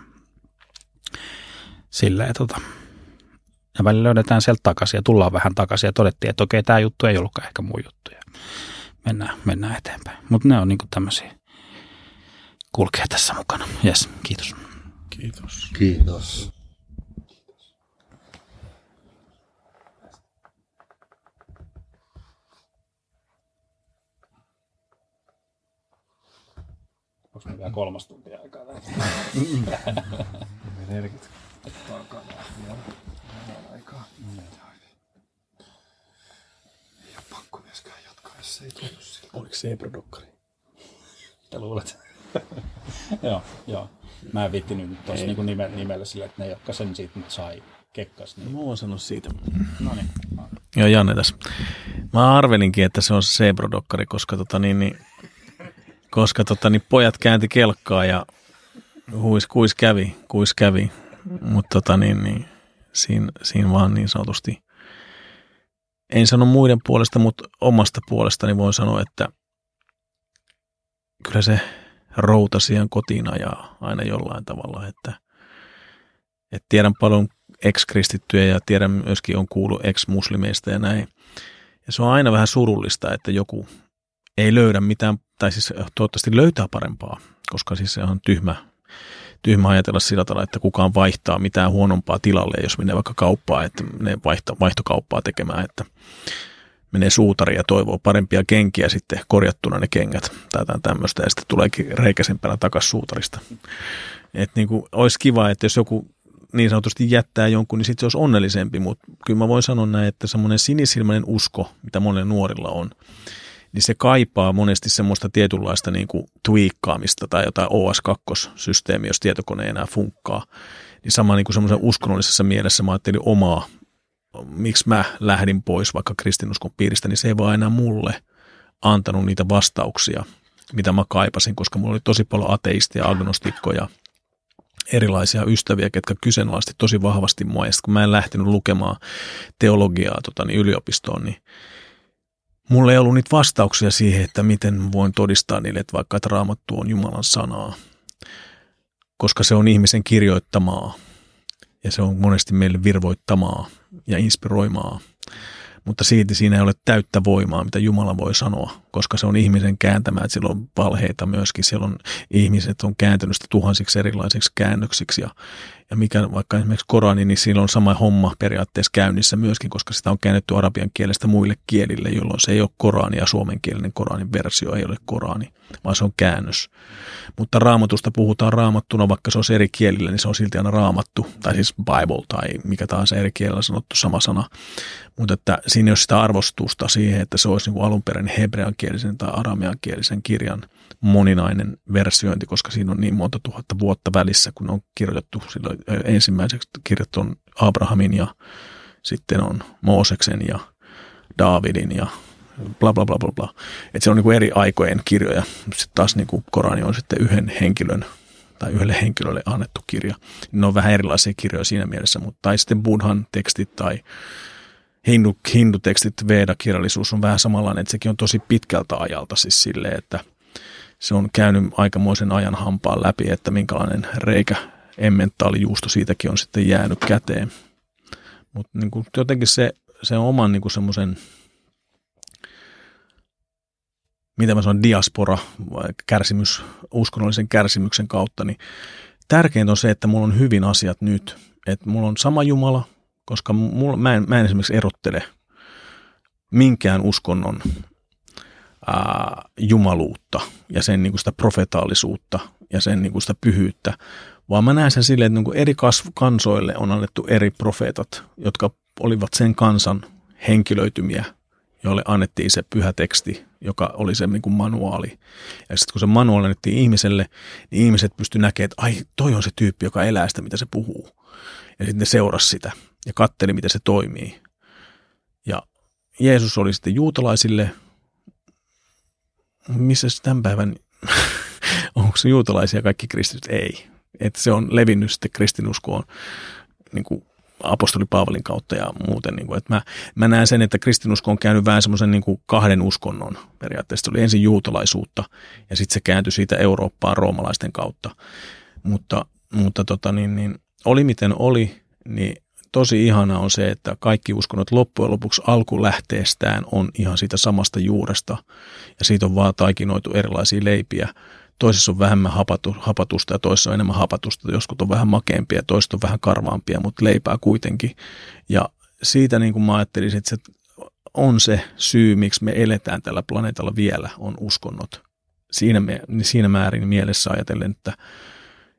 silleen, tota. Ja välillä löydetään sieltä takaisin ja tullaan vähän takaisin ja todettiin, että okei, tämä juttu ei ollutkaan ehkä muu juttu. Ja mennään, mennään eteenpäin. Mutta ne on niin kuin tämmöisiä kulkee tässä mukana. Jes, kiitos. Kiitos. Kiitos. Vielä kolmas tunti aikaa. 40 takana vielä aikaa. Ei ole pakko myöskään jatkaa, jos se ei tunnu siltä. Oliko se Ebrodokkari? Mitä luulet? joo, joo. Mä en viittinyt nyt tuossa niinku nime, nimellä sille, että ne, jotka sen siitä nyt sai kekkas. Niin... Mä voin sanoa siitä. No niin. Joo, Janne tässä. Mä arvelinkin, että se on se Sebrodokkari, koska, tota, niin, niin, koska tota, niin pojat käänti kelkkaa ja huis, kuis kävi, kuis kävi. Mutta tota, niin, niin, siinä, siinä vaan niin sanotusti, en sano muiden puolesta, mutta omasta puolestani voin sanoa, että kyllä se routasian kotiin ajaa aina jollain tavalla, että, että tiedän paljon ex-kristittyjä ja tiedän myöskin on kuullut ex-muslimeista ja näin. Ja se on aina vähän surullista, että joku ei löydä mitään, tai siis toivottavasti löytää parempaa, koska siis se on tyhmä, tyhmä ajatella sillä tavalla, että kukaan vaihtaa mitään huonompaa tilalle, jos menee vaikka kauppaan, että ne vaihto, vaihtokauppaa tekemään, että menee suutari ja toivoo parempia kenkiä sitten korjattuna ne kengät tai jotain tämmöistä ja sitten tuleekin reikäisempänä takaisin suutarista. Että niin kuin, olisi kiva, että jos joku niin sanotusti jättää jonkun, niin sitten se olisi onnellisempi, mutta kyllä mä voin sanoa näin, että semmoinen sinisilmäinen usko, mitä monilla nuorilla on, niin se kaipaa monesti semmoista tietynlaista niin kuin tweakkaamista tai jotain OS2-systeemiä, jos tietokone ei enää funkkaa. Niin sama niin kuin semmoisen uskonnollisessa mielessä mä ajattelin omaa, miksi mä lähdin pois vaikka kristinuskon piiristä, niin se ei vaan enää mulle antanut niitä vastauksia, mitä mä kaipasin, koska mulla oli tosi paljon ateistia, agnostikkoja, erilaisia ystäviä, ketkä kyseenalaisti tosi vahvasti mua. Ja kun mä en lähtenyt lukemaan teologiaa tota, niin yliopistoon, niin mulla ei ollut niitä vastauksia siihen, että miten voin todistaa niille, että vaikka että raamattu on Jumalan sanaa, koska se on ihmisen kirjoittamaa ja se on monesti meille virvoittamaa ja inspiroimaa. Mutta silti siinä ei ole täyttä voimaa, mitä Jumala voi sanoa, koska se on ihmisen kääntämä, että siellä on valheita myöskin, siellä on ihmiset on kääntynyt sitä tuhansiksi erilaisiksi käännöksiksi ja, ja mikä vaikka esimerkiksi Korani, niin siinä on sama homma periaatteessa käynnissä myöskin, koska sitä on käännetty arabian kielestä muille kielille, jolloin se ei ole Korani ja suomenkielinen Koranin versio ei ole Korani, vaan se on käännös. Mutta raamatusta puhutaan raamattuna, vaikka se on eri kielillä, niin se on silti aina raamattu, tai siis Bible tai mikä tahansa eri kielellä sanottu sama sana. Mutta että siinä ei ole sitä arvostusta siihen, että se olisi niin alunperäinen hebreankielisen tai arameankielisen kirjan moninainen versiointi, koska siinä on niin monta tuhatta vuotta välissä, kun on kirjoitettu silloin ensimmäiseksi kirjat on Abrahamin ja sitten on Mooseksen ja Daavidin ja bla bla bla bla bla. Että se on niin eri aikojen kirjoja. Sitten taas niin kuin Korani on sitten yhden henkilön tai yhdelle henkilölle annettu kirja. Ne on vähän erilaisia kirjoja siinä mielessä, mutta tai sitten Buddhan tekstit tai hindu, hindutekstit, Veda-kirjallisuus on vähän samanlainen, että sekin on tosi pitkältä ajalta siis silleen, että se on käynyt aikamoisen ajan hampaan läpi, että minkälainen reikä emmentaalijuusto siitäkin on sitten jäänyt käteen. Mutta niin jotenkin se, se oman niin semmoisen, mitä mä sanon, diaspora, kärsimys, uskonnollisen kärsimyksen kautta, niin tärkeintä on se, että mulla on hyvin asiat nyt. Että mulla on sama Jumala, koska mulla, mä, en, mä en esimerkiksi erottele minkään uskonnon ää, jumaluutta ja sen niin kuin sitä profetaalisuutta ja sen niin kuin sitä pyhyyttä, vaan mä näen sen silleen, että niin kuin eri kasv- kansoille on annettu eri profeetat, jotka olivat sen kansan henkilöitymiä, joille annettiin se pyhä teksti, joka oli se niin kuin manuaali. Ja sitten kun se manuaali annettiin ihmiselle, niin ihmiset pystyivät näkemään, että ai, toi on se tyyppi, joka elää sitä, mitä se puhuu. Ja sitten ne seurasi sitä ja katteli, miten se toimii. Ja Jeesus oli sitten juutalaisille, missä tämän päivän, onko se juutalaisia kaikki kristityt? Ei. Että se on levinnyt sitten kristinuskoon niin kuin apostoli Paavalin kautta ja muuten. Niin kuin, että mä, mä näen sen, että kristinusko on käynyt vähän semmoisen niin kahden uskonnon periaatteessa. Oli ensin juutalaisuutta ja sitten se kääntyi siitä Eurooppaan roomalaisten kautta. Mutta, mutta tota, niin, niin, oli miten oli, niin tosi ihana on se, että kaikki uskonnot loppujen lopuksi alkulähteestään on ihan siitä samasta juuresta ja siitä on vaan taikinoitu erilaisia leipiä. Toisessa on vähemmän hapatu, hapatusta ja toisessa on enemmän hapatusta, joskus on vähän makeampia toiset on vähän karvaampia, mutta leipää kuitenkin. Ja siitä niin kuin mä ajattelisin, että se on se syy, miksi me eletään tällä planeetalla vielä, on uskonnot. siinä, niin siinä määrin mielessä ajatellen, että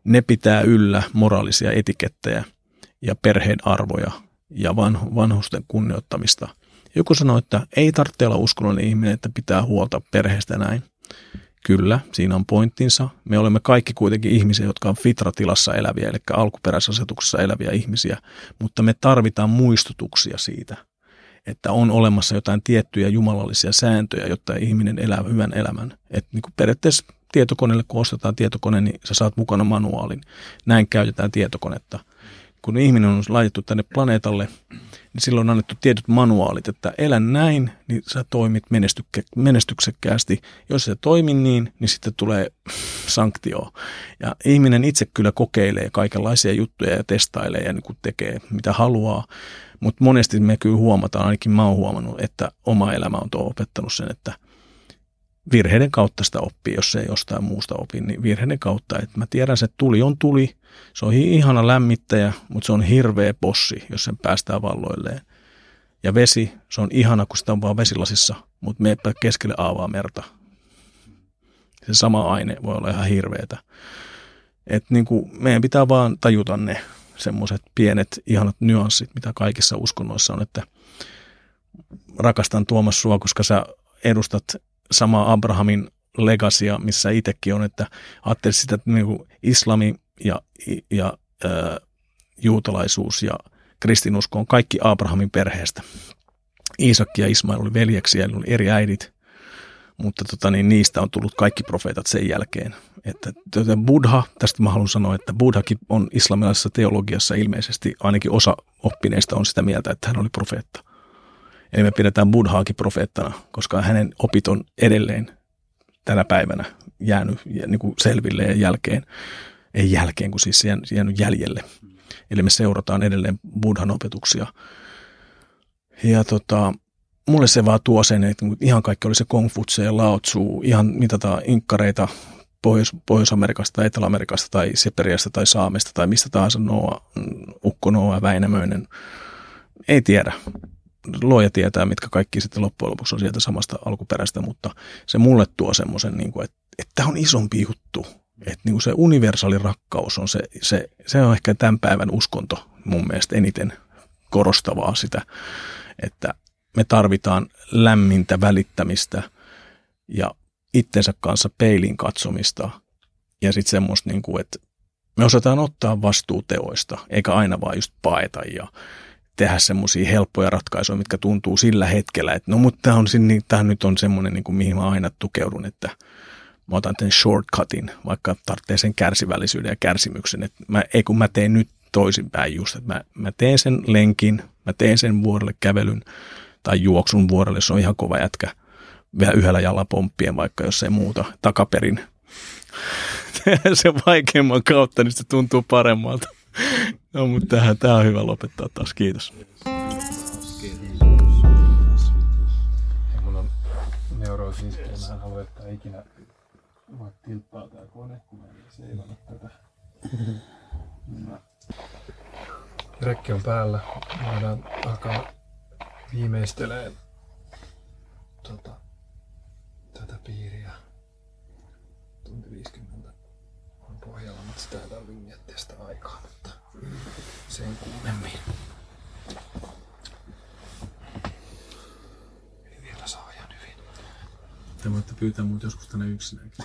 ne pitää yllä moraalisia etikettejä ja perheen arvoja ja vanhusten kunnioittamista. Joku sanoi, että ei tarvitse olla uskonnollinen ihminen, että pitää huolta perheestä näin. Kyllä, siinä on pointtinsa. Me olemme kaikki kuitenkin ihmisiä, jotka on fitratilassa eläviä, eli alkuperäisasetuksessa eläviä ihmisiä, mutta me tarvitaan muistutuksia siitä, että on olemassa jotain tiettyjä jumalallisia sääntöjä, jotta ihminen elää hyvän elämän. Et niin kuin periaatteessa tietokoneelle, kun ostetaan tietokone, niin sä saat mukana manuaalin. Näin käytetään tietokonetta. Kun ihminen on laitettu tänne planeetalle, niin silloin on annettu tietyt manuaalit, että elä näin, niin sä toimit menestyksekkäästi. Jos se toimi niin, niin sitten tulee sanktio. Ja ihminen itse kyllä kokeilee kaikenlaisia juttuja ja testailee ja niin tekee mitä haluaa. Mutta monesti me kyllä huomataan, ainakin mä oon huomannut, että oma elämä on tuo opettanut sen, että virheiden kautta sitä oppii, jos ei jostain muusta opi, niin virheiden kautta. Että mä tiedän, että tuli on tuli, se on ihana lämmittäjä, mutta se on hirveä bossi, jos sen päästään valloilleen. Ja vesi, se on ihana, kun sitä on vaan vesilasissa, mutta meepä keskelle aavaa merta. Se sama aine voi olla ihan hirveetä. Et niin kuin meidän pitää vaan tajuta ne semmoiset pienet ihanat nyanssit, mitä kaikissa uskonnoissa on, että rakastan Tuomas sua, koska sä edustat samaa Abrahamin legasia, missä itsekin on, että ajattelet sitä, että niin kuin islami ja, ja ää, juutalaisuus ja kristinusko on kaikki Abrahamin perheestä. Iisakki ja Ismail oli veljeksiä, oli eri äidit, mutta tota, niin niistä on tullut kaikki profeetat sen jälkeen. Että tuota, Buddha, tästä mä haluan sanoa, että Buddhakin on islamilaisessa teologiassa ilmeisesti, ainakin osa oppineista on sitä mieltä, että hän oli profeetta. Eli me pidetään Buddhaakin profeettana, koska hänen opit on edelleen tänä päivänä jäänyt niin kuin selville ja jälkeen, ei jälkeen, kun siis jäänyt jäljelle. Eli me seurataan edelleen Buddhan opetuksia. Ja tota, mulle se vaan tuo sen, että ihan kaikki oli se Kongfutse ja Lao Tzu, ihan mitata inkkareita Pohjois- Pohjois-Amerikasta tai Etelä-Amerikasta tai Siperiasta tai Saamesta tai mistä tahansa Noa, Ukko Noa Väinämöinen. Ei tiedä. Luoja tietää, mitkä kaikki sitten loppujen lopuksi on sieltä samasta alkuperäistä, mutta se mulle tuo semmoisen, niin kuin, että, että tämä on isompi juttu. Että niin kuin se universaali rakkaus on se, se, se on ehkä tämän päivän uskonto mun mielestä eniten korostavaa sitä, että me tarvitaan lämmintä välittämistä ja itsensä kanssa peiliin katsomista ja sitten semmoista, niin kuin, että me osataan ottaa vastuu teoista, eikä aina vaan just paeta ja tehdä semmoisia helppoja ratkaisuja, mitkä tuntuu sillä hetkellä, että no mutta tämä, on, tämä nyt on semmoinen, niin kuin, mihin mä aina tukeudun, että mä otan tämän shortcutin, vaikka tarvitsee sen kärsivällisyyden ja kärsimyksen, että mä, ei kun mä teen nyt toisinpäin just, että mä, mä teen sen lenkin, mä teen sen vuorelle kävelyn tai juoksun vuorelle, se on ihan kova jätkä, vielä yhdellä jalalla pomppien, vaikka jos ei muuta, takaperin. se vaikeimman kautta, niin se tuntuu paremmalta. No, mutta tähän, tämä on hyvä lopettaa taas. Kiitos. Mun on neurosiistiä. Mä en halua, että ikinä voi tilppaa tää kone, kun mä en seivannut tätä. Rekki on päällä. Voidaan alkaa viimeistelee tota, tätä piiriä. Tunti 50 pohjalla, mutta sitä ei tarvitse miettiä sitä aikaa, mutta sen kummemmin. Eli vielä saa ihan hyvin. Te voitte pyytää mut joskus tänne yksinäkin.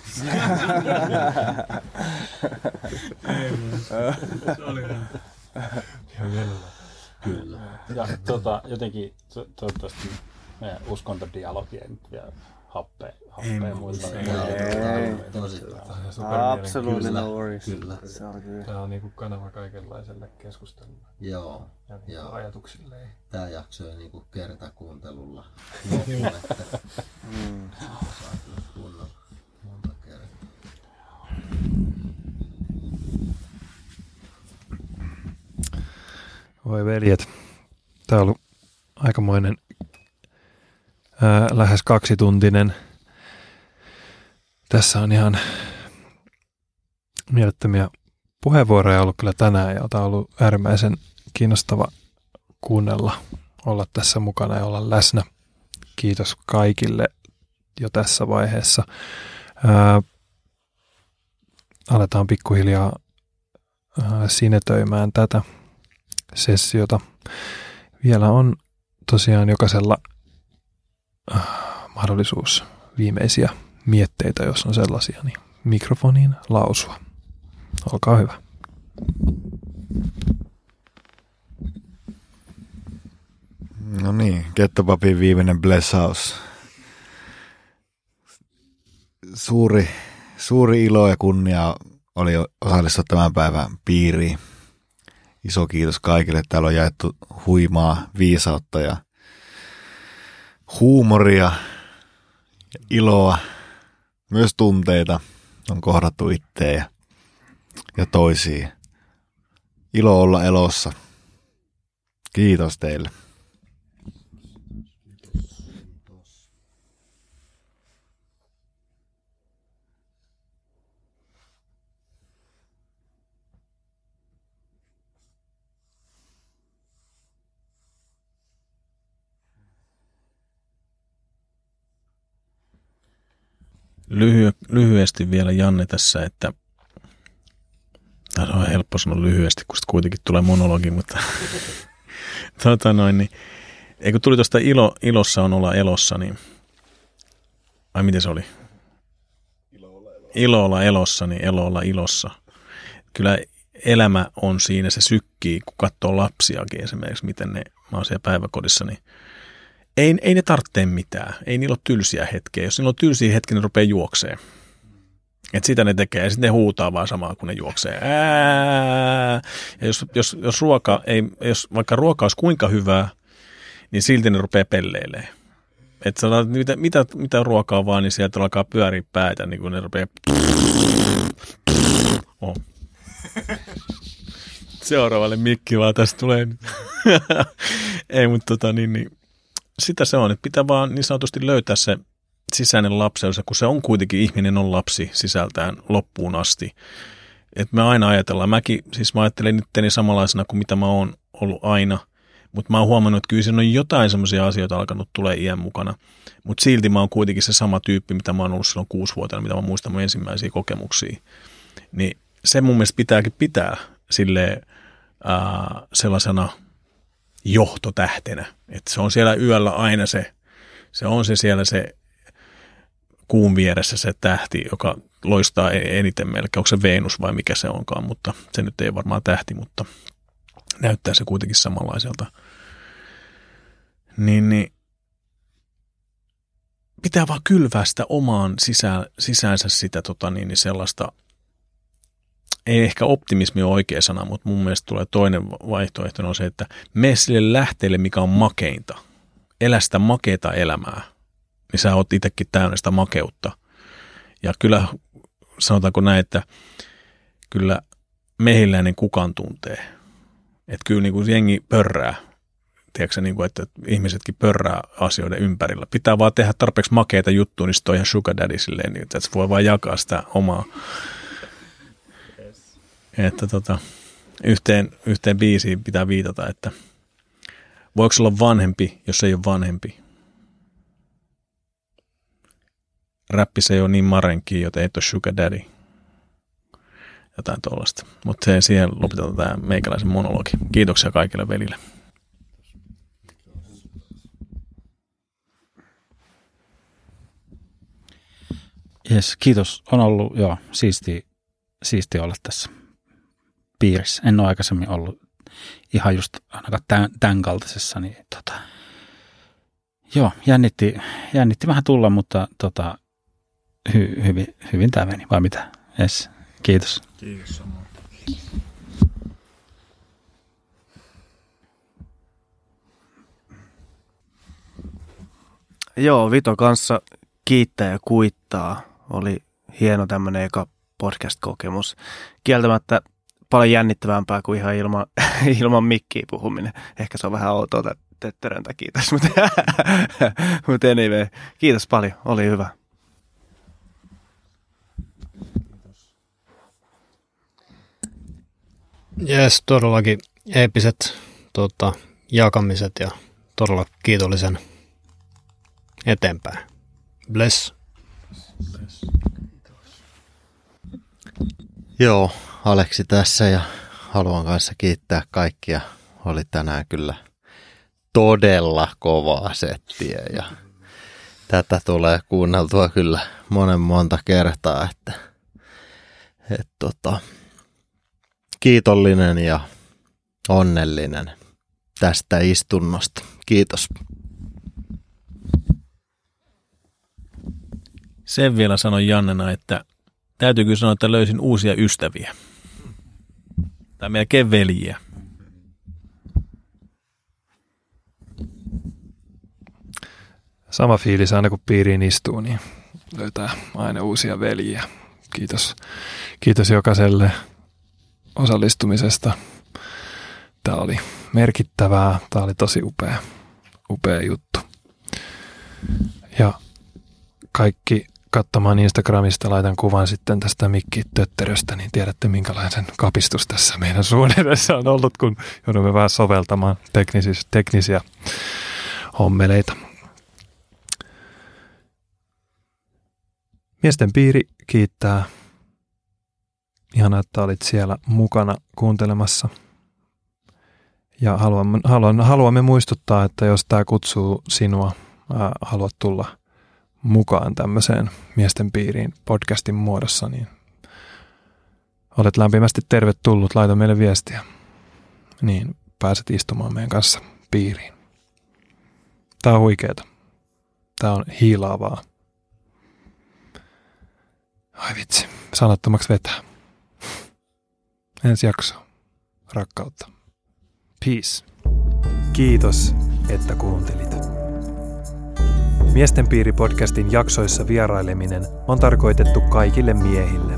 ei, se oli ihan, ihan mielellä. Kyllä. Ja tota, jotenkin to, toivottavasti meidän uskontodialogi ei nyt vielä happea, happea muista. Absolutely no worries. Kyllä. Se on kyllä. Tämä on niinku kanava kaikenlaiselle keskustelulle Joo. ja niinku Joo. ajatuksille. Tämä jakso ei niinku kertakuuntelulla loppu, että Mm. saa kyllä kunnolla monta kertaa. Voi veljet, tämä on ollut aikamoinen ää, lähes kaksituntinen. Tässä on ihan mielettömiä puheenvuoroja ollut kyllä tänään ja tämä on ollut äärimmäisen kiinnostava kuunnella, olla tässä mukana ja olla läsnä. Kiitos kaikille jo tässä vaiheessa. Ää, aletaan pikkuhiljaa ää, sinetöimään tätä sessiota. Vielä on tosiaan jokaisella mahdollisuus viimeisiä mietteitä, jos on sellaisia, niin mikrofoniin lausua. Olkaa hyvä. No niin, Kettopapin viimeinen blessaus. Suuri, suuri ilo ja kunnia oli osallistua tämän päivän piiriin. Iso kiitos kaikille. Täällä on jaettu huimaa, viisautta ja huumoria, iloa, myös tunteita on kohdattu itteen ja, ja toisiin. Ilo olla elossa. Kiitos teille. Lyhy- lyhyesti vielä Janne tässä, että tämä on helppo sanoa lyhyesti, kun kuitenkin tulee monologi, mutta tota noin, niin, ei kun tuli tuosta ilo, ilossa on olla elossa, niin ai miten se oli? Ilo olla elossa, niin elo olla ilossa. Kyllä elämä on siinä, se sykkii, kun katsoo lapsiakin esimerkiksi, miten ne, mä oon siellä päiväkodissa, niin ei, ei ne tarvitse mitään. Ei niillä ole tylsiä hetkiä. Jos niillä on tylsiä hetkiä, ne rupeaa juokseen. Et sitä ne tekee ja sitten ne huutaa vaan samaa, kun ne juoksee. Ja jos, jos, jos, ruoka ei, jos vaikka ruoka olisi kuinka hyvää, niin silti ne rupeaa pelleilemään. Että sanotaan, mitä, mitä, mitä ruokaa vaan, niin sieltä alkaa pyöriä päätä, niin kun ne rupeaa... Oh. Seuraavalle mikki vaan tästä tulee. ei, mutta tota niin, niin sitä se on, että pitää vaan niin sanotusti löytää se sisäinen lapseus, kun se on kuitenkin, ihminen on lapsi sisältään loppuun asti. Että me aina ajatellaan, mäkin, siis mä ajattelen itteni samanlaisena kuin mitä mä oon ollut aina, mutta mä oon huomannut, että kyllä siinä on jotain semmoisia asioita alkanut tulee iän mukana, mutta silti mä oon kuitenkin se sama tyyppi, mitä mä oon ollut silloin kuusivuotiaana, mitä mä muistan mun ensimmäisiä kokemuksia. Niin se mun mielestä pitääkin pitää sille sellaisena johtotähtenä. Että se on siellä yöllä aina se, se on se siellä se kuun vieressä se tähti, joka loistaa e- eniten melkein. Onko se Venus vai mikä se onkaan, mutta se nyt ei varmaan tähti, mutta näyttää se kuitenkin samanlaiselta. Niin, niin pitää vaan kylvää sitä omaan sisään, sisäänsä sitä tota, niin, niin sellaista – ei ehkä optimismi ole oikea sana, mutta mun mielestä tulee toinen vaihtoehto on se, että mene sille lähteelle, mikä on makeinta. Elä sitä makeita elämää, niin sä oot itsekin täynnä sitä makeutta. Ja kyllä sanotaanko näin, että kyllä mehiläinen kukaan tuntee. Että kyllä niin kuin jengi pörrää, tiedätkö, niin kuin, että ihmisetkin pörrää asioiden ympärillä. Pitää vaan tehdä tarpeeksi makeita juttuja, niin sitten on ihan sugar daddy silleen, niin että voi vaan jakaa sitä omaa että tota, yhteen, yhteen biisiin pitää viitata, että voiko olla vanhempi, jos ei ole vanhempi. Räppis ei ole niin marenki, joten ei ole sugar daddy. Jotain tuollaista. Mutta siihen lopetetaan tämä meikäläisen monologi. Kiitoksia kaikille velille. Yes, kiitos. On ollut joo, siisti, siisti olla tässä piirissä. En ole aikaisemmin ollut ihan just ainakaan tämän, tämän kaltaisessa, niin tota, joo, jännitti, jännitti vähän tulla, mutta tota, hy, hyvin, hyvin tämä meni, vai mitä? Yes, kiitos. Kiitos samoin. Joo, Vito kanssa kiittää ja kuittaa. Oli hieno tämmöinen eka podcast-kokemus. Kieltämättä paljon jännittävämpää kuin ihan ilman, ilman mikkiä puhuminen. Ehkä se on vähän outoa tötterön takia tässä, mutta, mutta anyway, kiitos paljon, oli hyvä. Jes, todellakin eeppiset tota, jakamiset ja todella kiitollisen eteenpäin. Bless. Bless. Joo, Aleksi tässä ja haluan kanssa kiittää kaikkia. Oli tänään kyllä todella kovaa settiä ja tätä tulee kuunneltua kyllä monen monta kertaa, että, että tota, kiitollinen ja onnellinen tästä istunnosta. Kiitos. Sen vielä sanon Jannena, että täytyy kyllä sanoa, että löysin uusia ystäviä. Tai melkein veljiä. Sama fiilis aina kun piiriin istuu, niin löytää aina uusia veljiä. Kiitos, kiitos jokaiselle osallistumisesta. Tämä oli merkittävää, tämä oli tosi upea, upea juttu. Ja kaikki katsomaan Instagramista, laitan kuvan sitten tästä mikkitötteröstä, niin tiedätte minkälaisen kapistus tässä meidän suunnitelmassa on ollut, kun joudumme vähän soveltamaan teknisiä, teknisiä hommeleita. Miesten piiri kiittää. Ihanaa, että olit siellä mukana kuuntelemassa. Ja haluamme, haluamme muistuttaa, että jos tämä kutsuu sinua, ää, haluat tulla mukaan tämmöiseen miesten piiriin podcastin muodossa, niin olet lämpimästi tervetullut. Laita meille viestiä, niin pääset istumaan meidän kanssa piiriin. Tämä on huikeeta. Tämä on hiilaavaa. Ai vitsi, sanattomaksi vetää. Ensi jakso. Rakkautta. Peace. Kiitos, että kuuntelit. Miesten piiri-podcastin jaksoissa vieraileminen on tarkoitettu kaikille miehille.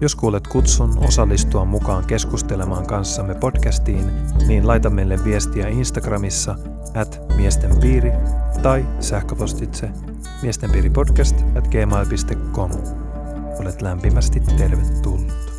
Jos kuulet kutsun osallistua mukaan keskustelemaan kanssamme podcastiin, niin laita meille viestiä Instagramissa at miestenpiiri tai sähköpostitse miestenpiiripodcast at gmail.com. Olet lämpimästi tervetullut.